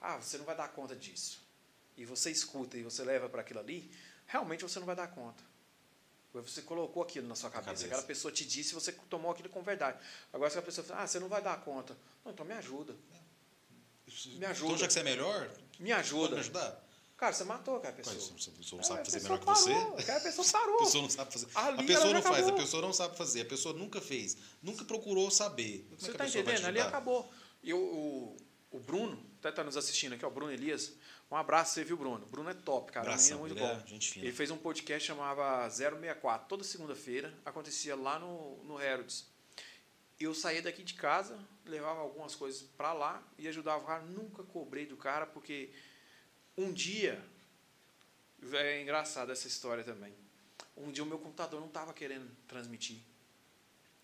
ah, você não vai dar conta disso. E você escuta e você leva para aquilo ali, realmente você não vai dar conta. Você colocou aquilo na sua cabeça. cabeça. Aquela pessoa te disse e você tomou aquilo com verdade. Agora, se a pessoa fala, ah, você não vai dar conta. Não, então me ajuda. Me ajuda. Então, já que você é melhor, Me pode ajuda. me ajudar? Cara, você matou aquela pessoa. Se a pessoa não É, sabe a fazer melhor que você, Aquela pessoa a parou. pessoa não sabe fazer. Ali a pessoa não faz, a acabou. pessoa não sabe fazer, a pessoa nunca fez, nunca procurou saber. Como é Você a está te entendendo? Ali acabou. E o, o, Bruno, até está nos assistindo aqui, ó, o Bruno Elias. Um abraço, você viu, Bruno? Bruno é top, cara. Abração, é muito é bom. gente fina. Ele fez um podcast chamava 064, toda segunda-feira. Acontecia lá no, no Herodes. Eu saía daqui de casa, levava algumas coisas para lá e ajudava o cara. Nunca cobrei do cara, porque um dia. É engraçado essa história também. Um dia o meu computador não estava querendo transmitir.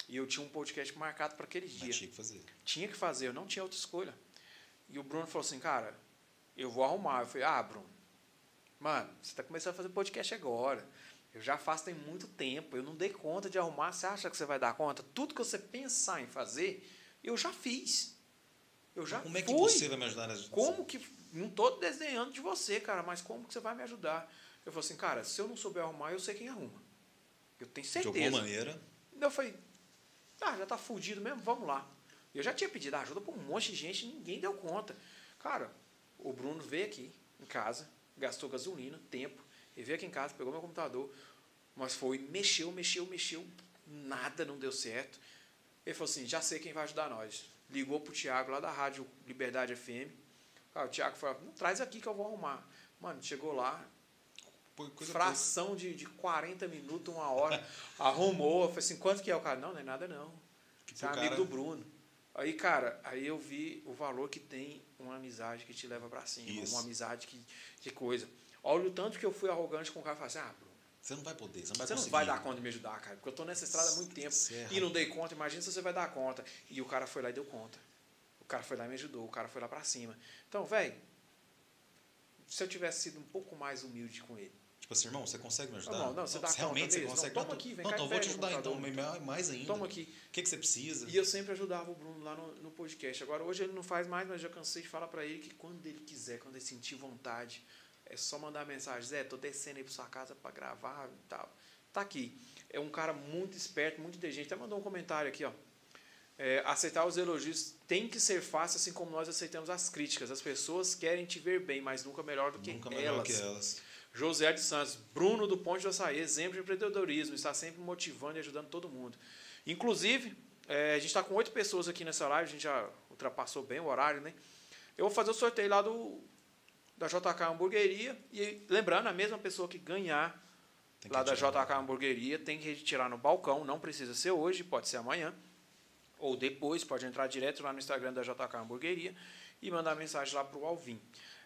E eu tinha um podcast marcado para aquele dia. Mas tinha que fazer. Tinha que fazer, eu não tinha outra escolha. E o Bruno falou assim, cara, eu vou arrumar. Eu falei, ah, Bruno, mano, você está começando a fazer podcast agora. Eu já faço tem muito tempo, eu não dei conta de arrumar. Você acha que você vai dar conta? Tudo que você pensar em fazer, eu já fiz. Eu já Como é que fui. você vai me ajudar nessa Como que. Não estou desenhando de você, cara, mas como que você vai me ajudar? Eu falei assim, cara, se eu não souber arrumar, eu sei quem arruma. Eu tenho De certeza. alguma maneira. Eu falei, ah, já tá fudido mesmo, vamos lá. Eu já tinha pedido ajuda para um monte de gente e ninguém deu conta. Cara, o Bruno veio aqui em casa, gastou gasolina, tempo, ele veio aqui em casa, pegou meu computador, mas foi, mexeu, mexeu, mexeu, nada não deu certo. Ele falou assim, já sei quem vai ajudar nós. Ligou pro Thiago lá da Rádio Liberdade FM. Cara, o Thiago falou, não, traz aqui que eu vou arrumar. Mano, chegou lá, Coisa fração de, de 40 minutos, uma hora, arrumou. Eu falei assim, quanto que é o cara? Não, não é nada não. Que Você é amigo cara- do Bruno. Aí, cara, aí eu vi o valor que tem uma amizade que te leva pra cima. Isso. Uma amizade que, que coisa. Olha o tanto que eu fui arrogante com o cara e falei assim, ah, Bruno, Você não vai poder, você não vai você não conseguir. vai dar conta de me ajudar, cara, porque eu tô nessa estrada há muito tempo Você é e não dei conta, imagina se você vai dar conta. E o cara foi lá e deu conta. O cara foi lá e me ajudou, o cara foi lá pra cima. Então, velho, se eu tivesse sido um pouco mais humilde com ele, Tipo assim, irmão, você consegue me ajudar? Não, não, você dá realmente você mesmo? consegue. Não, toma aqui, vem não, cá então eu vou te ajudar então, computador. mais- ainda. toma aqui. O que, que você precisa? E eu sempre ajudava o Bruno lá no, no podcast. Agora, hoje ele não faz mais, mas eu já cansei de falar para ele que quando ele quiser, quando ele sentir vontade, é só mandar mensagem. Zé, tô descendo aí pra sua casa para gravar e tal. Tá aqui. É um cara muito esperto, muito inteligente. Até mandou um comentário aqui, ó. É, aceitar os elogios tem que ser fácil, assim como nós aceitamos as críticas. As pessoas querem te ver bem, mas nunca melhor do que Nunca melhor elas. que elas. José de Santos, Bruno do Ponte do Açaí, exemplo de empreendedorismo, está sempre motivando e ajudando todo mundo. Inclusive, eh, a gente está com oito pessoas aqui nessa live, a gente já ultrapassou bem o horário, né? Eu vou fazer o sorteio lá do da JK Hamburgueria e lembrando, a mesma pessoa que ganhar que lá da retirar. JK Hamburgueria tem que retirar no balcão, não precisa ser hoje, pode ser amanhã ou depois, pode entrar direto lá no Instagram da JK Hamburgueria e mandar mensagem lá para o Alvin.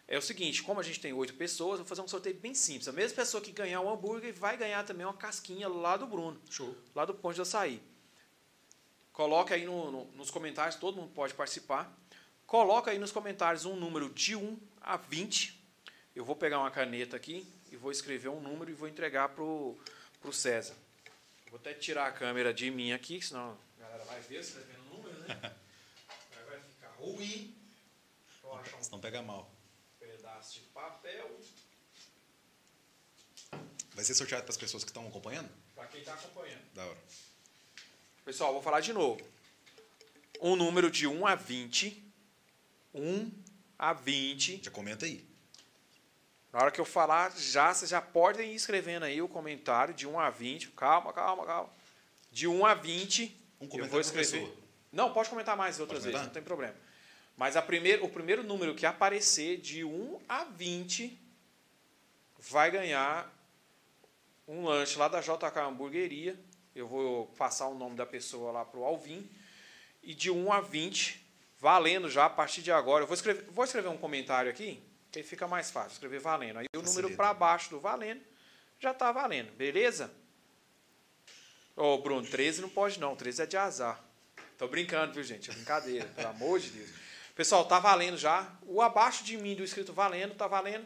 É o seguinte, como a gente tem oito pessoas, vou fazer um sorteio bem simples. A mesma pessoa que ganhar o hambúrguer vai ganhar também uma casquinha lá do Bruno, Show. lá do Ponte do Açaí. Coloca aí no- no- nos comentários, todo mundo pode participar. Coloca aí nos comentários um número de 1 a 20. Eu vou pegar uma caneta aqui e vou escrever um número e vou entregar pro, pro César. Vou até tirar a câmera de mim aqui, senão a galera vai ver escrevendo o número, né? Aí vai ficar ruim. Vou achar um Senão pega mal. pedaço de papel Vai ser sorteado para as pessoas que estão acompanhando? para quem está acompanhando. Da hora. Pessoal, vou falar de novo. Um número de 1 a 20. 1 a 20. Já comenta aí. Na hora que eu falar, já, vocês já podem ir escrevendo aí o comentário de 1 a 20. Calma, calma, calma. De 1 a 20. Um eu comentário vou escrever. Não, pode comentar mais outras Pode vezes, comentar? não tem problema. Mas a primeiro, o primeiro número que aparecer de 1 a 20 vai ganhar um lanche lá da JK Hamburgueria. Eu vou passar o nome da pessoa lá para o Alvin. E de 1 a 20, valendo já a partir de agora. Eu vou escrever, vou escrever um comentário aqui, que aí fica mais fácil. Escrever valendo. Aí o número Facilita. para baixo do valendo já está valendo, beleza? Ô, Bruno, 13 não pode não, 13 é de azar. Tô brincando, viu, gente? É brincadeira, pelo amor de Deus. Pessoal, tá valendo já. O abaixo de mim do escrito valendo, tá valendo.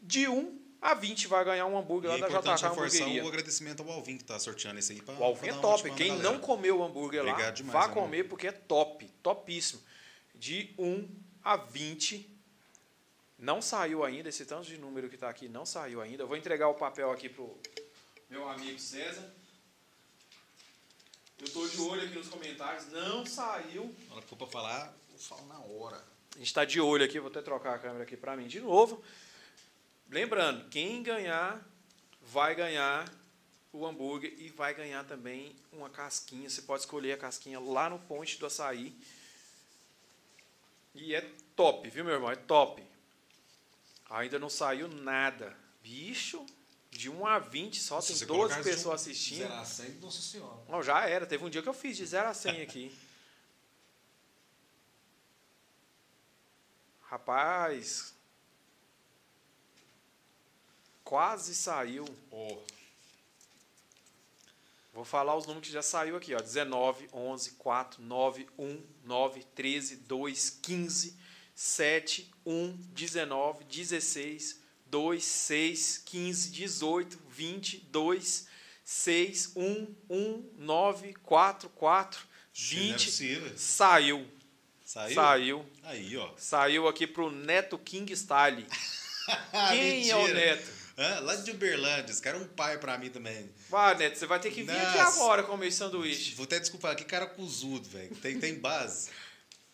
De 1 a 20 vai ganhar um hambúrguer E lá é da JK Hamburgueria. o agradecimento ao Alvin que está sorteando esse aí. Pra, O Alvin é top. Quem não comeu o hambúrguer lá, Obrigado demais, vá comer porque é top. Topíssimo. De 1 a 20. Não saiu ainda. Esse tanto de número que está aqui não saiu ainda. Eu vou entregar o papel aqui pro meu amigo César. Eu estou de olho aqui nos comentários. Não saiu. Na hora que for para falar, eu falo na hora. A gente está de olho aqui, vou até trocar a câmera aqui para mim de novo. Lembrando, quem ganhar vai ganhar o hambúrguer e vai ganhar também uma casquinha. Você pode escolher a casquinha lá no Ponte do Açaí. E é top, viu, meu irmão? É top. Ainda não saiu nada. Bicho, de 1 a 20 só, Se tem você 12 colocar de um- pessoas assistindo. Zero a 100, nossa senhora. Não, já era. Teve um dia que eu fiz de 0 a 100 aqui. Rapaz. Quase saiu. Ó, Vou falar os números que já saiu aqui, ó. 19, 11, 4, 9, 1, 9, 13, 2, 15, 7, 1, 19, 16, 2, 6, 15, 18, 20, 2, 6, 1, 1, 9, 4, 4, Acho que não é 20. possível. Saiu. Saiu? Saiu. Aí, ó. Saiu aqui pro Neto King Style. Quem é o. Neto? Hã? Lá de Uberlândia. Esse cara é um pai pra mim também. Vai, Neto, você vai ter que vir aqui Nossa. agora comer sanduíche. Vou até desculpar, que cara cuzudo, velho. Tem, tem base.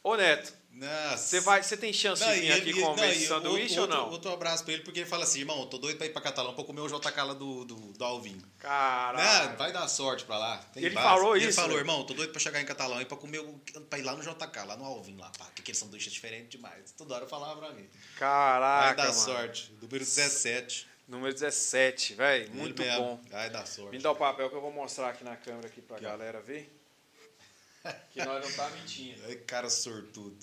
Ô, Neto, Nossa. você, vai, você tem chance Não, de vir e aqui ele- comer não, esse sanduíche outro, ou não? Outro abraço pra ele, porque ele fala assim, irmão, tô doido pra ir pra Catalão pra comer o JK lá do, do, do Alvin. Caralho. Não, vai dar sorte pra lá. Tem Ele base. falou Ele isso, falou, velho? irmão, tô doido pra chegar em Catalão e pra comer o, pra ir lá no JK, lá no Alvin, lá, pá, que aquele sanduíche é diferente demais. Toda hora eu falava pra mim. Caraca, vai dar mano. sorte. Número 17. Número 17, velho. Muito mesmo. bom. Vai dar sorte. Me dá o papel que eu vou mostrar aqui na câmera aqui pra ó. galera ver. Que nós não tá mentindo. Ai, cara sortudo.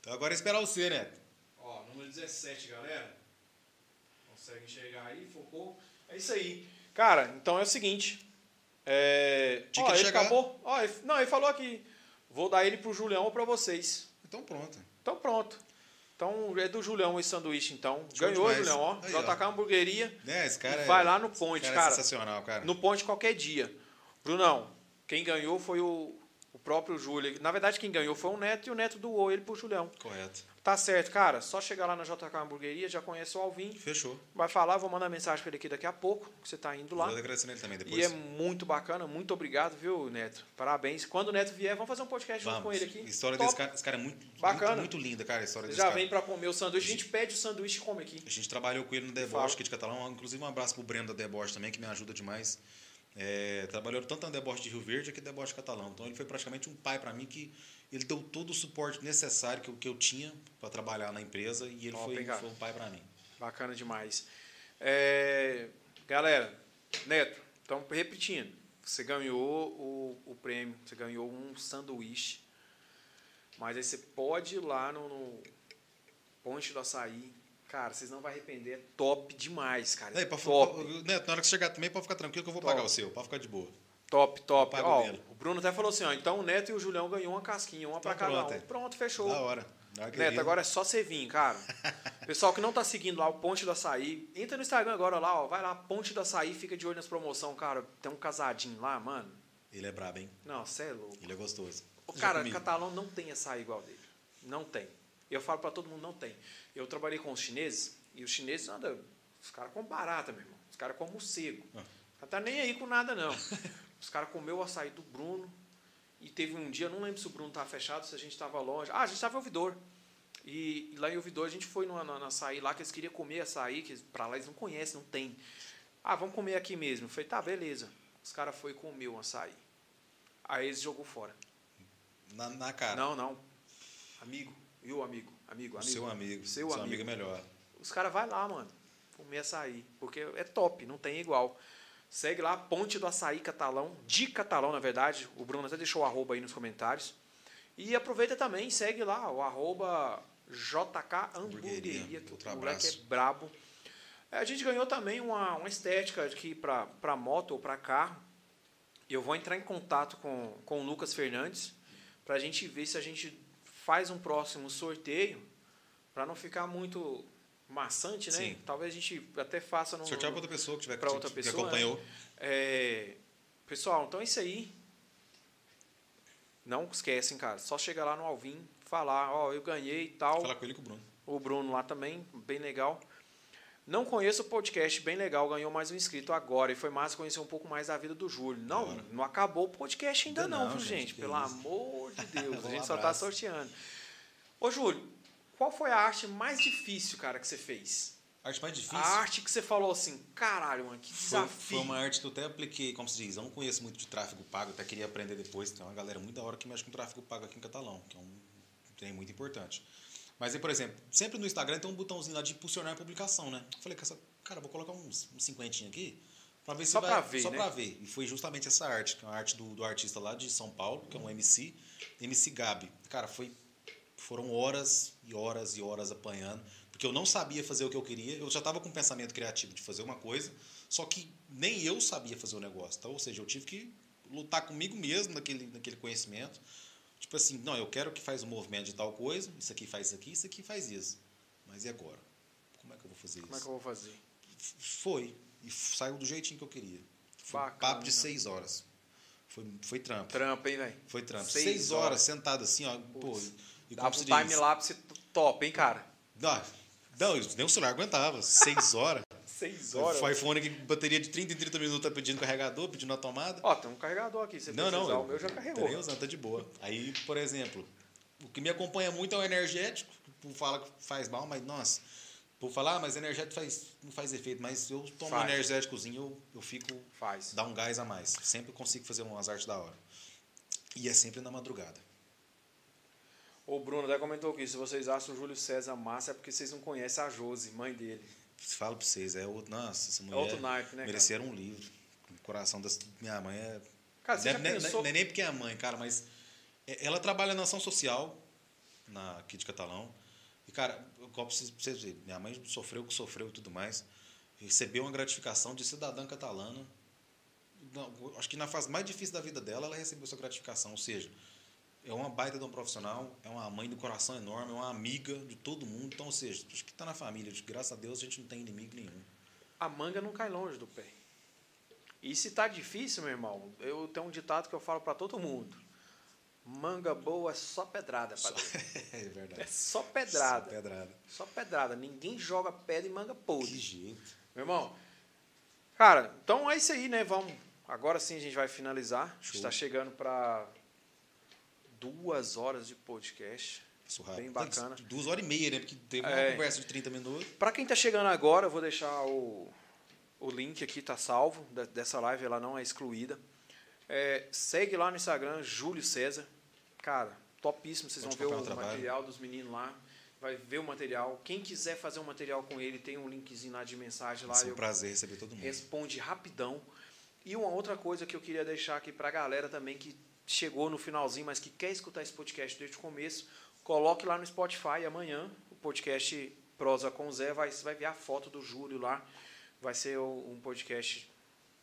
Então agora é esperar você, né? Ó, número 17, galera. Consegue enxergar aí? Focou? É isso aí. Cara, então é o seguinte. É... Tinha Ó, que ele chegar. acabou. Ó, ele- Não, ele falou aqui. Vou dar ele pro Julião ou pra vocês. Então pronto. Então pronto. Então é do Julião esse sanduíche, então. Show Ganhou, demais. Julião, ó. Aí, ó. JK Hamburgueria. É, esse cara E é- vai lá no Ponte, cara. cara. É sensacional, cara. No Ponte qualquer dia. Brunão, quem ganhou foi o, o próprio Júlio. Na verdade, quem ganhou foi o Neto e o Neto doou ele pro Julião. Correto. Tá certo, cara. Só chegar lá na JK Hamburgueria, já conhece o Alvin. Fechou. Vai falar, vou mandar mensagem pra ele aqui daqui a pouco, que você tá indo lá. Vou agradecer ele também depois. E é muito bacana, muito obrigado, viu, Neto? Parabéns. Quando o Neto vier, vamos fazer um podcast junto Vamos. com ele aqui. A história Top. desse cara, esse cara é muito, Bacana. muito, muito linda, cara. A história desse Já cara. vem pra comer o sanduíche. A gente pede o sanduíche e come aqui. A gente trabalhou com ele no. Deboche aqui de Catalão. Inclusive, um abraço pro Breno da Deboche também, que me ajuda demais. É, trabalhou tanto na Deboche de Rio Verde aqui Deboche de Catalão. Então, ele foi praticamente um pai para mim que ele deu todo o suporte necessário que eu, que eu tinha para trabalhar na empresa e ele foi, foi um pai para mim. Bacana demais. É, galera, Neto, então repetindo, você ganhou o, o prêmio, você ganhou um sanduíche, mas aí você pode ir lá no, no Ponte do Açaí. Cara, vocês não vão arrepender, é top demais, cara. Aí, pra, top, pra- Neto, na hora que você chegar também, pode ficar tranquilo que eu vou Top. pagar o seu, pode ficar de boa. Top, top. Ó, o Bruno até falou assim, ó, então o Neto e o Julião ganhou uma casquinha, uma pra Então cada pronto, um. é. Pronto, fechou. Da hora. Neto, agora é só você vir, cara. Pessoal que não tá seguindo lá o Ponte do Açaí, entra no Instagram agora lá, ó. Vai lá, Ponte do Açaí, fica de olho nas promoções, cara. Tem um casadinho lá, mano. Ele é brabo, hein? Não, você é louco. Ele é gostoso. O cara, comi. catalão não tem açaí igual dele. Não tem. Eu falo pra todo mundo, não tem. Eu trabalhei com os chineses, e os chineses andam. Os caras comem barata, meu irmão. Os caras comem morcego. Ah. Não tá nem aí com nada, não. Os caras comeu o açaí do Bruno. E teve um dia, não lembro se o Bruno estava fechado, se a gente estava longe. Ah, a gente estava em Ouvidor. E, e lá em Ouvidor a gente foi no, açaí lá, que eles queriam comer açaí, que pra lá eles não conhecem, não tem. Ah, vamos comer aqui mesmo. Eu falei, tá, beleza. Os caras foram e comeu um açaí. Aí eles jogou fora. Na, na cara. Não, não. Amigo. E o amigo? Amigo, O amigo. seu amigo. Seu seu amigo. amigo é melhor. Os caras vai lá, mano. Comer açaí. Porque é top, não tem igual. Segue lá, Ponte do Açaí Catalão, de Catalão, na verdade. O Bruno até deixou o arroba aí nos comentários. E aproveita também, segue lá, o arroba JK Hamburgueria, o moleque é brabo. É, A gente ganhou também uma, uma estética aqui para moto ou para carro. Eu vou entrar em contato com, com o Lucas Fernandes para a gente ver se a gente faz um próximo sorteio para não ficar muito maçante, né? Sim. Talvez a gente até faça no, Sortear para outra pessoa que tiver que, outra que pessoa, acompanhou. é, pessoal, então é isso aí. Não esquecem, cara. Só chegar lá no Alvin, falar, ó, eu ganhei e tal. Falar com ele e com o Bruno. O Bruno lá também, bem legal. Não conheço o podcast, bem legal, ganhou mais um inscrito agora. E foi massa conhecer um pouco mais da vida do Júlio. Não, não acabou o podcast ainda, Ainda não, não, viu, gente, gente? Pelo amor de Deus. a Um gente só tá abraço. sorteando. Ô, Júlio, qual foi a arte mais difícil, cara, que você fez? A arte mais difícil. A arte que você falou assim, caralho, mano, que Foi, desafio. foi uma arte que eu até apliquei, como se diz, eu não conheço muito de tráfego pago, até queria aprender depois. Tem uma galera muito da hora que mexe com tráfego pago aqui em Catalão, que é um trem muito importante. Mas aí, por exemplo, sempre no Instagram tem um botãozinho lá de impulsionar a publicação, né? Eu falei, cara, vou colocar uns, uns cinquentinhos aqui pra ver se Só vai. pra ver, só né? pra ver. E foi justamente essa arte, que é uma arte do, do artista lá de São Paulo, que é um MC, MC Gabi. Cara, foi, foram horas e horas e horas apanhando, porque eu não sabia fazer o que eu queria. Eu já tava com um pensamento criativo de fazer uma coisa, só que nem eu sabia fazer o negócio. Então, ou seja, eu tive que lutar comigo mesmo naquele, naquele conhecimento. Tipo assim, não, eu quero que faz um movimento de tal coisa, isso aqui faz isso aqui, isso aqui faz isso. Mas e agora? Como é que eu vou fazer Como é isso? que eu vou fazer? Foi. E saiu do jeitinho que eu queria. Foi um papo de então. seis horas. Foi, foi trampo. Trampa, hein, velho? Foi trampo. Seis Seis, horas. horas, sentado assim, ó. Pô, e Dava um time-lapse top, hein, cara? Não, não, nem o celular aguentava. Seis horas. Seis O iPhone que bateria de 30 em 30 minutos tá pedindo carregador, pedindo a tomada. Ó, tem um carregador aqui. Você Não, não. eu- o meu já carregou. nem usando, tá de boa. Aí, por exemplo, o que me acompanha muito é o energético. O fala que faz mal, mas nossa. O povo fala, ah, mas energético faz, não faz efeito. Mas eu tomo Faz. energéticozinho, eu, eu fico. Faz. dá um gás a mais. Sempre consigo fazer umas artes da hora. E é sempre na madrugada. O Bruno até comentou aqui, se vocês acham o Júlio César massa é porque vocês não conhecem a Josi, mãe dele. Falo pra vocês, é outro. Nossa, essa mulher. outro naipe, né, cara? Mereceram um livro. O coração da minha mãe é. Cara, você é- não é- pensou... não é nem porque é a mãe, cara, mas é- ela trabalha na ação social na, aqui de Catalão. E, cara, pra vocês verem, minha mãe sofreu o que sofreu e tudo mais. Recebeu uma gratificação de cidadã catalana. Não, acho que na fase mais difícil da vida dela, ela recebeu essa gratificação. Ou seja, é uma baita de um profissional, é uma mãe do coração enorme, é uma amiga de todo mundo. Então, ou seja, acho que está na família. Graças a Deus a gente não tem inimigo nenhum. A manga não cai longe do pé. E se tá difícil, meu irmão, eu tenho um ditado que eu falo pra todo mundo. Manga boa é só pedrada, padre. É verdade. É só pedrada. Só pedrada. Só pedrada. Ninguém joga pedra em manga Que podre. jeito. Meu irmão, cara, então é isso aí, né? Vamos. Agora sim a gente vai finalizar. Show. Está chegando para duas horas de podcast. Passou rápido. Bem bacana. Duas horas e meia, né? Porque teve uma É. conversa de 30 minutos. Para quem está chegando agora, eu vou deixar o, o link aqui, tá salvo, dessa live, ela não é excluída. É, segue lá no Instagram, Júlio César. Cara, topíssimo, vocês Pode vão ver o trabalho. material dos meninos lá. Vai ver o material. Quem quiser fazer um material com ele, tem um linkzinho lá de mensagem lá. Ser um prazer receber todo mundo. responde rapidão. E uma outra coisa que eu queria deixar aqui para a galera também que chegou no finalzinho, mas que quer escutar esse podcast desde o começo, coloque lá no Spotify amanhã o podcast Prosa com o Zé, vai, você vai ver a foto do Júlio lá. Vai ser o- um podcast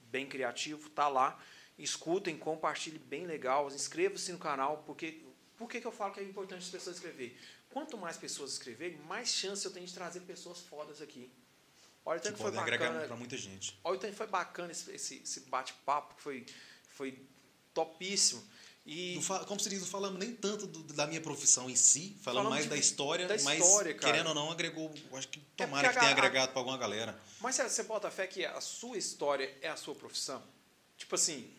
bem criativo, tá lá. Escutem, compartilhem, bem legal. Inscreva-se no canal, porque por que, que eu falo que é importante as pessoas escreverem? Quanto mais pessoas escreverem, mais chance eu tenho de trazer pessoas fodas aqui. Olha, Que tanto foi podem agregar bacana. pra muita gente. Olha, o tanto foi bacana esse, esse, esse bate-papo, que foi, foi topíssimo. E Não como se diz, não falamos nem tanto do- da minha profissão em si, falamos Falamos mais de- da história, da mas história, querendo ou não, agregou. Acho que É tomara porque que a tenha a- agregado pra alguma galera. Mas você bota fé que a sua história é a sua profissão? Tipo assim,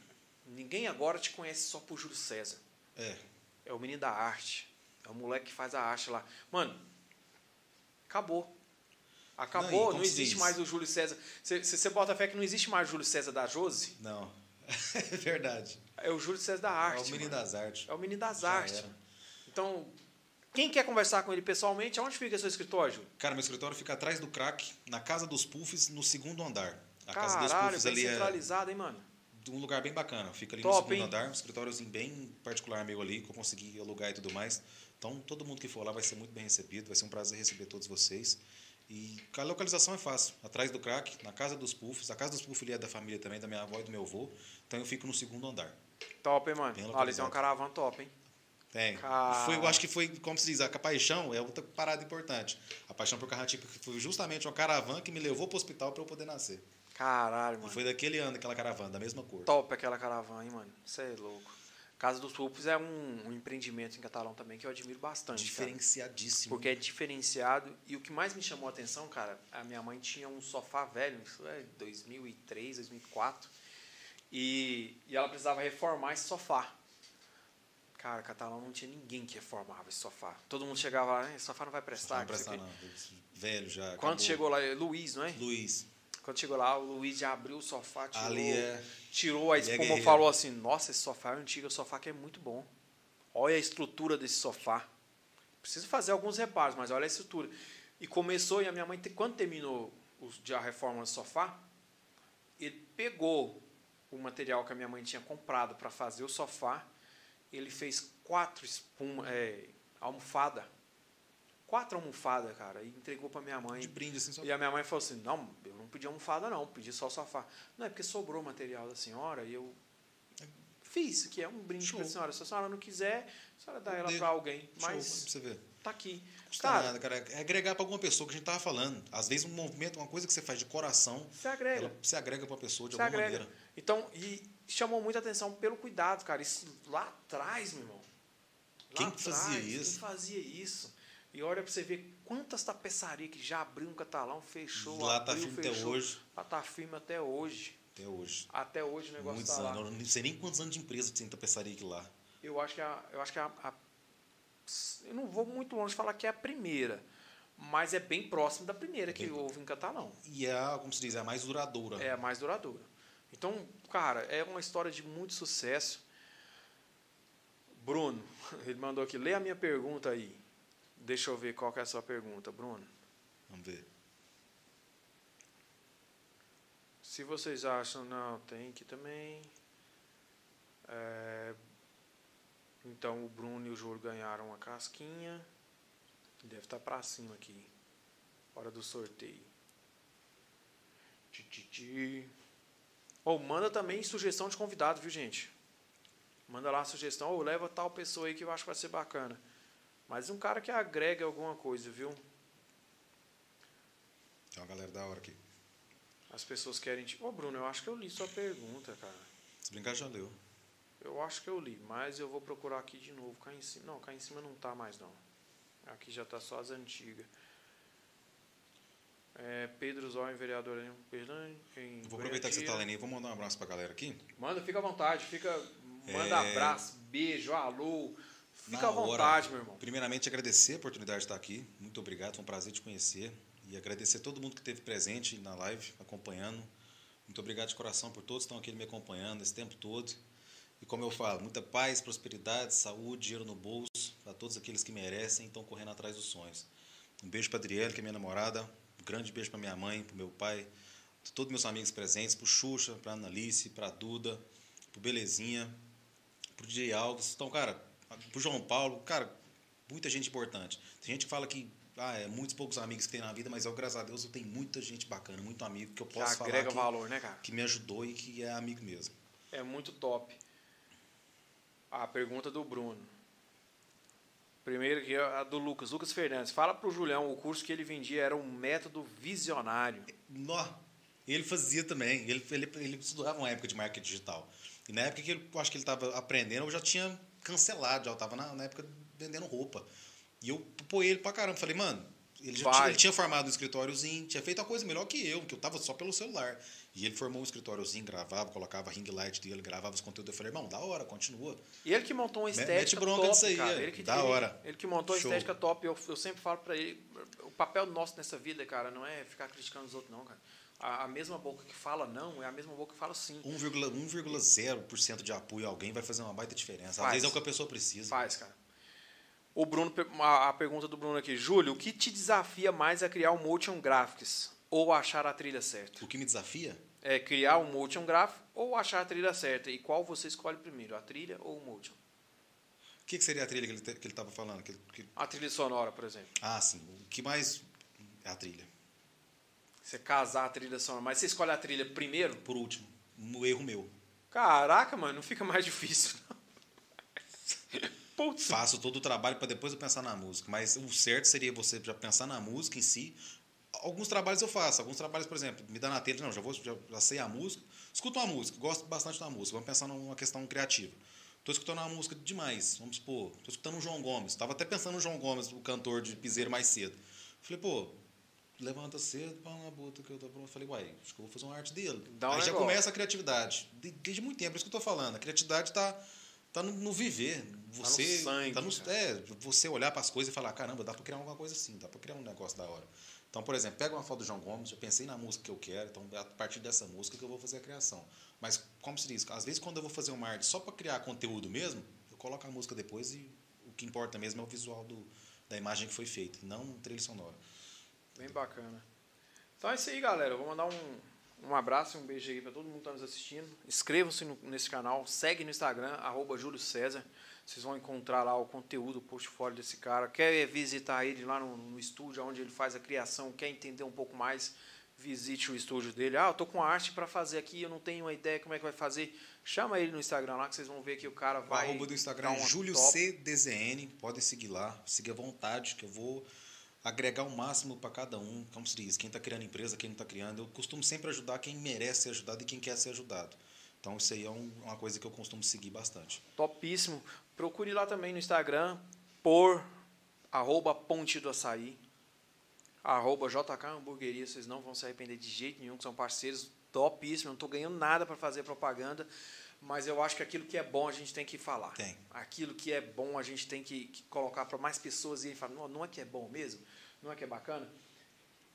ninguém agora te conhece só por Júlio César. É. É o menino da arte. É o moleque que faz a arte lá. Mano, acabou. Acabou, Não, não, existe diz? mais o Júlio César. Você, bota fé que não existe mais o Júlio César da Josi? Não. é verdade. É o Júlio César da é arte. o menino mano. das artes. É o menino das Já artes. era. Então, quem quer conversar com ele pessoalmente, aonde fica seu escritório, Júlio? Cara, meu escritório fica atrás do crack, na casa dos puffs, no segundo andar. A casa dos Caralho, puffs ali é centralizado, hein, mano? um lugar bem bacana. Fica ali Top, no segundo hein? andar, um escritóriozinho bem particular meu ali, que eu consegui alugar e tudo mais. Então, todo mundo que for lá vai ser muito bem recebido, vai ser um prazer receber todos vocês. E a localização é fácil, atrás do crack, na casa dos puffs. A casa dos puffs é da família também, da minha avó e do meu avô. Então, eu fico no segundo andar. Top, hein, mano? Bem Olha, tem localizado. uma caravana top, hein? Tem. Cara. Foi, eu acho que foi, como se diz, a paixão é outra parada importante. A paixão por carro antigo foi justamente uma caravana que me levou para o hospital para eu poder nascer. Caralho, E mano. foi daquele ano aquela caravana, da mesma cor. Top aquela caravana, hein, mano? Você é louco. Casa dos Pulpos é um, um empreendimento em Catalão também que eu admiro bastante. cara. Diferenciadíssimo. Porque é diferenciado. E o que mais me chamou a atenção, cara, a minha mãe tinha um sofá velho, isso é 2003, 2004. E, e ela precisava reformar esse sofá. Cara, Catalão não tinha ninguém que reformava esse sofá. Todo mundo chegava lá, "Eh, esse sofá não vai prestar. não não sei o presta quê." não. Velho já. Quando acabou. chegou lá, Luiz, não é? Luiz. Quando chegou lá, o Luiz já abriu o sofá, tirou, Ali é. tirou a é espuma e guerreiro. falou assim: Nossa, esse sofá é antigo, esse sofá que é muito bom. Olha a estrutura desse sofá. Preciso fazer alguns reparos, mas olha a estrutura. E começou, e a minha mãe, quando terminou a reforma do sofá, ele pegou o material que a minha mãe tinha comprado para fazer o sofá, ele fez quatro espuma, é, almofada, quatro almofadas, cara, e entregou para minha mãe. De brinde, assim, só... E a minha mãe falou assim, não, eu não pedi almofada não, pedi só sofá. Não, é porque sobrou material da senhora e eu fiz, que é um brinde para a senhora. Se a senhora não quiser, a senhora dá ela para alguém. Mas Show, pra você ver. Tá aqui. Custa cara, nada, cara. É agregar para alguma pessoa que a gente tava falando. Às vezes um movimento, uma coisa que você faz de coração, você agrega. Ela, você agrega para a pessoa de você alguma agrega. maneira. Então, e chamou muita atenção pelo cuidado, cara. Isso lá atrás, meu irmão. Lá quem atrás, fazia isso? Quem fazia isso? E olha para você ver quantas tapeçarias que já abriu um catalão, fechou, lá tá abriu, tá firme fechou, até hoje. Lá tá firme até hoje. Até hoje. Até hoje o negócio Muitos tá anos. lá. Não sei nem quantos anos de empresa tem tapeçaria aqui lá. Eu acho que a, eu acho que a, a, eu não vou muito longe falar que é a primeira, mas é bem próximo da primeira que bem, houve em Catalão. E é, como se diz, é a mais duradoura. É a mais duradoura. Então, cara, é uma história de muito sucesso. Bruno, ele mandou aqui, lê a minha pergunta aí. Deixa eu ver qual é a sua pergunta, Bruno. Vamos ver. Se vocês acham, não, tem que também. É, então o Bruno e o Júlio ganharam a casquinha. Deve estar para cima aqui. Hora do sorteio. Ou oh, manda também sugestão de convidado, viu, gente? Manda lá a sugestão, ou oh, leva tal pessoa aí que eu acho que vai ser bacana. Mas um cara que agrega alguma coisa, viu? Tem uma galera da hora aqui. As pessoas querem. Ô, oh, Bruno, eu acho que eu li sua pergunta, cara. Se brincar, já leu. Eu acho que eu li, mas eu vou procurar aqui de novo. Cá em cima. Não, cá em cima não tá mais, não. Aqui já tá só as antigas. É, Pedro Zóio, vereador em Pernambuco. Vou aproveitar que você está lendo aí, vou mandar um abraço para a galera aqui. Manda, fica à vontade, fica, manda é... abraço, beijo, alô. Fica Na à vontade, hora, meu irmão. Primeiramente, agradecer a oportunidade de estar aqui. Muito obrigado, foi um prazer te conhecer. E agradecer a todo mundo que esteve presente na live, acompanhando. Muito obrigado de coração por todos que estão aqui me acompanhando esse tempo todo. E como eu falo, muita paz, prosperidade, saúde, dinheiro no bolso para todos aqueles que merecem e estão correndo atrás dos sonhos. Um beijo para Adriele, que é minha namorada. Um grande beijo para minha mãe, para meu pai, para todos meus amigos presentes, para o Xuxa, para a Analice, para a Duda, para o Belezinha, para o DJ Alves. Então, cara, para o João Paulo, cara, muita gente importante. Tem gente que fala que ah, é muitos poucos amigos que tem na vida, mas eu, graças a Deus, eu tenho muita gente bacana, muito amigo que eu posso que agrega falar valor, né, cara? que me ajudou e que é amigo mesmo. É muito top. A pergunta do Bruno. Primeiro aqui a do Lucas, Lucas Fernandes. Fala pro Julião, o curso que ele vendia era um método visionário. Nó, ele fazia também. Ele, ele, ele estudava uma época de marketing digital. E na época que ele, eu acho que ele estava aprendendo, eu já tinha cancelado, já estava na, na época vendendo roupa. E eu apoiei ele pra caramba. Falei, mano, ele já tinha, ele tinha formado um escritóriozinho, tinha feito a coisa melhor que eu, que eu tava só pelo celular. E ele formou um escritóriozinho, gravava, colocava ring light dele, gravava os conteúdos. Eu falei, irmão, da hora, continua. E ele que montou uma estética Mete bronca top, disso aí, cara. Ele que, da ele, hora. Ele que montou Show. a estética top. Eu, eu sempre falo pra ele, o papel nosso nessa vida, cara, não é ficar criticando os outros, não, cara. A, a mesma boca que fala não é a mesma boca que fala sim. 1,0% de apoio a alguém vai fazer uma baita diferença. Faz. Às vezes é o que a pessoa precisa. Faz, cara. O Bruno, a pergunta do Bruno aqui, Júlio, o que te desafia mais a criar o motion graphics ou achar a trilha certa? O que me desafia? É criar um motion graphic ou achar a trilha certa. E qual você escolhe primeiro, a trilha ou o motion? O que, que seria a trilha que ele que estava falando? Que, que... A trilha sonora, por exemplo. Ah, sim. O que mais é a trilha? Você casar a trilha sonora, mas você escolhe a trilha primeiro? Por último. Um erro meu. Caraca, mano, não fica mais difícil. Não. Putz. Faço todo o trabalho para depois eu pensar na música. Mas o certo seria você já pensar na música em si. Alguns trabalhos eu faço. Alguns trabalhos, por exemplo, me dá na telha, não, já, vou, já, já sei a música. Escuto uma música, gosto bastante da música. Vamos pensar numa questão criativa. Estou escutando uma música demais, vamos supor. Estou escutando o João Gomes. Estava até pensando no João Gomes, o cantor de Piseiro mais cedo. Falei, pô, levanta cedo, para uma bota que eu tô pronto. Falei, uai, acho que eu vou fazer uma arte dele. Um Aí já começa a criatividade. Desde muito tempo, é isso que eu estou falando. A criatividade está tá no, no, viver. Você, tá no sangue. Tá no, é, você olhar para as coisas e falar, caramba, dá para criar alguma coisa assim, dá para criar um negócio da hora. Então, por exemplo, pega uma foto do João Gomes, eu pensei na música que eu quero, então é a partir dessa música que eu vou fazer a criação. Mas, como se diz, às vezes quando eu vou fazer uma arte só para criar conteúdo mesmo, eu coloco a música depois e o que importa mesmo é o visual do, da imagem que foi feita, não trilha sonora. Bem bacana. Então é isso aí, galera. Eu vou mandar um, um abraço e um beijo aí para todo mundo que está nos assistindo. Inscrevam-se nesse canal, segue no Instagram, arroba Júlio César. Vocês vão encontrar lá o conteúdo, o portfólio desse cara. Quer visitar ele lá no, no estúdio onde ele faz a criação, quer entender um pouco mais, visite o estúdio dele. Ah, eu tô com arte para fazer aqui, eu não tenho uma ideia como é que vai fazer. Chama ele no Instagram lá que vocês vão ver que o cara vai. O arroba do Instagram é Júlio CDZN. Podem seguir lá, siga à vontade, que eu vou agregar o máximo para cada um. Como se diz, quem está criando empresa, quem não está criando. Eu costumo sempre ajudar quem merece ser ajudado e quem quer ser ajudado. Então isso aí é um, uma coisa que eu costumo seguir bastante. Topíssimo. Procure lá também no Instagram por arroba Ponte do Açaí, arroba JK Hamburgueria, vocês não vão se arrepender de jeito nenhum, que são parceiros topíssimos, não estou ganhando nada para fazer propaganda, mas eu acho que aquilo que é bom a gente tem que falar. Tem. Aquilo que é bom a gente tem que, que colocar para mais pessoas e falar, não, não é que é bom mesmo? Não é que é bacana?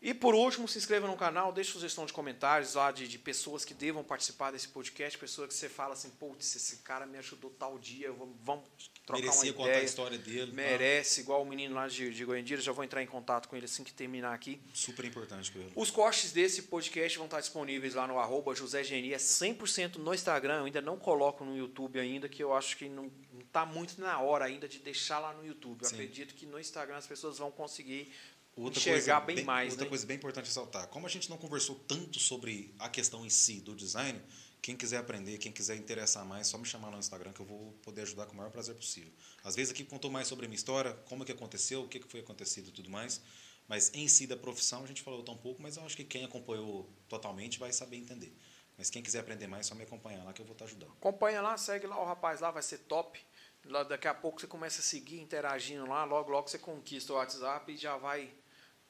E por último, se inscreva no canal, deixe sugestão de comentários lá de, de pessoas que devam participar desse podcast, pessoas que você fala assim, putz, esse cara me ajudou tal dia, vamos trocar Merecia uma ideia. contar a história dele. Tá? Merece, tá? igual o menino lá de, de Goiandira, já vou entrar em contato com ele assim que terminar aqui. Super importante. Cara. Os cortes desse podcast vão estar disponíveis lá no arroba José Geni, é 100% no Instagram, eu ainda não coloco no YouTube ainda, que eu acho que não está muito na hora ainda de deixar lá no YouTube. Eu Sim. acredito que no Instagram as pessoas vão conseguir outra enxergar bem, bem, mais. Outra né? coisa bem importante ressaltar: como a gente não conversou tanto sobre a questão em si do design, quem quiser aprender, quem quiser interessar mais, só me chamar no Instagram que eu vou poder ajudar com o maior prazer possível. Às vezes aqui contou mais sobre a minha história, como que aconteceu, o que foi acontecido e tudo mais. Mas em si da profissão a gente falou tão pouco, mas eu acho que quem acompanhou totalmente vai saber entender. Mas quem quiser aprender mais, só me acompanhar lá que eu vou estar ajudando. Acompanha lá, segue lá o rapaz lá, vai ser top. Lá, daqui a pouco você começa a seguir, interagindo lá, logo, logo você conquista o WhatsApp e já vai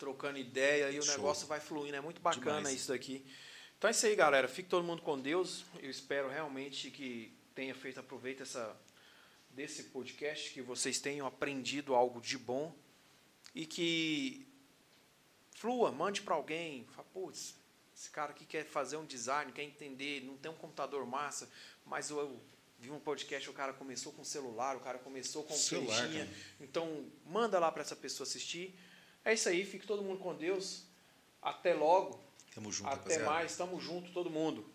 trocando ideia e o Show. negócio vai fluindo. É muito bacana Demais. isso daqui. Então é isso aí, galera. Fique todo mundo com Deus. Eu espero realmente que tenha feito aproveito essa, desse podcast, que vocês tenham aprendido algo de bom e que flua, mande para alguém. Fala, putz, esse cara aqui quer fazer um design, quer entender, não tem um computador massa, mas eu vi um podcast, o cara começou com celular, o cara começou com celular, Então, manda lá para essa pessoa assistir. É isso aí, fique todo mundo com Deus. Até logo. Tamo junto, Até rapaziada. mais, tamo junto todo mundo.